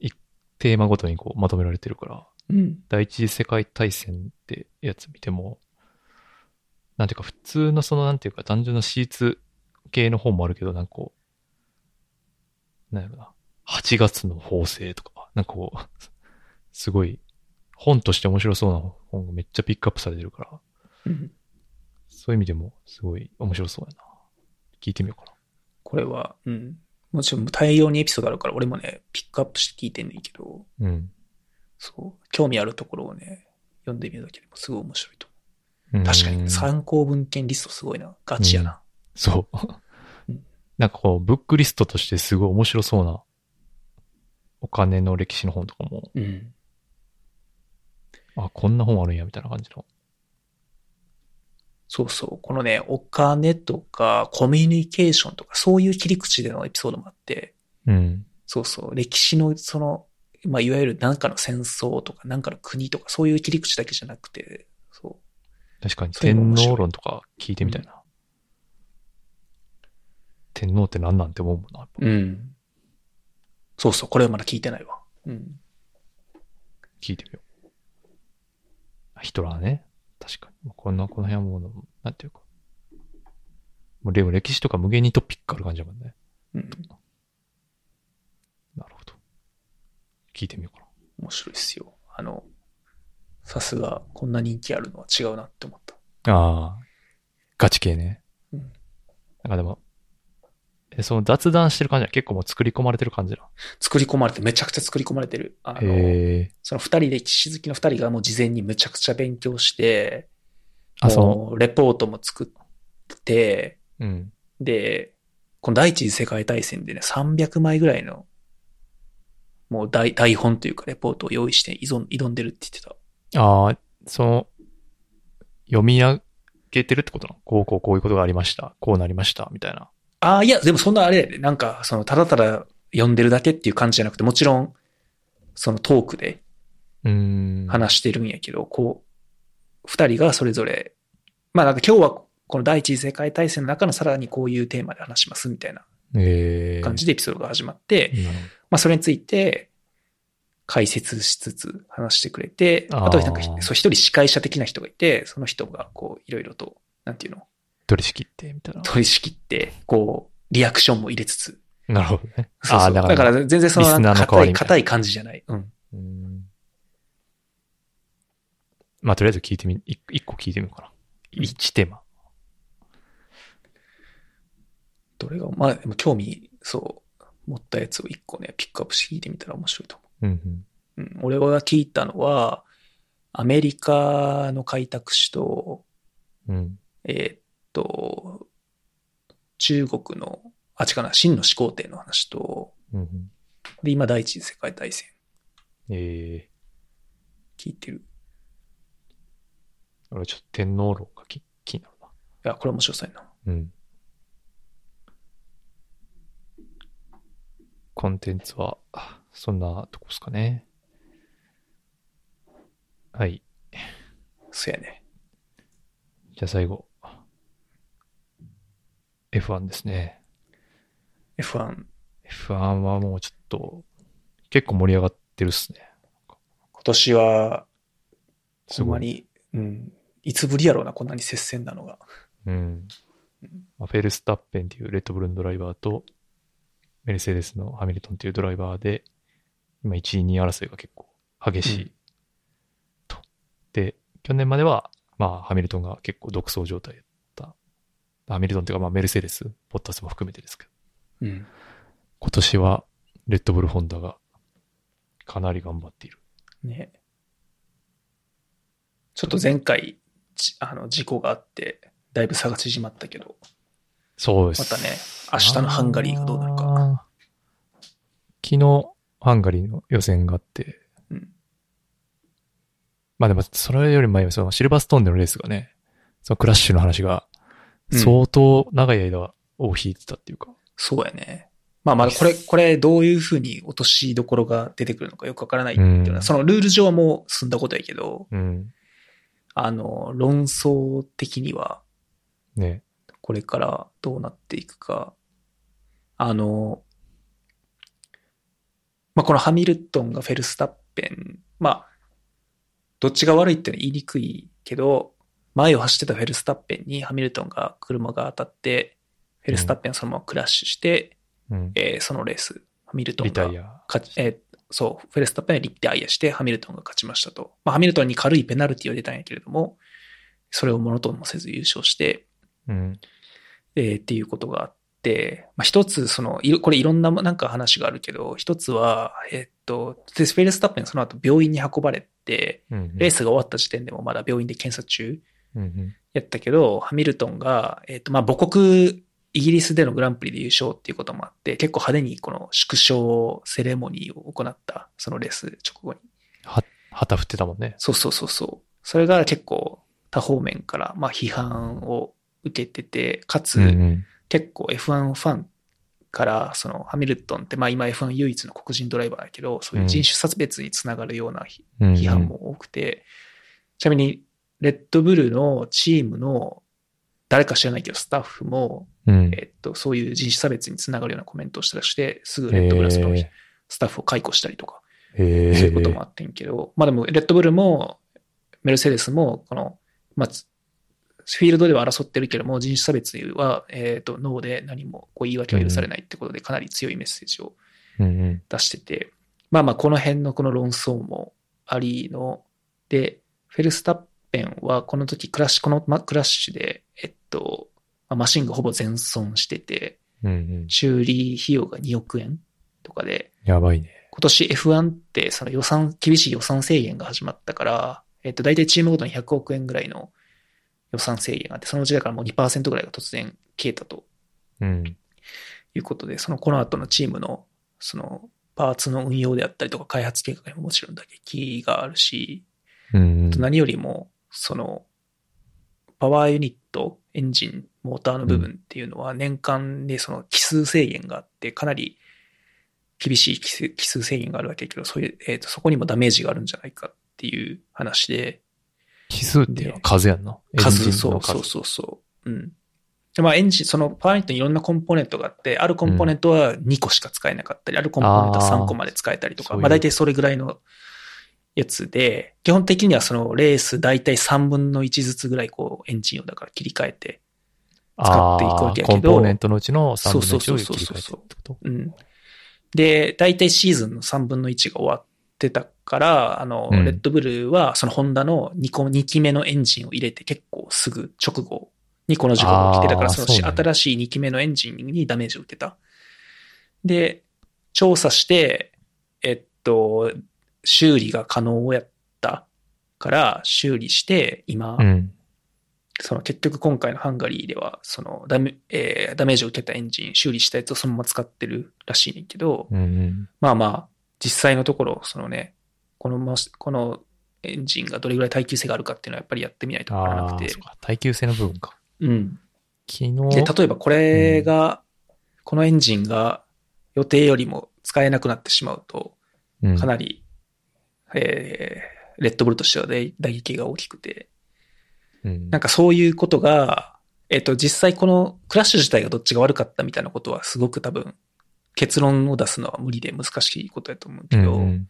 いテーマごとにこうまとめられてるから、うん。第一次世界大戦ってやつ見ても、なんていうか普通のそのなんていうか単純な史実系の本もあるけど、なんかこう、なんやろな、8月の法制とか、なんかこう、すごい本として面白そうな本がめっちゃピックアップされてるから、うんそういう意味でもすごい面白そうやな。聞いてみようかこれは、うん。もちろん大量にエピソードあるから、俺もね、ピックアップして聞いてんねんけど、な。うん。そう、興味あるところをね、読んでみるだけでもすごい面白いとうん思う。確かに参考文献リストすごいな。ガチやな。そううん。なんかこう、ブックリストとしてすごい面白そうな、お金の歴史の本とかも、うん。あ、こんな本あるんや、みたいな感じの。そうそう。このね、お金とかコミュニケーションとか、そういう切り口でのエピソードもあって、うん。そうそう。歴史のその、まあ、いわゆる何かの戦争とか、何かの国とか、そういう切り口だけじゃなくて、そ確かに天皇論とか聞いてみたいな。天皇って何なんて思うもんな。うん。そうそう。これはまだ聞いてないわ。うん。聞いてみよう。ヒトラーね。確かに。こんな、この辺はもう、なんていうか。もうでも歴史とか無限にトピックある感じだもんね。うん。なるほど。聞いてみようか面白いですよ。あの、さすが、こんな人気あるのは違うなって思った。な。ああ。ガチ系ね。うんなんかでも、え、その雑談してる感じは結構もう作り込まれてる感じだ。作り込まれて、めちゃくちゃ作り込まれてる。あの。その二人、歴史好きの二人がもう事前にむちゃくちゃ勉強して、あ、そうレポートも作って、うん。で、この第一次世界大戦でね、300枚ぐらいの、もう台台本というかレポートを用意して挑ん挑んでるって言ってた。ああ、その、読み上げてるってことなの？こうこうこういうことがありました。こうなりました。みたいな。ああ、いや、でもそんなあれなんか、その、ただただ読んでるだけっていう感じじゃなくて、もちろん、そのトークで。話してるんやけど、こう、二人がそれぞれ、まあなんか今日はこの第一次世界大戦の中のさらにこういうテーマで話しますみたいなええ感じでエピソードが始まって、なるほまあそれについて解説しつつ話してくれて、あとなんかそう一人司会者的な人がいて、その人がこういろいろと、なんていうの、ど。取り仕切って、みたいな。取り仕切って、こう、リアクションも入れつつ。なるほどね。そうそうああ、だから。だから全然その硬い、硬い感じじゃない。うん。うーんまあ、とりあえず聞いてみ、一一個聞いてみようかな。1テーマ。どれが、まあ、でも興味、そう、持ったやつを一個ね、ピックアップして聞いてみたら面白いと思うんうん。う。うん。俺が聞いたのは、アメリカの開拓史と、うん。えーっと、中国の、あ、違うな、秦の始皇帝の話と、うんうん。で、今第一次世界大戦ええ聞いてる？俺ちょっと天皇論が気気になるな。いや、これ面白そうやな。うん。コンテンツは、そんなとこですかね。はい。そうやね。じゃあ最後。F1 ですね。F1、F1 はもうちょっと、結構盛り上がってるっすね。今年は。ほんまに、うん、いつぶりやろうな、こんなに接戦なのが。うん。まあ、フェルスタッペンっていうレッドブルのドライバーと、メルセデスのハミルトンっていうドライバーで、今1位、2位争いが結構激しい。うんと。で、去年までは、まあ、ハミルトンが結構独走状態だった。ハミルトンっていうか、まあ、メルセデス、ポッタスも含めてですけど、うん。今年は、レッドブルホンダが、かなり頑張っている。ね。ちょっと前回、じあの、事故があって、だいぶ差が縮まったけど、そうです。またね、明日のハンガリーがどうなるか。か。昨日、ハンガリーの予選があって、うん。まあでも、それより前は、そのシルバーストーンでのレースがね、そのクラッシュの話が、うん相当長い間尾を引いてたっていうか、そうやね。まあまあ、これ、これ、どういうふうに落としどころが出てくるのかよくわからないっていうのは、うんそのルール上はもう済んだことやけど、うん。あの、論争的には、ね。これからどうなっていくか。あの、まあ、このハミルトンがフェルスタッペン、まあ、どっちが悪いって言いにくいけど、前を走ってたフェルスタッペンにハミルトンが車が当たって、フェルスタッペンはそのままクラッシュして、うん。えーそのレース、ハミルトンが。勝ち、えーそう、フェルスタッペンはリッテアイアして、ハミルトンが勝ちましたと。まあ、ハミルトンに軽いペナルティを出たんやけれども、それをものともせず優勝して、うん。えーっていうことがあって、まあ、一つ、その、いろこれいろんななんか話があるけど、一つは、えーっと、でフェルスタッペンその後病院に運ばれて、うん。レースが終わった時点でもまだ病院で検査中。やったけど、ハミルトンが、えーっと、まあ、母国、イギリスでのグランプリで優勝っていうこともあって、結構派手にこの縮小セレモニーを行った、そのレース直後に。は、旗振ってたもんね。そうそうそうそう。それが結構多方面から、まあ、批判を受けてて、かつ、うん結構 F1 ファンから、そのハミルトンって、まあ今 F1 唯一の黒人ドライバーだけど、そういう人種差別につながるようなひうん。批判も多くて、ちなみに、レッドブルのチームの誰か知らないけど、スタッフも、うん。えっと、そういう人種差別につながるようなコメントをしたらして、すぐレッドブルはそのへスタッフを解雇したりとか、え。そういうこともあってんけど、まあでも、レッドブルも、メルセデスも、この、まあ、つフィールドでは争ってるけども、人種差別は、えっ、と、ノーで何もこう言い訳は許されないってことで、かなり強いメッセージをうんうん。出してて、まあまあ、この辺のこの論争もありの、で、フェルスタッはこの時クラッシュ、このまクラッシュで、えっと、まあマシンがほぼ全損してて、うんうん。修理費用が2億円とかで、やばいね。今年 F1 ってその予算、厳しい予算制限が始まったから、えっと、大体チームごとに100億円ぐらいの予算制限があって、そのうちだからもう2%ぐらいが突然消えたとうん。いうことで、そのこの後のチームの、その、パーツの運用であったりとか開発計画にももちろん打撃があるし、うんうん。何よりも、その、パワーユニット、エンジン、モーターの部分っていうのは年間でその奇数制限があって、かなり厳しい奇数奇数制限があるわけだけど、そういう、えっ、と、そこにもダメージがあるんじゃないかっていう話で、奇数っていうのは数やんな。数、そうの数そうそうそう。うん。で、まあエンジン、そのパワーユニットにいろんなコンポーネントがあって、あるコンポーネントは2個しか使えなかったり、あるコンポーネントは3個まで使えたりとか、まあ大体それぐらいのやつで、基本的にはそのレース大体3分の1ずつぐらいこうエンジンをだから切り替えて、使っていくわけやけどコンポーネントのうちの3分の1を切り替えてるってこと？うん。で、大体シーズンの3分の1が終わっってたから、あの、うんレッドブルはそのホンダの2個、2機目のエンジンを入れて結構すぐ直後にこの事故が起きてたから、その新しい2機目のエンジンにダメージを受けた。で、調査して、えっと、修理が可能やったから修理して、今、うん。その結局今回のハンガリーでは、そのダメ、えーダメージを受けたエンジン修理したやつをそのまま使ってるらしいねんけど、うんうん。まあまあ、実際のところ、そのね、このま、このエンジンがどれぐらい耐久性があるかっていうのはやっぱりやってみないとわからなくてそ。うか。耐久性の部分か。うん。昨日、で、例えばこれが、このエンジンが予定よりも使えなくなってしまうと、うんかなり、えー、レッドブルとしては大打撃が大きくて、うん。なんかそういうことが、えっと、実際このクラッシュ自体がどっちが悪かったみたいなことはすごく多分、結論を出すのは無理で難しいことだと思うけど、うんうん。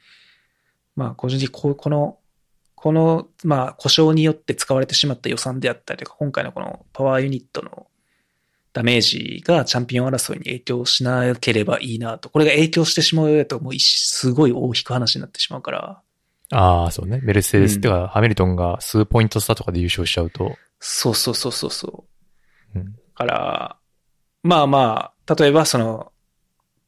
まあ、個人的にこの、この、まあ、故障によって使われてしまった予算であったりとか、今回のこのパワーユニットのダメージがチャンピオン争いに影響しなければいいなと。これが影響してしまうよと、もう一すごい大引く話になってしまうから、ああ、そうね。メルセデスうんってか、ハミルトンが数ポイント差とかで優勝しちゃうと、そうそうそうそうそう。うんだから、まあまあ、例えばその、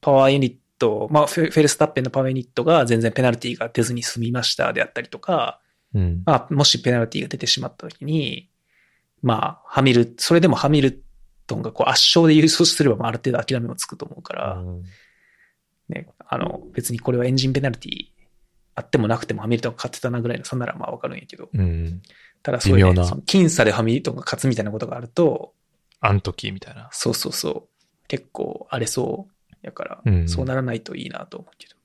パワーユニット、まあ、フェフェルスタッペンのパワーユニットが全然ペナルティが出ずに済みましたであったりとか、うん。まあ、もしペナルティが出てしまった時に、まあ、ハミル、それでもハミルトンがこう圧勝で優勝すれば、まあ、ある程度諦めもつくと思うから、うんね、あの、別にこれはエンジンペナルティあってもなくてもハミルトンが勝ってたなぐらいの差ならまあわかるんやけど、うん。ただそういう、ね、微妙なその僅差でハミルトンが勝つみたいなことがあると、あん時みたいな。そうそうそう、結構荒れそうやから、うんそうならないといいなと思うけど。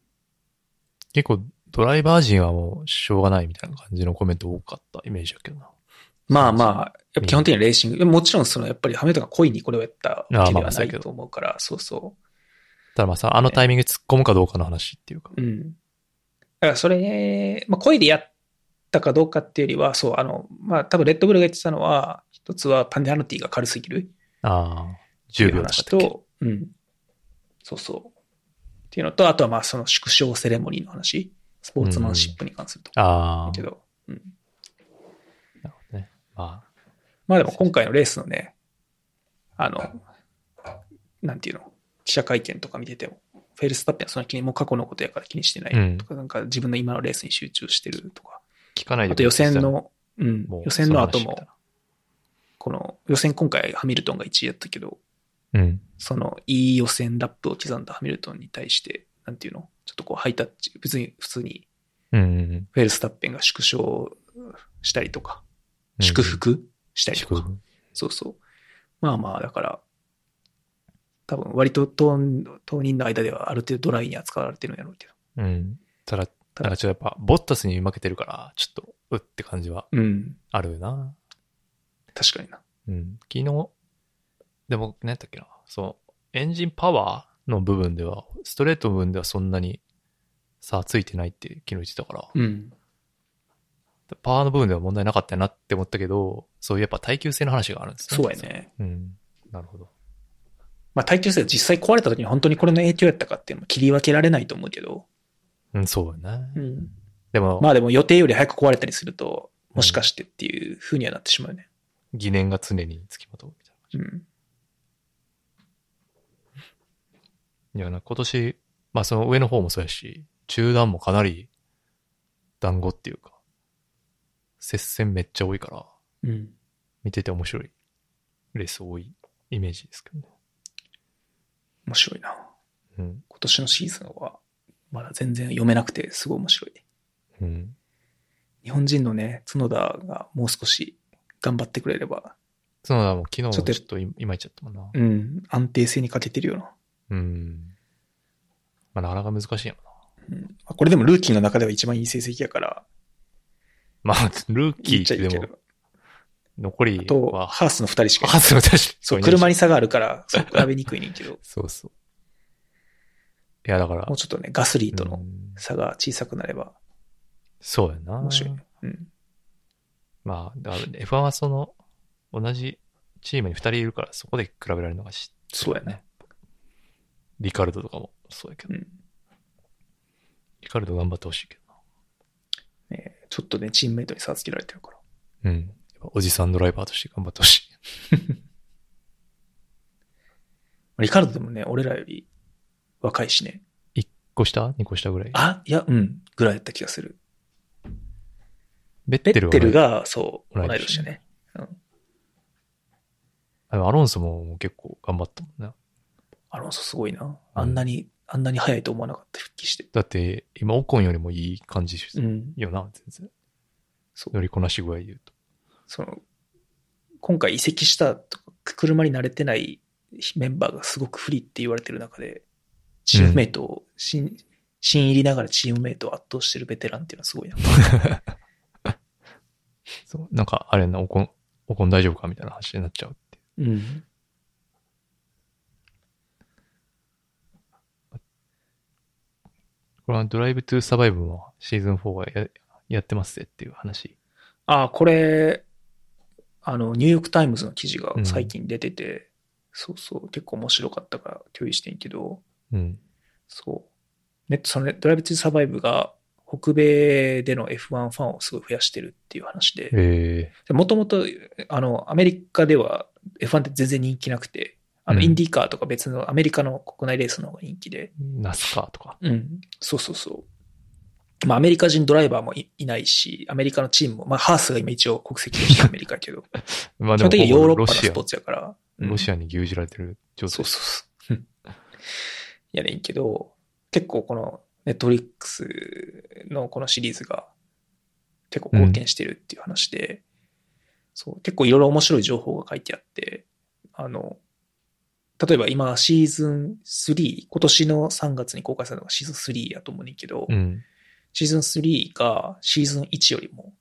結構、ドライバー陣はもうしょうがないみたいな感じのコメント多かったイメージだけどな。まあまあ、やっぱ基本的にはレーシング、でももちろんそのやっぱりハミルトンが故意にこれをやったわけではないと思うから、そうそう。ただまあさ、あのタイミングで突っ込むかどうかの話っていうか。うん。だからそれ、まあ、恋でやったかどうかっていうよりは、そう、あの、まあ、多分レッドブルが言ってたのは、一つはパンデナルティが軽すぎる。ああ、っていう10秒とか話だっけと、うん。そうそう。っていうのと、あとはまあ、その縮小セレモニーの話、スポーツマンシップに関すると。こああ、だけど、うん。なるほどね。まあ、まあでも今回のレースのね、あの、なんていうの、記者会見とか見てても、フェルスタッペンはその気にもう過去のことやから気にしてない。とか、なんか自分の今のレースに集中してるとか、聞かないであと予選の、うん。予選の後もこの予選今回ハミルトンが1位やったけど、うん。そのいい予選ラップを刻んだハミルトンに対して、なんていうの？ちょっとこうハイタッチ、別に普通にうんうんうん。フェルスタッペンが縮小したりとか、うん祝福したりとか。そうそう。まあまあ、だから、多分割と当当人の間ではある程度ドライに扱われてるんやろうけど。うん。ただ、ただちょっとやっぱ、ボッタスに負けてるから、ちょっと、うって感じはうん。あるよな。確かにな。うん。昨日、でも、何やったっけな。そう、エンジンパワーの部分では、ストレートの部分ではそんなに差ついてないって昨日言ってたから、うん。パワーの部分では問題なかったなって思ったけど、そういうやっぱ耐久性の話があるんですね。そうや。ね。うん。なるほど。まあ耐久性が実際壊れた時に本当にこれの影響やったかっていうのも切り分けられないと思うけど。うん、そうやね。うん。でも、まあでも予定より早く壊れたりすると、もしかしてっていう風にはなってしまうよね。疑念が常につきまとうみたいな感じ。うん。いやな、今年、まあその上の方もそうやし、中段もかなり団子っていうか、接戦めっちゃ多いから、うん。見てて面白いレース多いイメージですけどね。面白いな。うん。今年のシーズンは、まだ全然読めなくてすごい面白い。うん。日本人のね、角田がもう少し頑張ってくれれば、そのもう昨日もちちょっとょっといいまいちゃったもんな。うん、安定性に欠けてるよな。うん。まあなかなか難しいよな。うん、これでもルーキーの中では一番いい成績やから、まあ、ルーキーってでも、。残りあと、は、ハースの二人しかハスの確かにそう、車に差があるから、そう、比べにくいねんけど、そうそう。いや、だからもう、ちょっとね、ガスリーとのうん差が小さくなればそうやな。面白いね。うん。まあ、だから F1 はその、同じチームに2人いるから、そこで比べられるのがし、そうやね。リカルドとかもそうやけど、うん。リカルド頑張ってほしいけどな。ちょっとね、チームメイトに差つけられてるから。うん。おじさんドライバーとして頑張ってほしい。リカルドでもね、俺らより若いしね。1個下 ?2 個下ぐらい？あ、いや、うん、ぐらいだった気がする。ベッベテルはねッテルが、そう、同同い年だね。うん。アロンソも結構頑張ったもんね。アロンソすごいな。あんなに、あんなに早いと思わなかった、復帰して。だって、今、オコンよりもいい感じですうん。よな、全然。そう乗りこなし具合で言うと。その、今回移籍したとか、車に慣れてないメンバーがすごく不利って言われてる中で、チームメイトを、新、新入りながらチームメイトを圧倒してるベテランっていうのはすごいな。そう。なんか、あれな、オコン、オコン大丈夫かみたいな話になっちゃうっていう。うん。これは Drive to Survive もシーズン4はややってますぜっていう話。あ、これ、あの、ニューヨークタイムズの記事が最近出てて、そうそう、結構面白かったから共有してんけど、うん。そう。ネット、そのねドライブトゥサバイブが北米での F1 ファンをすごい増やしてるっていう話で、えもともと、あの、アメリカでは F1 って全然人気なくて、あの、うんインディーカーとか別のアメリカの国内レースの方が人気で、ー、ナスカーとか。うん、そうそうそう。まあ、アメリカ人ドライバーもいいないし、アメリカのチームも、まあ、ハースが今一応国籍としてアメリカやけど、まあ基本的にヨーロッパのスポーツやから、ロシアに牛耳られてる状態。そう。そうそう。やねんけど、結構このネットフリックスのこのシリーズが結構貢献してるっていう話で、そう、結構いろいろ面白い情報が書いてあって、あの、例えば今シーズン3、今年の3月に公開されたのがシーズン3やと思うねんけど、うん。シーズン3がシーズン1よりも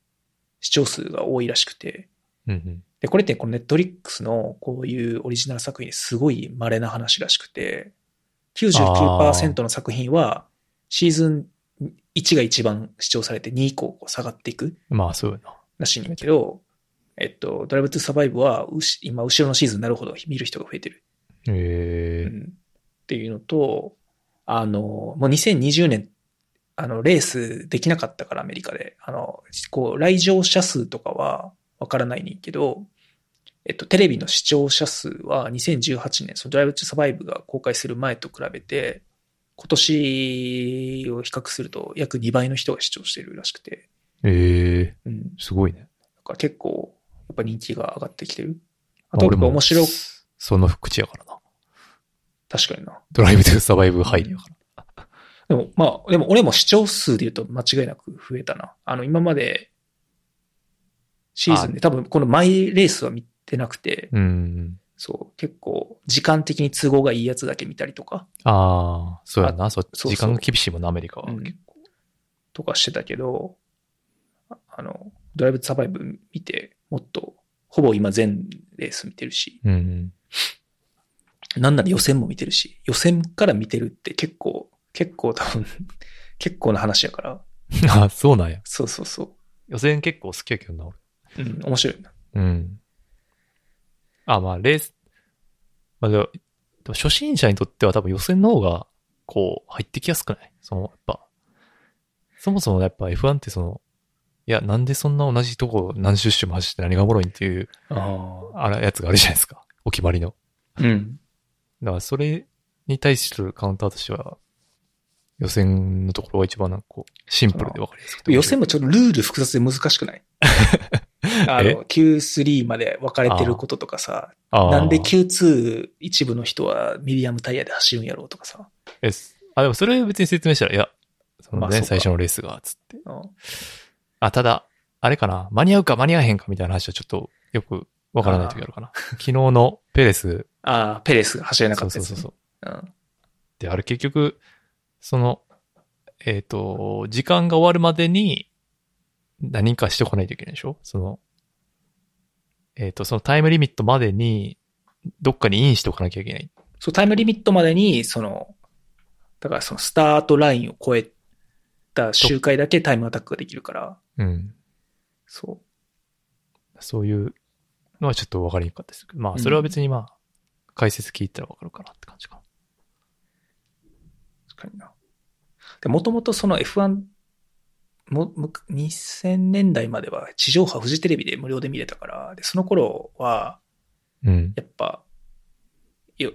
視聴数が多いらしくて、うんうん。で、これってこのネットリックスのこういうオリジナル作品ですごい稀な話らしくて、99%の作品はシーズン1が一番視聴されて2以降下がっていくまあ、そうよな。らしいんだけど、えっと、ドライブトゥサバイブはうし今後ろのシーズンになるほど見る人が増えてる。ええうんっていうのと、あの、もう2020年、あの、レースできなかったからアメリカで、あの、こう、来場者数とかはわからないねんけど、えっと、テレビの視聴者数は2018年、そのドライブトゥサバイブが公開する前と比べて、今年を比較すると約2倍の人が視聴してるらしくて、ええうん。すごいね。だから結構、やっぱ人気が上がってきてる。あと、面白い、その口やからな。確かにな。ドライブトゥーサバイブ入りやから。でも、まあ、でも俺も視聴数で言うと間違いなく増えたな。あの、今まで、シーズンで多分このマイレースは見てなくて、うん。そう、結構時間的に都合がいいやつだけ見たりとか、ああ、そうやな。そ時間が厳しいもんな、アメリカは。うんとかしてたけど、ああの、ドライブサバイブ見て、もっと、ほぼ今全レース見てるし、うん。なんなら予選も見てるし、予選から見てるって結構、結構多分、結構な話やから、あ、そうなんや。そうそうそ予選結構好きやけどな、俺。う。うん、面白いな。うん。あ、まあ、レース、まあでも、でも初心者にとっては多分予選の方が、こう、入ってきやすくない？その、やっぱ、そもそもやっぱ F1 ってその、いや、なんでそんな同じとこ何十周も走って何がおもろいんっていう、ああ。やつがあるじゃないですか。お決まりの。うん。だからそれに対するカウンターとしては、予選のところが一番なんかこう、シンプルでわかりやすくて。予選もちょっとルール複雑で難しくない？あの、Q3 まで分かれてることとかさ、なんで Q2 一部の人はミディアムタイヤで走るんやろうとかさ。えあ、でもそれ別に説明したら、いや、そのね、まあ最初のレースが、つって。うんあ、ただ、あれかな、間に合うか間に合わへんかみたいな話はちょっとよくわからない時があるかな。昨日のペレス、ああ、ペレスが走れなかったやつ、そうそうそう。うん。で、あれ結局、その、えっ、と、時間が終わるまでに何かしてこないといけないでしょ？その、えっ、と、そのタイムリミットまでに、どっかにインしておかなきゃいけない。そう、タイムリミットまでに、その、だからそのスタートラインを超えた周回だけタイムアタックができるから、うん。そそういうのはちょっとわかりにくかったですけど。まあ、それは別にまあ、解説聞いたらわかるかなって感じか。確かにな。で、もともとその F1 もむ2000年代までは地上波フジテレビで無料で見れたから、で、その頃は、うん。やっぱ、よ、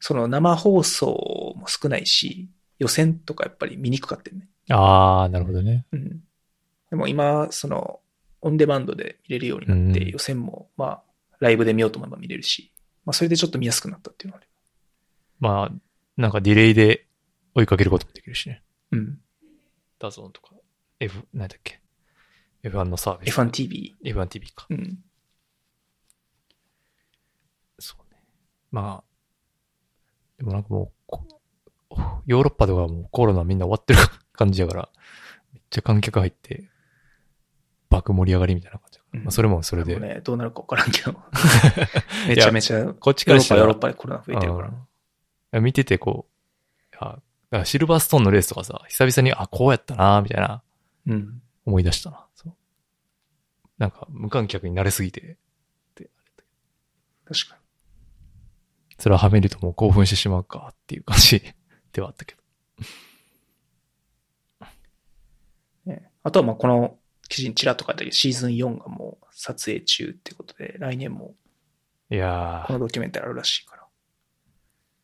その生放送も少ないし、予選とかやっぱり見にくかったよね。ああ、なるほどね。うん。でも今、その、オンデマンドで見れるようになって、うん予選も、まあ、ライブで見ようと思えば見れるし、まあ、それでちょっと見やすくなったっていうのはある。まあ、なんかディレイで追いかけることもできるしね。うん。ダゾーンとか、F、なんだっけ？F1 のサービス。F1TV。F1TV か。うん。そうね。まあ、でもなんかもうこ、ヨーロッパではもうコロナみんな終わってる感じやから、めっちゃ観客入って、爆盛り上がりみたいな感じだから。うんまあそれもそれで。でもね、どうなるかわからんけど。めちゃめちゃ、こっちからしたら、ヨーロッパでコロナ増えてるから見ててこう、だからシルバーストーンのレースとかさ、久々に、あ、こうやったな、みたいな、うん。思い出したな。そう。なんか、無観客に慣れすぎて、確かに。それははめるともう興奮してしまうかっていう感じ ではあったけど。ね、あとはまあこの記事にちらっと書いたけど、シーズン4がもう撮影中ってことで、来年もいやー、このドキュメンタリーあるらしいから。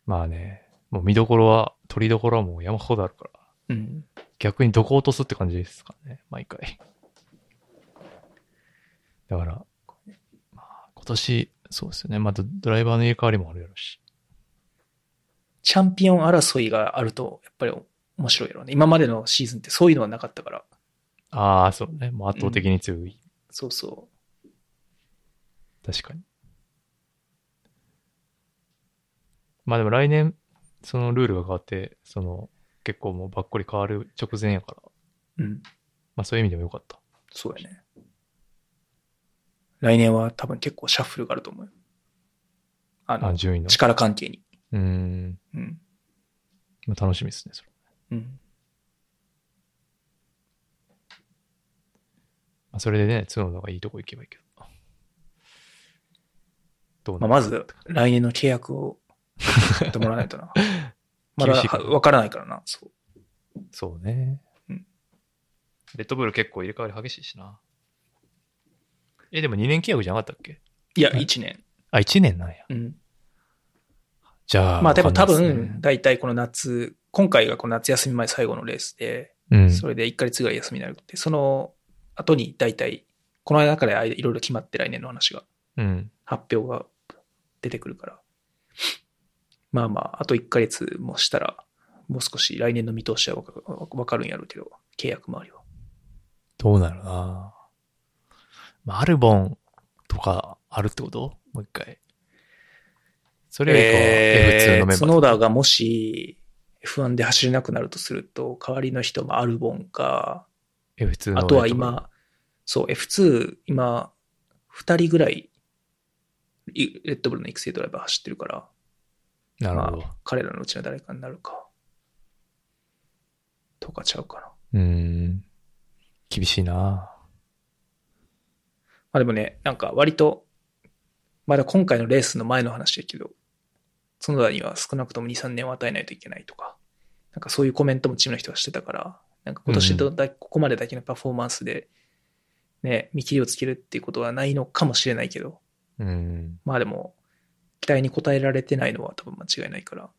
まあね、もう見どころは、取りどころはもう山ほどあるから、うん。逆にどこ落とすって感じですからね、毎回。だから、まあ、今年、そうですよね。またドライバーの入れ替わりもあるやろうし。チャンピオン争いがあると、やっぱり面白いやろうね。今までのシーズンってそういうのはなかったから。ああ、そうね。もう圧倒的に強い。そうそ確かに。まあでも来年、そのルールが変わって、その、結構もうばっこり変わる直前やから、う。うん。まあそういう意味でもよかった。そうやね。来年は多分結構シャッフルがあると思うよ。ああ、の、順位の？力関係に。うーん。うん。まあ楽しみですね、それ。うん。まあそれでね、角野がいいとこ行けばいいけど。どうまあ、なまず、来年の契約をやってもらわないとな。まだ厳しいかはわからないからな。そう。そうね。うんレッドブル結構入れ替わり激しいしな。え、でも2年契約じゃなかったっけ？いや、はい1年。あ、1年なんや。うん。じゃあ。まあでも多分、大体この夏、今回がこの夏休み前最後のレースで、ね、うん。それで1ヶ月ぐらい休みになるって、その後に大体、この中でいろいろ決まって来年の話が、うん。発表が出てくるから。まあまあ、あと1ヶ月もしたら、もう少し来年の見通しはわかるんやろうけど、契約周りは。どうなるなまあ、アルボンとかあるってこと？もう一回。それよりかは F2 のメンバー。角田がもし F1 で走れなくなるとすると、代わりの人もアルボンか、F2 のあとは今、そう、F2、今、二人ぐらい、いレッドブルの育成ドライバー走ってるから、なるほど。まあ、彼らのうちの誰かになるか。とかちゃうかな。うーん。厳しいなまあでもね、なんか割と、まだ今回のレースの前の話だけど、角田には少なくとも2、3年を与えないといけないとか、なんかそういうコメントもチームの人がしてたから、なんか今年どだ、ここまでだけのパフォーマンスで、ね、見切りをつけるっていうことはないのかもしれないけど、うん。まあでも、期待に応えられてないのは多分間違いないから、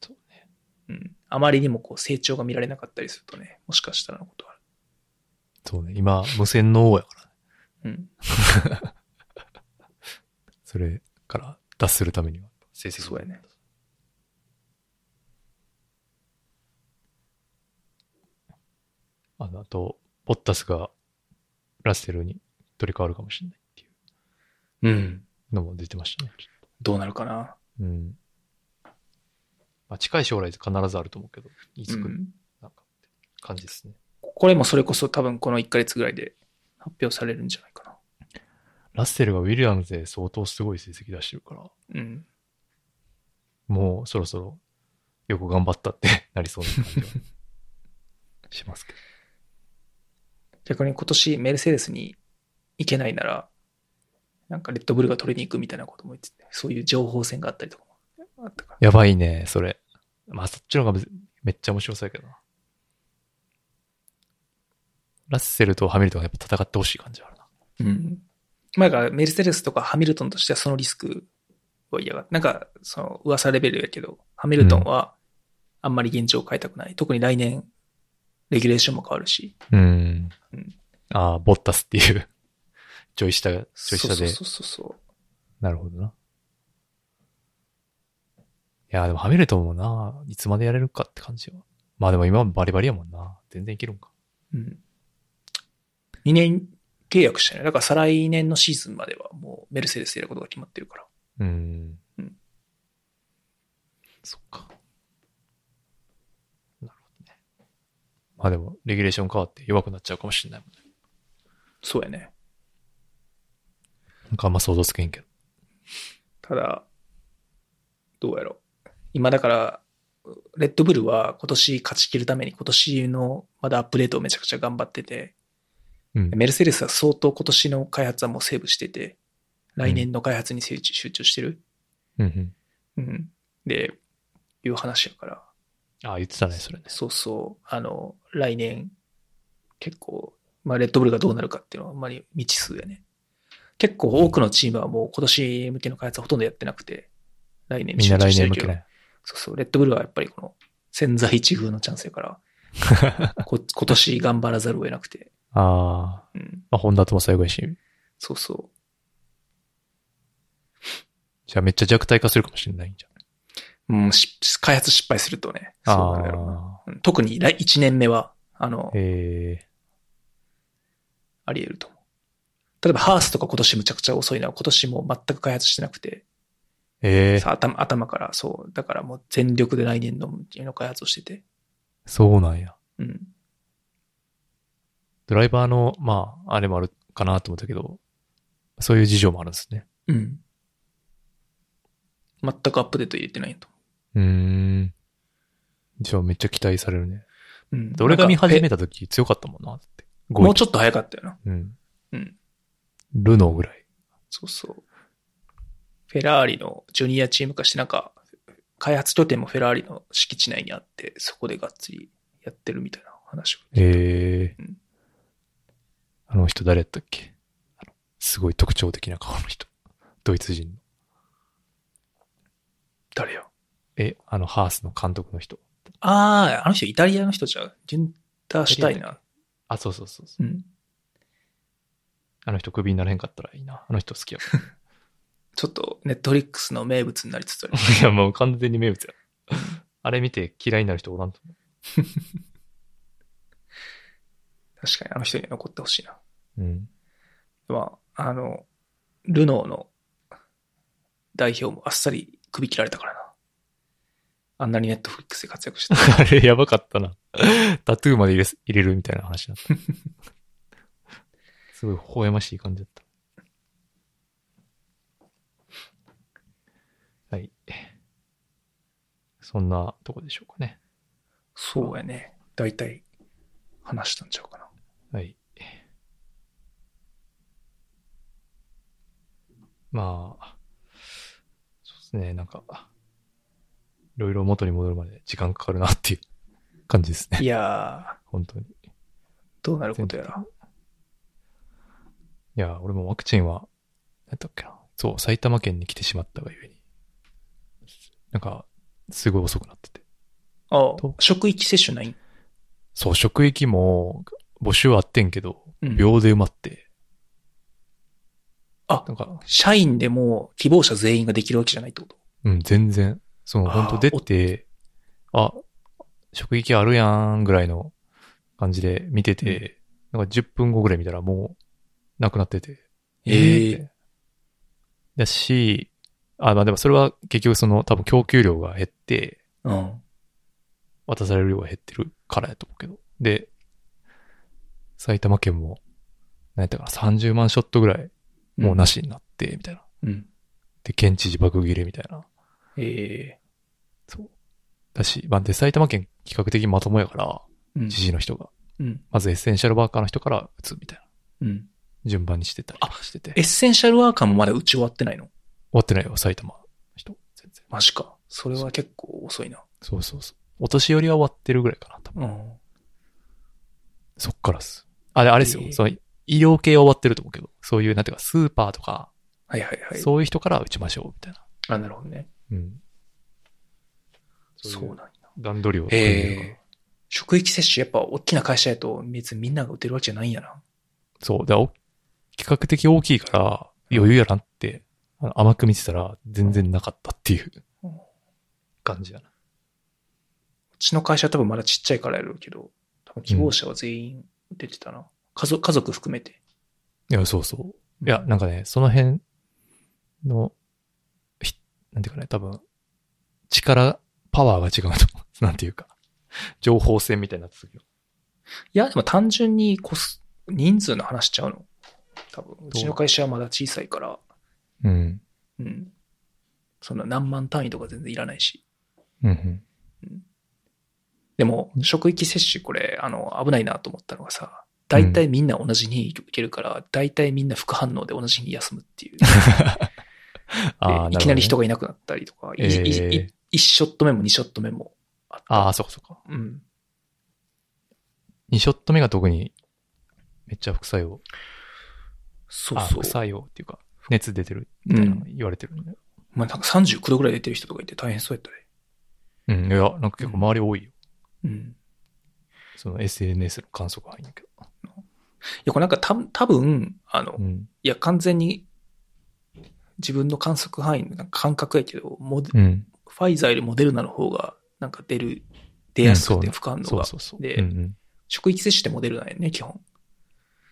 そうね。うん。あまりにもこう成長が見られなかったりするとね、もしかしたらのことはある。そうね。今、無線の王やから。うん。それから脱するためには、成績そうやね。あの、あと、ボッタスがラッセルに取り替わるかもしれないっていうん。うのも出てましたね。どうなるかな。うん。まあ、近い将来必ずあると思うけど、いつ来る、うんなんかって感じですね。これもそれこそ多分この1ヶ月ぐらいで発表されるんじゃないかな。ラッセルがウィリアムズで相当すごい成績出してるから、うん。もうそろそろよく頑張ったってなりそうな感じは しますけど。逆に今年メルセデスに行けないなら、なんかレッドブルが取りに行くみたいなことも言ってて、そういう情報戦があったりとかもあったから。やばいね、それ。まあ、そっちの方がめめっちゃ面白そうやけどな。ラッセルとハミルトンがやっぱ戦ってほしい感じはあるな。うん。まあ、だからメルセデスとかハミルトンとしてはそのリスクは嫌がなんか、その噂レベルやけど、ハミルトンはあんまり現状を変えたくない。特に来年、レギュレーションも変わるし。うんうん。ああ、ボッタスっていう、ちょい下が、ちょい下で。そうそうそう。なるほどな。いや、でもハミルトンもな、いつまでやれるかって感じは。まあでも今はバリバリやもんな。全然いけるんか。うん。2年契約したね。だから再来年のシーズンまではもうメルセデスやることが決まってるから。うん。うんそっか。なるほどね。まあでも、レギュレーション変わって弱くなっちゃうかもしれないもんね。そうやね。なんかあんま想像つけんけど。ただ、どうやろう。今だから、レッドブルは今年勝ち切るために今年のまだアップデートをめちゃくちゃ頑張ってて、うん。メルセデスは相当今年の開発はもうセーブしてて、来年の開発に集中してる。うんうん。うん。で、いう話やから、ああ、言ってたね、それね。そうそう、あの、来年、結構、まあ、レッドブルがどうなるかっていうのはあんまり未知数やね。結構多くのチームはもう今年向けの開発はほとんどやってなくて、来年にみんな来集中してるけど年向けない。そうそう、レッドブルはやっぱりこの潜在一遇のチャンスやから、こ今年頑張らざるを得なくて、ああ、うん、まあ、ホンダとも最後やし、そうそじゃあめっちゃ弱体化するかもしれないんじゃん。う。うん、し開発失敗するとね、そうなるやろう特に来1年目は、あのあ、、へえ。あり得ると。例えば、ハースとか今年むちゃくちゃ遅いのは、今年も全く開発してなくて、ええさ頭頭から、そう、だからもう全力で来年度の開発をしてて、そうなんや。うん。ドライバーの、まあ、あれもあるかなと思ったけど、そういう事情もあるんですね。うん。全くアップデート入れてないと。うーん。じゃあめっちゃ期待されるね。うん。で俺が見始めた。た時強かったもんな、だって。もうちょっと早かったよな。と。うん。うん。ルノーぐらい。そうそう。フェラーリのジュニアチーム化して、なんか、開発拠点もフェラーリの敷地内にあって、そこでがっつりやってるみたいな話を。ええうんあの人誰やったっけ？すごい特徴的な顔の人。ドイツ人の。誰よ。え、あの、ハースの監督の人。ああ、あの人イタリアの人じゃう。ジュンターシュタイナー。あ、そうそうそうそう。うん。あの人クビになれへんかったらいいな。あの人好きやか ちょっと、ネットフリックスの名物になりつつある。ら。いや、もう完全に名物や。あれ見て嫌いになる人おらんと思 確かにあの人には残ってほしいな。う。うん。まあ、あの、ルノーの代表もあっさり首切られたからな。あんなにネットフリックスで活躍してた。あれやばかったな。タトゥーまで入れす入れるみたいな話になった。すごい微笑ましい感じだった。はい。そんなとこでしょうかね。そうやね。大体話したんちゃうかな。はい。まあ、そうですね、なんか、いろいろ元に戻るまで時間かかるなっていう感じですね。いやー、本当に。いどうなることやら。や、俺もワクチンは、なんだっけな。そう、埼玉県に来てしまったがゆえに。なんか、すごい遅くなってて。ああと、職域接種ないん？そう、職域も募集はあってんけど、うん秒で埋まって。あなんか、社員でも希望者全員ができるわけじゃないってこと？うん、全然。その、本当出て、あ、職域あるやんぐらいの感じで見てて、なんか10分後ぐらい見たらもう、なくなってて。ええってだし、あ、まあでもそれは結局その多分供給量が減って、うん。渡される量が減ってるからやと思うけど。で、埼玉県も、何やったかな、30万ショットぐらい、もうなしになって、みたいな。うん。で、県知事爆切れみたいな。ええそう。だし、まあ、で、埼玉県比較的まともやから、うん。知事の人が。うん。まずエッセンシャルワーカーの人から打つみたいな。うん。順番にしてたりとかしてて。エッセンシャルワーカーもまだ打ち終わってないの？終わってないよ、埼玉の人。全然。マジか。それは結構遅いな。そうそうそう。お年寄りは終わってるぐらいかな、多分。うん。そっからっす。あれ、あれですよ。えーその、医療系は終わってると思うけど、そういう、なんていうか、スーパーとか、はいはいはい。そういう人から打ちましょう、みたいな。あ、なるほどね。うん。そうなんや。段取りをええ職域接種、やっぱ大きな会社やと別にみんなが打てるわけじゃないんやな。そう。だからお比較的大きいから、余裕やなって、甘く見てたら、全然なかったっていううん感じやな。うちの会社は多分まだちっちゃいからやるけど、多分希望者は全員出てたな。家族、家族含めて。いや、そうそう。いや、なんかね、その辺の、ひなんていうかね、多分、力、パワーが違うと思う。なんていうか、情報戦みたいになってたけど。いや、でも単純にコス、人数の話しちゃうの。多分、う？ちの会社はまだ小さいから、うん。うん。そんな何万単位とか全然いらないし。うんうん。でも、職域接種これ、あの、危ないなと思ったのがさ、大体みんな同じ日に受けるから、大体みんな副反応で同じ日に休むっていう。いきなり人が。がいなくなったりとか、いえーいい1ショット目も2ショット目もあった。ああ、そうかそうか。うん。2ショット目が特に、めっちゃ副作用。あ、そうそう副。作用っていうか、熱出てるみたいなの言われてるんだよ。まあ、なんか39度ぐらい出てる人とかいて大変そうやったね。うん、いや、なんか結構周り多いよ。うん。その SNS の観測範囲だけど。いや、これなんかた多分あの、いうん。や、完全に自分の観測範囲の感覚やけど、モデうん。ファイザーよりモデルナの方がなんか出る、出やすくてうんそう副反応が。そうそうそう。でうんうん。職域接種ってモデルナやね、基本。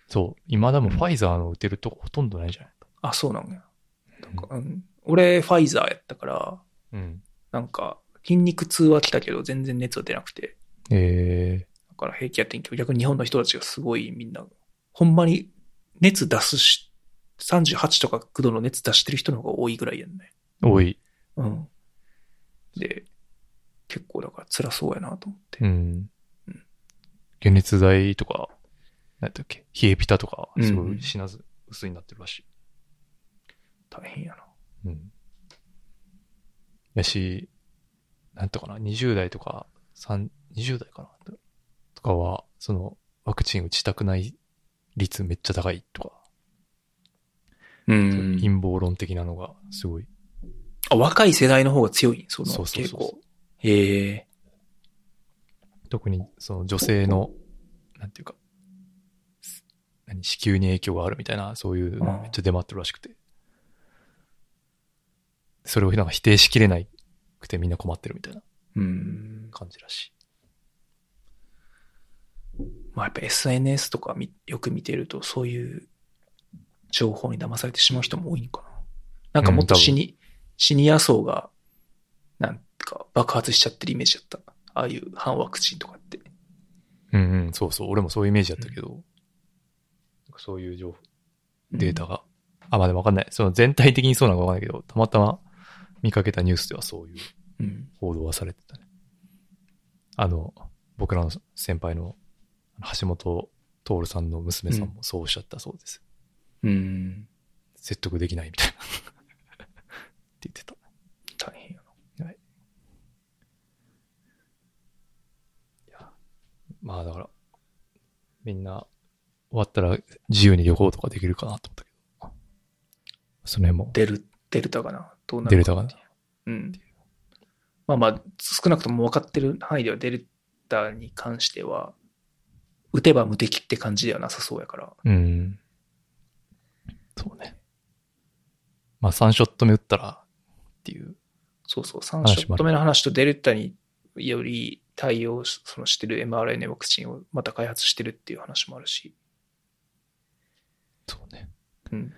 そう。今でもファイザーの打てるとこほとんどないじゃない？あ、そうなんや。なんかうん、俺、ファイザーやったから、うん。なんか、筋肉痛は来たけど、全然熱は出なくて。えだから平気やってんけど、逆に日本の人たちがすごいみんな、ほんまに熱出すし、38とか9度の熱出してる人の方が多いぐらいやんね。ー、多い。うん。で、結構だから辛そうやなと思って。うんうん。解熱剤とか、なんだっけ、冷えピタとか、すごうんい死なず、薄になってるらしい。大変やな。うん。やし、なんとかな、20代とか、3、20代かな？とかは、その、ワクチン打ちたくない率めっちゃ高いとか、うん陰謀論的なのがすごい。あ、若い世代の方が強い、そのそうそう傾向そう。へえ。特にその女性の、なんていうか、す何、子宮に影響があるみたいな、そういうのがめっちゃ出回ってるらしくて。それをなんか否定しきれないくてみんな困ってるみたいなうん。感じらしい。まあやっぱ SNS とかみよく見てると、そういう情報に騙されてしまう人も多いのかな。なんかもっとうん多分シニ,、シニア層が、なんか爆発しちゃってるイメージだった。ああいう反ワクチンとかって。うんうん、そうそう。俺もそういうイメージだったけど、なんかそういう情報、データが。あ、まあでもわかんない。その全体的にそうなのかわかんないけど、たまたま見かけたニュースではそういううん。報道はされてたね。あの、僕らの先輩の橋本徹さんの娘さんもそうおっしゃったそうです。うん。説得できないみたいな。って言ってた。大変やな。まあだから、みんな終わったら自由に旅行とかできるかなと思ったけど。その辺も。デル、デルタかな？どうなデルタかな？うん。まあまあ、少なくとも分かってる範囲ではデルタに関しては、打てば無敵って感じではなさそうやから。うん。そうね。まあ3ショット目打ったらっていう。そうそう、3ショット目の話とデルタにより対応しそのしてる mRNA ワクチンをまた開発してるっていう話もあるし。そうね。うん。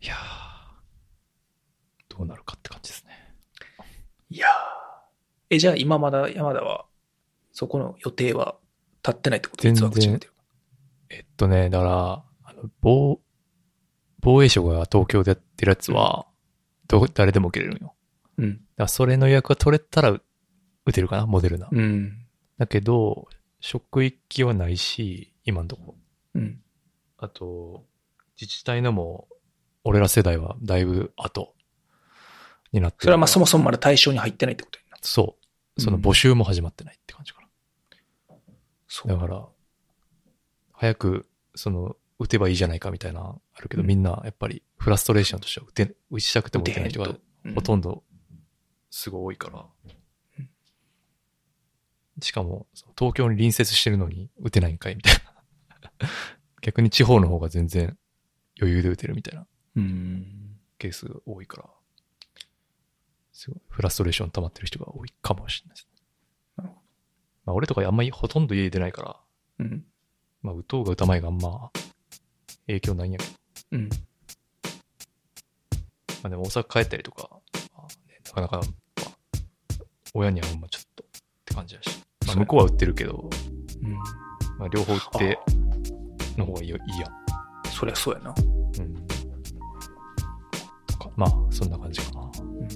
いやーどうなるかって感じですね。いやーえ、じゃあ今まだ山田は、そこの予定は立ってないってこと？全然いつワクチン打てるえっとね、だから、あの、防、防衛省が東京でやってるやつは、ど、誰でも受けれるのよ。うん。だからそれの予約が取れたらう打てるかな？モデルナ。うん。だけど、職域はないし、今のとこ。うん。あと、自治体のも、俺ら世代はだいぶ後になって。それはまあそもそもまだ対象に入ってないってことになる。そう。そのうん募集も始まってないって感じかな。そう。だから、早くその、打てばいいじゃないかみたいな、あるけど、うんみんなやっぱりフラストレーションとしては打て、打ちたくても打てない人がうんほとんどすごい多いからうん。しかも、東京に隣接してるのに打てないんかいみたいな。逆に地方の方が全然余裕で打てるみたいなうん。ケースが多いから、すごいフラストレーション溜まってる人が多いかもしれないです。なるほまあ俺とかあんまりほとんど家出ないから、うん。まあ打とうが打たまいがあんま影響ないんやけど、うん。まあでも大阪帰ったりとか、まあね、なかなか、まあ、親にはほんまちょっとって感じだし。まあ向こうは売ってるけど、うん。まあ両方売っての方がいいよいいやん。そりゃそうやな。うん。まあそんな感じかな。うん。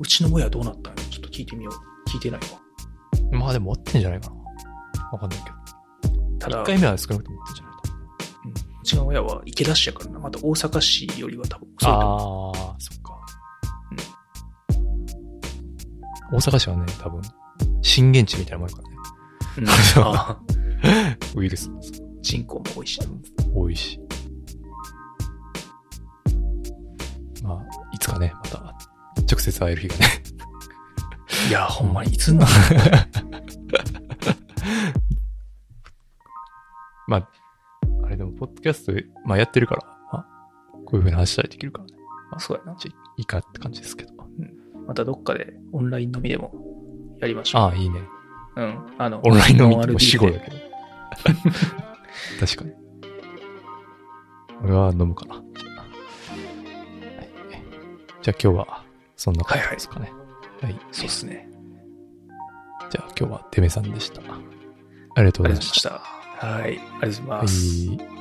うちの親どうなったんやちょっと聞いてみよう。聞いてないわ。まあでも終わってんじゃないかな。わかんないけど。ただ、1回目は少なくとも終わってんじゃないかうんうちの親は池田市やからな。また大阪市よりは多分遅いと思う。ああ、そっか。大阪市はね、多分、震源地みたいなもんやからね。うん あ ウイルス人口も多いしな。多いし。まあ、いつかね、また、直接会える日がね。いや、ほんまにいつになる まあ、あれでも、ポッドキャスト、まあやってるから、まあ、こういう風に話したりできるからね。のそうやな。ちょいいかって感じですけど。またどっかでオンライン飲みでもやりましょう。ああ、いいね。うん。あの、オンライン飲みってもう死後だけど。確かに。俺は飲むかな。じゃあはいじゃあ今日は、そんな感じですかね。はい。そうっすね。じゃあ今日はデメさんでした。ありがとうあございまし。たた。はい。ありがとうございはます。い。